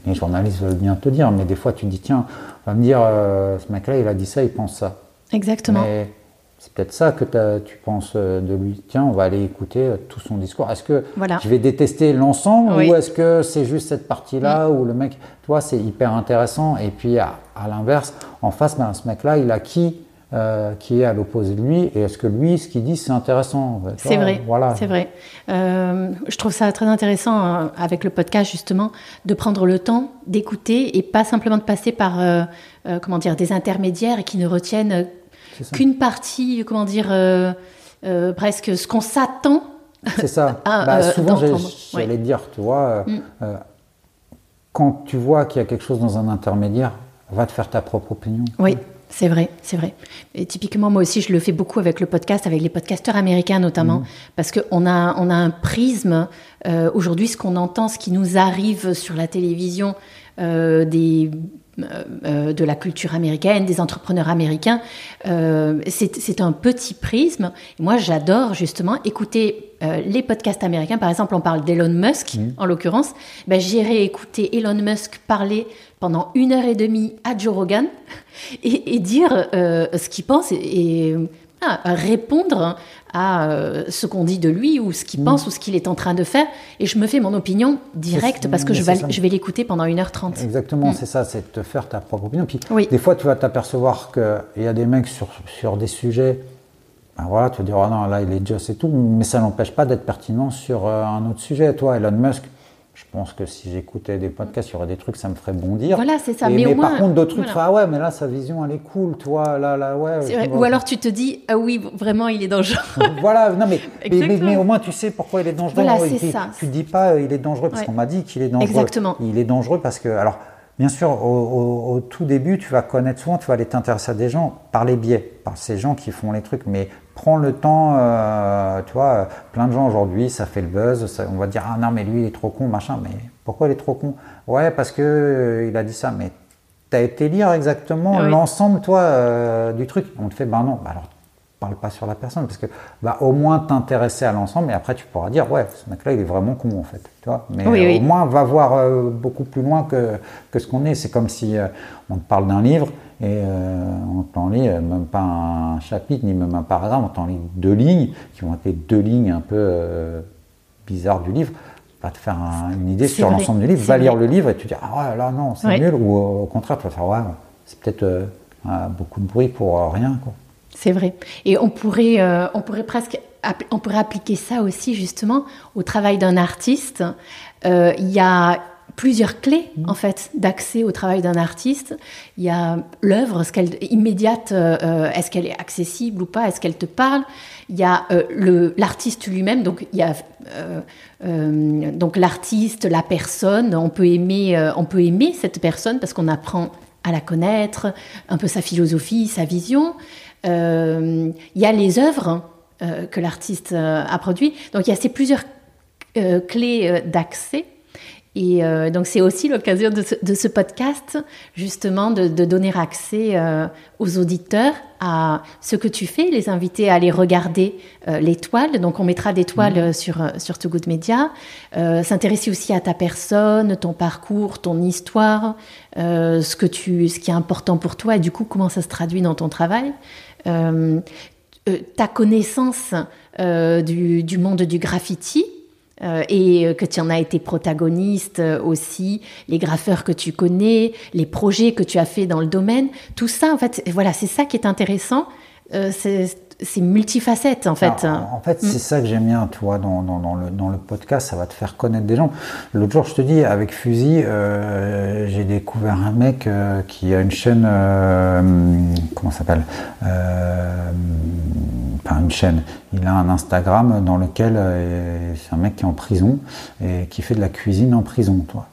les journalistes veulent bien te dire. Mais des fois, tu te dis, tiens, on va me dire, euh, ce mec-là, il a dit ça, il pense ça. Exactement. Mais c'est peut-être ça que tu penses euh, de lui. Tiens, on va aller écouter euh, tout son discours. Est-ce que je vais détester l'ensemble ou est-ce que c'est juste cette partie-là où le mec, toi, c'est hyper intéressant. Et puis, à, l'inverse, en face, ben, ce mec-là, il a qui euh, qui est à l'opposé de lui et est-ce que lui, ce qu'il dit, c'est intéressant C'est vrai, voilà. c'est vrai. Euh, je trouve ça très intéressant euh, avec le podcast justement de prendre le temps d'écouter et pas simplement de passer par comment dire des intermédiaires qui ne retiennent qu'une partie, comment dire, presque ce qu'on s'attend. C'est ça. bah, souvent, j'allais dire, tu vois, mm. quand tu vois qu'il y a quelque chose dans un intermédiaire, va te faire ta propre opinion. Oui. C'est vrai, c'est vrai. Et typiquement, moi aussi, je le fais beaucoup avec le podcast, avec les podcasteurs américains notamment, mhm. parce qu'on a, on a un prisme. Euh, aujourd'hui, ce qu'on entend, ce qui nous arrive sur la télévision, euh, des, euh, de la culture américaine, des entrepreneurs américains, c'est un petit prisme. moi, j'adore justement écouter les podcasts américains. Par exemple, on parle d'Elon Musk, mhm. en l'occurrence. Ben, J'irai écouter Elon Musk parler pendant une heure et demie à Joe Rogan et, dire euh, ce qu'il pense et, ah, répondre à euh, ce qu'on dit de lui ou ce qu'il mm. pense ou ce qu'il est en train de faire. Et je me fais mon opinion directe parce que je vais, je vais l'écouter pendant 1h30. Exactement, mm. c'est ça, c'est te faire ta propre opinion. Puis des fois, tu vas t'apercevoir qu'il y a des mecs sur, sur des sujets. Ben voilà, tu vas dire, oh non, là, il est just et tout, mais ça n'empêche pas d'être pertinent sur euh, un autre sujet. Toi, Elon Musk, je pense que si j'écoutais des podcasts, il y aurait des trucs, ça me ferait bondir. Voilà, c'est ça. mais, par contre, d'autres trucs, ah ouais, mais là, sa vision, elle est cool, toi, là, là, ouais. Ou alors tu te dis, ah oui, vraiment, il est dangereux. voilà, non, mais, mais, au moins, tu sais pourquoi il est dangereux. Voilà, c'est ça. Tu dis pas, euh, il est dangereux parce qu'on m'a dit qu'il est dangereux. Exactement. Il est dangereux parce que, alors, Bien sûr, au, tout début, tu vas connaître souvent, tu vas aller t'intéresser à des gens par les biais, par ces gens qui font les trucs. Mais prends le temps, euh, tu vois, plein de gens aujourd'hui, ça fait le buzz, on va dire ah non mais lui il est trop con, machin. Mais pourquoi il est trop con? Ouais, parce que euh, il a dit ça. Mais tu as été lire exactement l'ensemble, toi, euh, du truc? On te fait ben non. Bah alors parle pas sur la personne parce que bah, au moins t'intéresser à l'ensemble et après tu pourras dire ouais ce mec là il est vraiment con en fait tu vois. Mais au moins va voir euh, beaucoup plus loin que, que ce qu'on est. C'est comme si euh, on te parle d'un livre et euh, on t'en lit même pas un chapitre ni même un paragraphe on t'en lit deux lignes qui vont être deux lignes un peu bizarres du livre. Va te faire une idée sur l'ensemble du livre. va lire le livre et tu dis ah ouais là non c'est nul. Ou au contraire tu vas faire ouais c'est peut-être beaucoup de bruit pour rien quoi c'est vrai. Et on pourrait, euh, on pourrait presque on pourrait appliquer ça aussi justement au travail d'un artiste. Euh, il y a plusieurs clés mmh. en fait d'accès au travail d'un artiste. Il y a l'œuvre, ce qu'elle immédiate, euh, est-ce qu'elle est accessible ou pas, est-ce qu'elle te parle? Il y a l'artiste lui-même, donc il y a donc l'artiste, la personne. On peut aimer, on peut aimer cette personne parce qu'on apprend à la connaître, un peu sa philosophie, sa vision. Euh, il y a les œuvres euh, que l'artiste euh, a produites. Donc il y a ces plusieurs clés d'accès. Et euh, donc c'est aussi l'occasion de, ce podcast, justement, de, donner accès euh, aux auditeurs à ce que tu fais, les inviter à aller regarder euh, les toiles. Donc on mettra des toiles mmh. sur, sur Too Good Media. S'intéresser aussi à ta personne, ton parcours, ton histoire, ce, que tu, ce qui est important pour toi et du coup comment ça se traduit dans ton travail. Ta connaissance du, du monde du graffiti, euh, et euh, que tu en as été protagoniste euh, aussi, les graffeurs que tu connais, les projets que tu as fait dans le domaine, tout ça, en fait, voilà, c'est ça qui est intéressant. c'est multifacette en fait. en fait, c'est mm. ça que j'aime bien, toi, dans, dans, le, dans, le, podcast, ça va te faire connaître des gens. L'autre jour, je te dis, avec Fusil, j'ai découvert un mec qui a une chaîne, comment ça s'appelle Pas une chaîne, il a un Instagram dans lequel euh, c'est un mec qui est en prison et qui fait de la cuisine en prison, toi.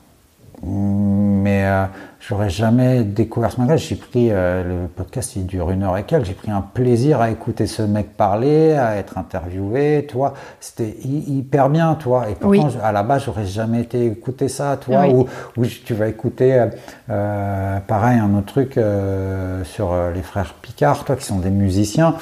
Mais euh, j'aurais jamais découvert ce mec-là. J'ai pris euh, le podcast, il dure une heure et quelques. J'ai pris un plaisir à écouter ce mec parler, à être interviewé, toi. C'était hyper bien, toi. Et pourtant, à la base, j'aurais jamais été écouter ça, toi. Ou, tu vas écouter, pareil, un autre truc sur les frères Picard, toi, qui sont des musiciens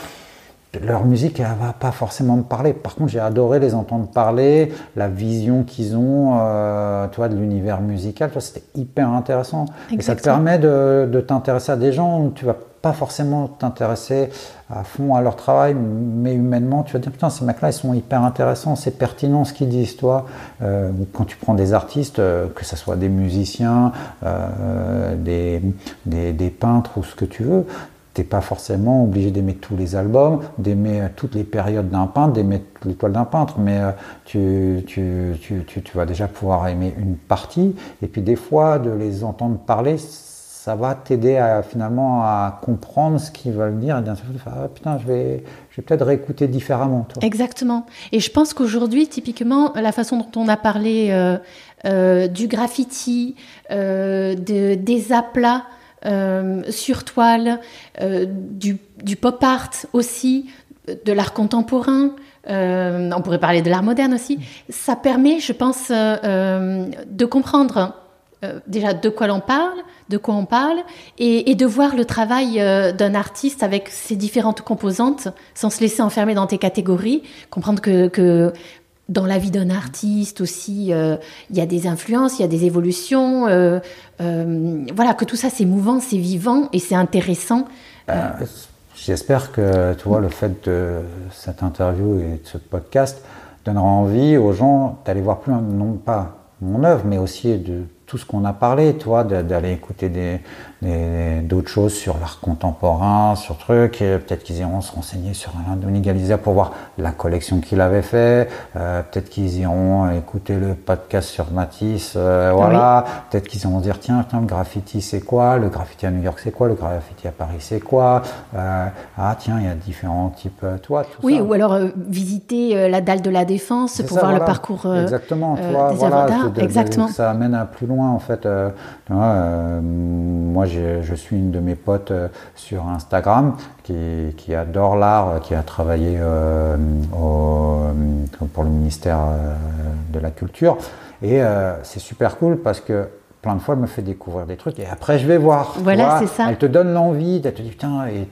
leur musique, elle va pas forcément me parler. Par contre, j'ai adoré les entendre parler, la vision qu'ils ont, euh, toi, de l'univers musical. Toi, c'était hyper intéressant. Et ça te permet de, de t'intéresser à des gens où tu vas pas forcément t'intéresser à fond à leur travail, mais humainement, tu vas dire putain, ces mecs-là, ils sont hyper intéressants, c'est pertinent ce qu'ils disent, toi. Euh, quand tu prends des artistes, euh, que ce soit des musiciens, euh, des, des, des, peintres ou ce que tu veux, pas forcément obligé d'aimer tous les albums, d'aimer toutes les périodes d'un peintre, d'aimer toutes les toiles d'un peintre, mais euh, tu, vas déjà pouvoir aimer une partie, et puis des fois, de les entendre parler, ça va t'aider à, finalement à comprendre ce qu'ils veulent dire, et bien sûr, ah, putain, je vais, je vais peut-être réécouter différemment. Toi. Exactement. Et je pense qu'aujourd'hui, typiquement, la façon dont on a parlé euh, euh, du graffiti, de, des aplats, euh, sur toile, euh, du, pop art aussi, de l'art contemporain. Euh, on pourrait parler de l'art moderne aussi. Ça permet, je pense, de comprendre déjà de quoi l'on parle, de quoi on parle, et, de voir le travail d'un artiste avec ses différentes composantes, sans se laisser enfermer dans tes catégories, comprendre que dans la vie d'un artiste aussi, euh, il y a des influences, il y a des évolutions. Euh, euh, voilà, que tout ça c'est mouvant, c'est vivant et c'est intéressant. J'espère que tu le fait de cette interview et de ce podcast donnera envie aux gens d'aller voir plus, non pas mon œuvre, mais aussi de tout ce qu'on a parlé, toi, d'aller écouter des, d'autres choses sur l'art contemporain, sur trucs. Peut-être qu'ils iront se renseigner sur Alain Denis Galizia pour voir la collection qu'il avait fait. Euh, peut-être qu'ils iront écouter le podcast sur Matisse. Euh, voilà. Peut-être qu'ils iront dire tiens, tiens, le graffiti c'est quoi? Le graffiti à New York c'est quoi? Le graffiti à Paris c'est quoi? Euh, Ah tiens, il y a différents types. Toi, tout oui, ou alors visiter la dalle de la défense pour voir le parcours. Exactement. Toi, voilà, Exactement. ça amène à plus loin en fait. Moi je suis une de mes potes euh, sur Instagram qui, adore l'art, qui a travaillé euh, pour le ministère euh, de la Culture. Et c'est super cool parce que plein de fois, elle me fait découvrir des trucs et après, je vais voir. Voilà, c'est ça. Elle te donne l'envie, d'être te dit, putain, et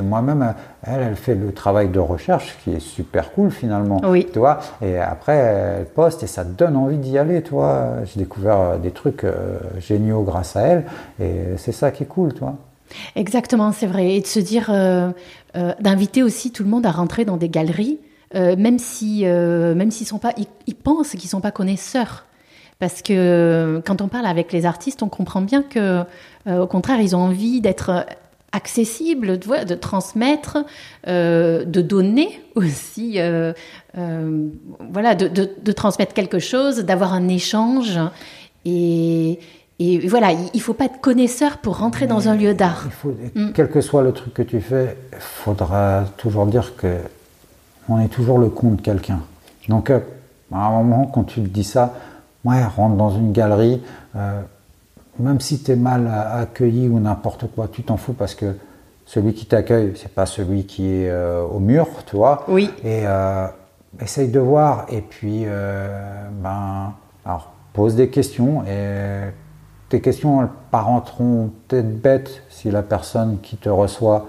moi-même, elle, elle fait le travail de recherche qui est super cool finalement. Oui. Tu vois et après, elle poste et ça te donne envie d'y aller. Tu J'ai découvert euh, des trucs euh, géniaux grâce à elle et c'est ça qui est cool. Tu Exactement, c'est vrai. Et de se dire, euh, d'inviter aussi tout le monde à rentrer dans des galeries, même si, même s'ils sont pas, ils, pensent qu'ils sont pas connaisseurs. Parce que quand on parle avec les artistes, on comprend bien que, au contraire, ils ont envie d'être accessible, de, de transmettre, euh, de donner aussi, euh, euh, voilà, de, de, transmettre quelque chose, d'avoir un échange. Et, et voilà, il ne faut pas être connaisseur pour rentrer dans un lieu d'art. Mm. Quel que soit le truc que tu fais, il faudra toujours dire que on est toujours le compte de quelqu'un. Donc, à un moment, quand tu te dis ça, ouais, rentre dans une galerie même si tu es mal accueilli ou n'importe quoi, tu t'en fous parce que celui qui t'accueille, c'est pas celui qui est euh, au mur, tu vois. Oui. Et euh, essaye de voir. Et puis, euh, ben, alors, pose des questions et tes questions, elles paraîtront peut-être bêtes si la personne qui te reçoit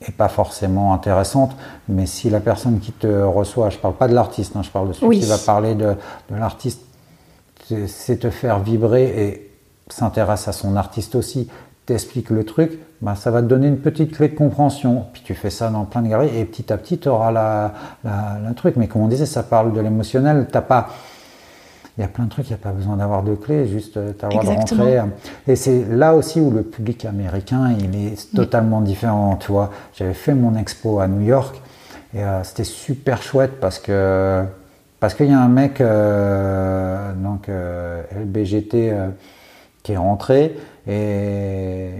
est pas forcément intéressante, mais si la personne qui te reçoit, je parle pas de l'artiste, hein, je parle de celui qui va parler de, de l'artiste, c'est te faire vibrer et s'intéresse à son artiste aussi, t'explique le truc, bah, ça va te donner une petite clé de compréhension. Puis tu fais ça dans plein de galeries et petit à petit tu auras la, la, la, truc. Mais comme on disait, ça parle de l'émotionnel. T'as pas il y a plein de trucs, il n'y a pas besoin d'avoir de clés, juste euh, tu as le droit de rentrer. Et c'est là aussi où le public américain, il est totalement différent, tu vois. J'avais fait mon expo à New York et euh, c'était super chouette parce que parce qu'il y a un mec, euh, donc LBGT, qui est rentré et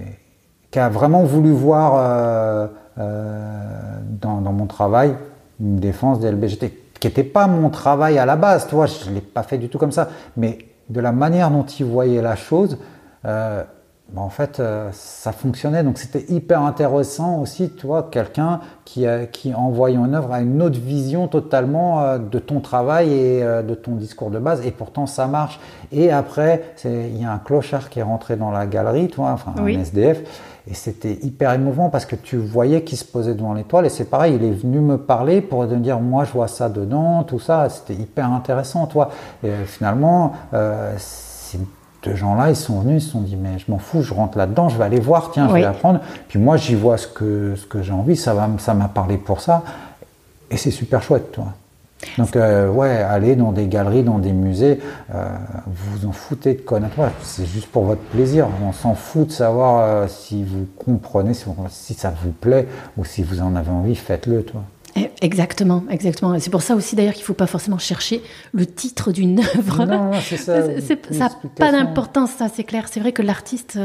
qui a vraiment voulu voir dans, dans, mon travail une défense des LBGT qui n'était pas mon travail à la base, tu vois, je ne l'ai pas fait du tout comme ça, mais de la manière dont il voyait la chose, euh, bah, en fait, euh, ça fonctionnait. Donc c'était hyper intéressant aussi, tu vois, quelqu'un qui, qui en voyant une œuvre a une autre vision totalement euh, de ton travail et de ton discours de base, et pourtant ça marche. Et après, il y a un clochard qui est rentré dans la galerie, tu vois, enfin un SDF. Et c'était hyper émouvant parce que tu voyais qu'il se posait devant l'étoile. Et c'est pareil, il est venu me parler pour me dire Moi, je vois ça dedans, tout ça. C'était hyper intéressant, toi. Et euh, finalement, euh, deux gens-là, ils sont venus, ils se sont dit Mais je m'en fous, je rentre là-dedans, je vais aller voir, tiens, je vais apprendre. Puis moi, j'y vois ce que, ce que j'ai envie, ça m'a ça parlé pour ça. Et c'est super chouette, toi. Donc, euh, ouais, aller dans des galeries, dans des musées, euh, vous vous en foutez de connaître. c'est juste pour votre plaisir. On s'en fout de savoir euh, si vous comprenez, si, ça vous plaît ou si vous en avez envie, faites-le, toi. Eh, exactement, exactement. C'est pour ça aussi d'ailleurs qu'il ne faut pas forcément chercher le titre d'une œuvre. Non, c'est ça. ça n'a pas d'importance, ça c'est clair. C'est vrai que l'artiste,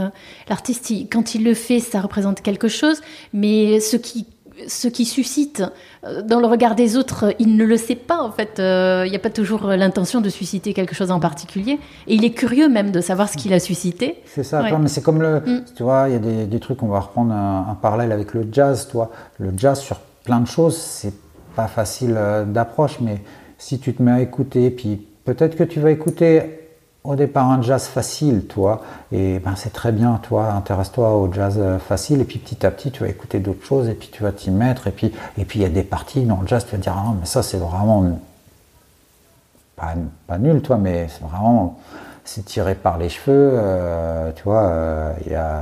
l'artiste, quand il le fait, ça représente quelque chose, mais ce qui ce qui suscite euh, dans le regard des autres, il ne le sait pas en fait. Euh, il n'y a pas toujours l'intention de susciter quelque chose en particulier. Et il est curieux même de savoir ce qu'il a suscité. C'est ça, mais c'est comme le. Mm. Tu vois, il y a des, des, trucs, on va reprendre un, parallèle avec le jazz. Toi. Le jazz sur plein de choses, c'est pas facile euh, d'approche, mais si tu te mets à écouter, puis peut-être que tu vas écouter au départ un jazz facile, toi, et ben c'est très bien, toi, intéresse-toi au jazz euh, facile, et puis petit à petit tu vas écouter d'autres choses, et puis tu vas t'y mettre, et puis et puis il y a des parties dans le jazz, tu vas dire ah mais ça c'est vraiment pas, pas nul, toi, mais c'est vraiment c'est tiré par les cheveux. Euh, tu vois, euh, il y a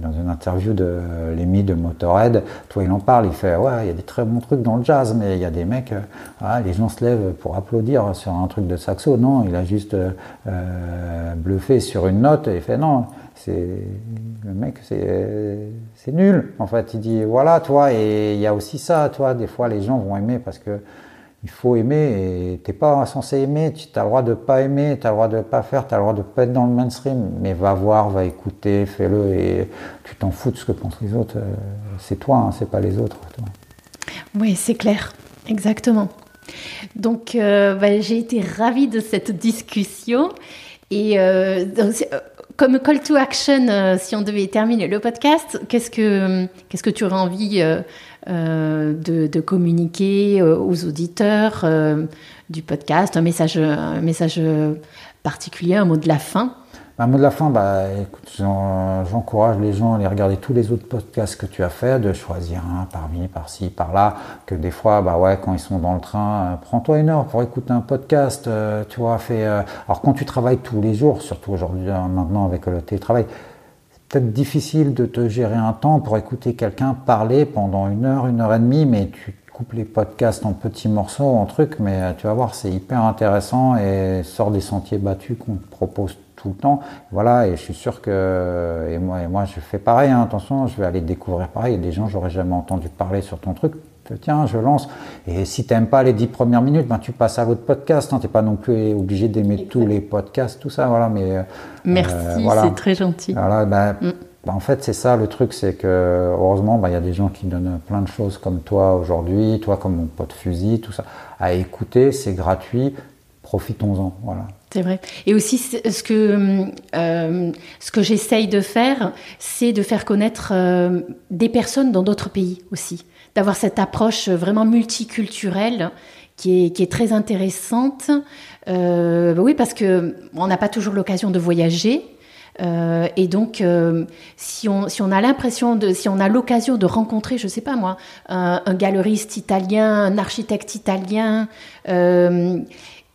dans une interview de Lémi de Motorhead, toi il en parle, il fait ouais, il y a des très bons trucs dans le jazz, mais il y a des mecs, euh, les gens se lèvent pour applaudir sur un truc de saxo. Non, il a juste bluffé sur une note et il fait non. C'est le mec, c'est nul. En fait, il dit voilà, toi, et il y a aussi ça, toi. Des fois, les gens vont aimer parce que il faut aimer et t'es pas censé aimer, tu as le droit de pas aimer, tu as le droit de pas faire, tu as le droit de pas être dans le mainstream, mais va voir, va écouter, fais-le et tu t'en fous de ce que pensent les autres. Euh, c'est toi, hein, c'est pas les autres. Oui, c'est clair, exactement. Donc, euh, bah, j'ai été ravie de cette discussion et euh, comme call to action, si on devait terminer le podcast, qu'est-ce que qu'est-ce que tu aurais envie euh, de, communiquer euh, aux auditeurs euh, du podcast, un message, un message particulier, un mot de la fin. Un mot de la fin, bah, j'encourage les gens à aller regarder tous les autres podcasts que tu as fait, de choisir un parmi, par-ci, par-là, que des fois, bah ouais, quand ils sont dans le train, prends-toi une heure pour écouter un podcast, tu vois, fais, alors quand tu travailles tous les jours, surtout aujourd'hui, maintenant avec le télétravail, difficile de te gérer un temps pour écouter quelqu'un parler pendant une heure, une heure et demie, mais tu coupes les podcasts en petits morceaux, en trucs, mais euh, tu vas voir, c'est hyper intéressant et sort des sentiers battus qu'on te propose tout le temps. Voilà, et je suis sûr que, et moi, moi je fais pareil, hein, attention, je vais aller découvrir pareil, il y a des gens, j'aurais jamais entendu parler sur ton truc, tiens, je lance. Et si tu n'aimes pas les dix premières minutes, ben, tu passes à votre podcast. Hein. Tu n'es pas non plus obligé d'aimer tous les podcasts, tout ça. Voilà, mais, euh, Merci, c'est très gentil. Voilà, ben, mm. ben, en fait, c'est ça le truc, c'est que heureusement, ben, il y a des gens qui donnent plein de choses comme toi aujourd'hui, toi comme mon pote Fusil, tout ça, à écouter, c'est gratuit, profitons-en. Voilà. C'est vrai. Et aussi, ce que, euh, ce que j'essaye de faire, c'est de faire connaître euh, des personnes dans d'autres pays aussi d'avoir cette approche vraiment multiculturelle qui est, qui est très intéressante. Euh, oui, parce que on n'a pas toujours l'occasion de voyager. Euh, et donc, euh, si, on, si on a l'impression de, si on a l'occasion de rencontrer, je sais pas moi, un, galeriste italien, un architecte italien,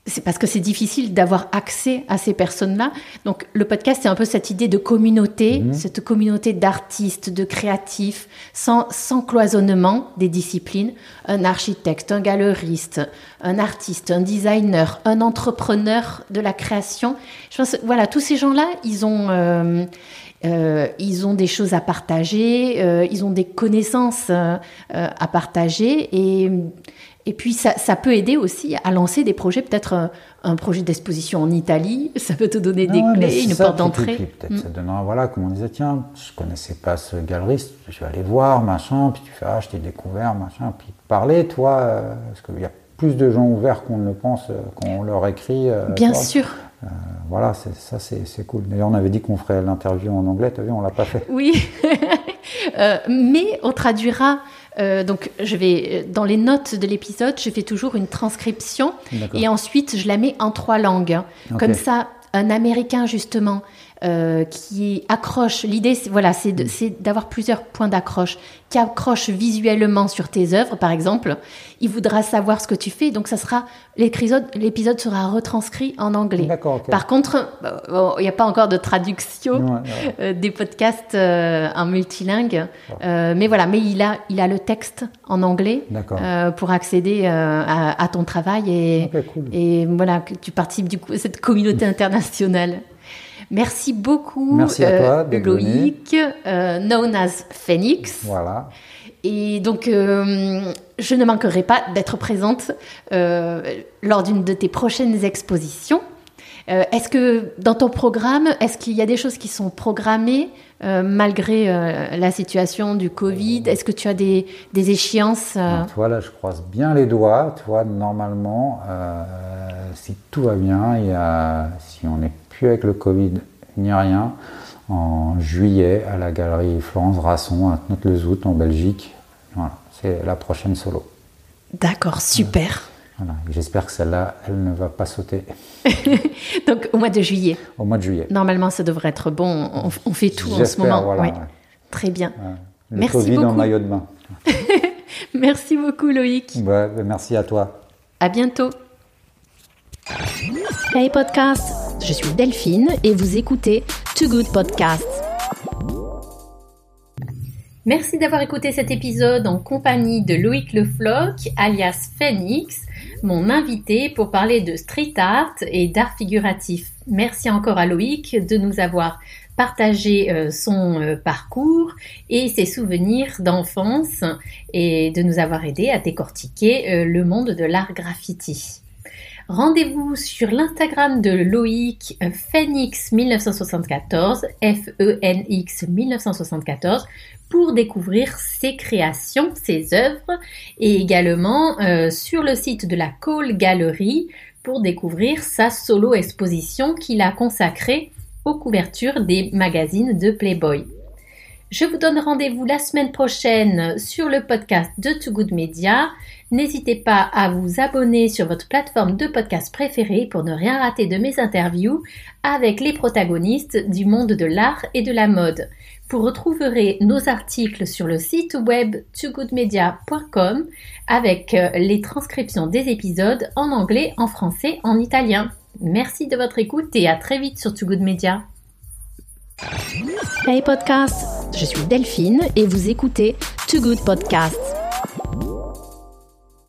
c'est parce que c'est difficile d'avoir accès à ces personnes-là. Donc le podcast, c'est un peu cette idée de communauté, Mhm. cette communauté d'artistes, de créatifs, sans, sans cloisonnement des disciplines. Un architecte, un galeriste, un artiste, un designer, un entrepreneur de la création. Je pense, voilà, tous ces gens-là, ils ont... euh, euh, ils ont des choses à partager, euh, ils ont des connaissances euh, euh, à partager et, et puis ça, ça peut aider aussi à lancer des projets, peut-être un, un projet d'exposition en Italie, ça peut te donner des clés, une porte d'entrée. puis Peut-être Mm. ça donnera, voilà, comme on disait, tiens, je connaissais pas ce galeriste, je vais aller voir, machin, puis tu fais, ah, je t'ai découvert, machin, puis parler, toi, euh, parce qu'il y a plus de gens ouverts qu'on ne le pense, euh, qu'on leur écrit. euh, Bien toi. sûr, Euh, voilà, c'est- ça c'est c'est cool. D'ailleurs, on avait dit qu'on ferait l'interview en anglais, t'as vu, on l'a pas fait. oui. Euh, mais on traduira. Euh, donc, je vais dans les notes de l'épisode, je fais toujours une transcription. Et ensuite je la mets en trois langues. Comme ça, un Américain justement euh, qui accroche. L'idée, c'est voilà, c'est Mm. c'est d'avoir plusieurs points d'accroche, qui accroche visuellement sur tes œuvres, par exemple. Il voudra savoir ce que tu fais, donc ça sera l'épisode. Sera retranscrit en anglais. D'accord, ok. Par contre, euh, bon, il n'y a pas encore de traduction euh, des podcasts euh, en multilingue, Euh, mais voilà, mais il a, il a le texte en anglais euh, pour accéder à, à ton travail et, Ok, cool. et voilà que tu participes du coup à cette communauté internationale. Merci beaucoup, Merci à toi d'être Loïc, euh, known as Phoenix. Voilà. Et donc, euh, je ne manquerai pas d'être présente euh, lors d'une de tes prochaines expositions. Euh, est-ce que dans ton programme, est-ce qu'il y a des choses qui sont programmées euh, malgré euh, la situation du Covid? Est-ce que tu as des, des échéances euh, toi, là, je croise bien les doigts. Toi, normalement, euh, si tout va bien, il y a, si on n'est avec le Covid ni rien, en juillet, à la galerie Florence Rasson, à Knot-le-Zout, en Belgique. Voilà, c'est la prochaine solo. D'accord, super. Voilà. J'espère que celle-là, elle ne va pas sauter Donc, au mois de juillet, au mois de juillet. normalement, ça devrait être bon. On, on fait tout en ce moment. voilà. Ouais. ouais. Très bien. Ouais. Le Merci Covid en beaucoup. maillot de bain. Merci beaucoup, Loïc. Ouais, merci à toi. À bientôt. Hey podcast, je suis Delphine et vous écoutez Too Good Podcast. Merci d'avoir écouté cet épisode en compagnie de Loïc Le Floch, alias Phoenix, mon invité pour parler de street art et d'art figuratif. Merci encore à Loïc de nous avoir partagé euh, son euh, parcours et ses souvenirs d'enfance et de nous avoir aidé à décortiquer euh, le monde de l'art graffiti. Rendez-vous sur l'Instagram de Loïc euh, Phoenix 1974, F-E-N-X 1974, pour découvrir ses créations, ses œuvres, et également euh, sur le site de la Cole Gallery pour découvrir sa solo exposition qu'il a consacrée aux couvertures des magazines de Playboy. Je vous donne rendez-vous la semaine prochaine sur le podcast de Too Good Media. N'hésitez pas à vous abonner sur votre plateforme de podcast préférée pour ne rien rater de mes interviews avec les protagonistes du monde de l'art et de la mode. Vous retrouverez nos articles sur le site web togoodmedia.com avec euh, les transcriptions des épisodes en anglais, en français, en italien. Merci de votre écoute et à très vite sur Too Good Media. Hey podcast, je suis Delphine et vous écoutez Too Good Podcast.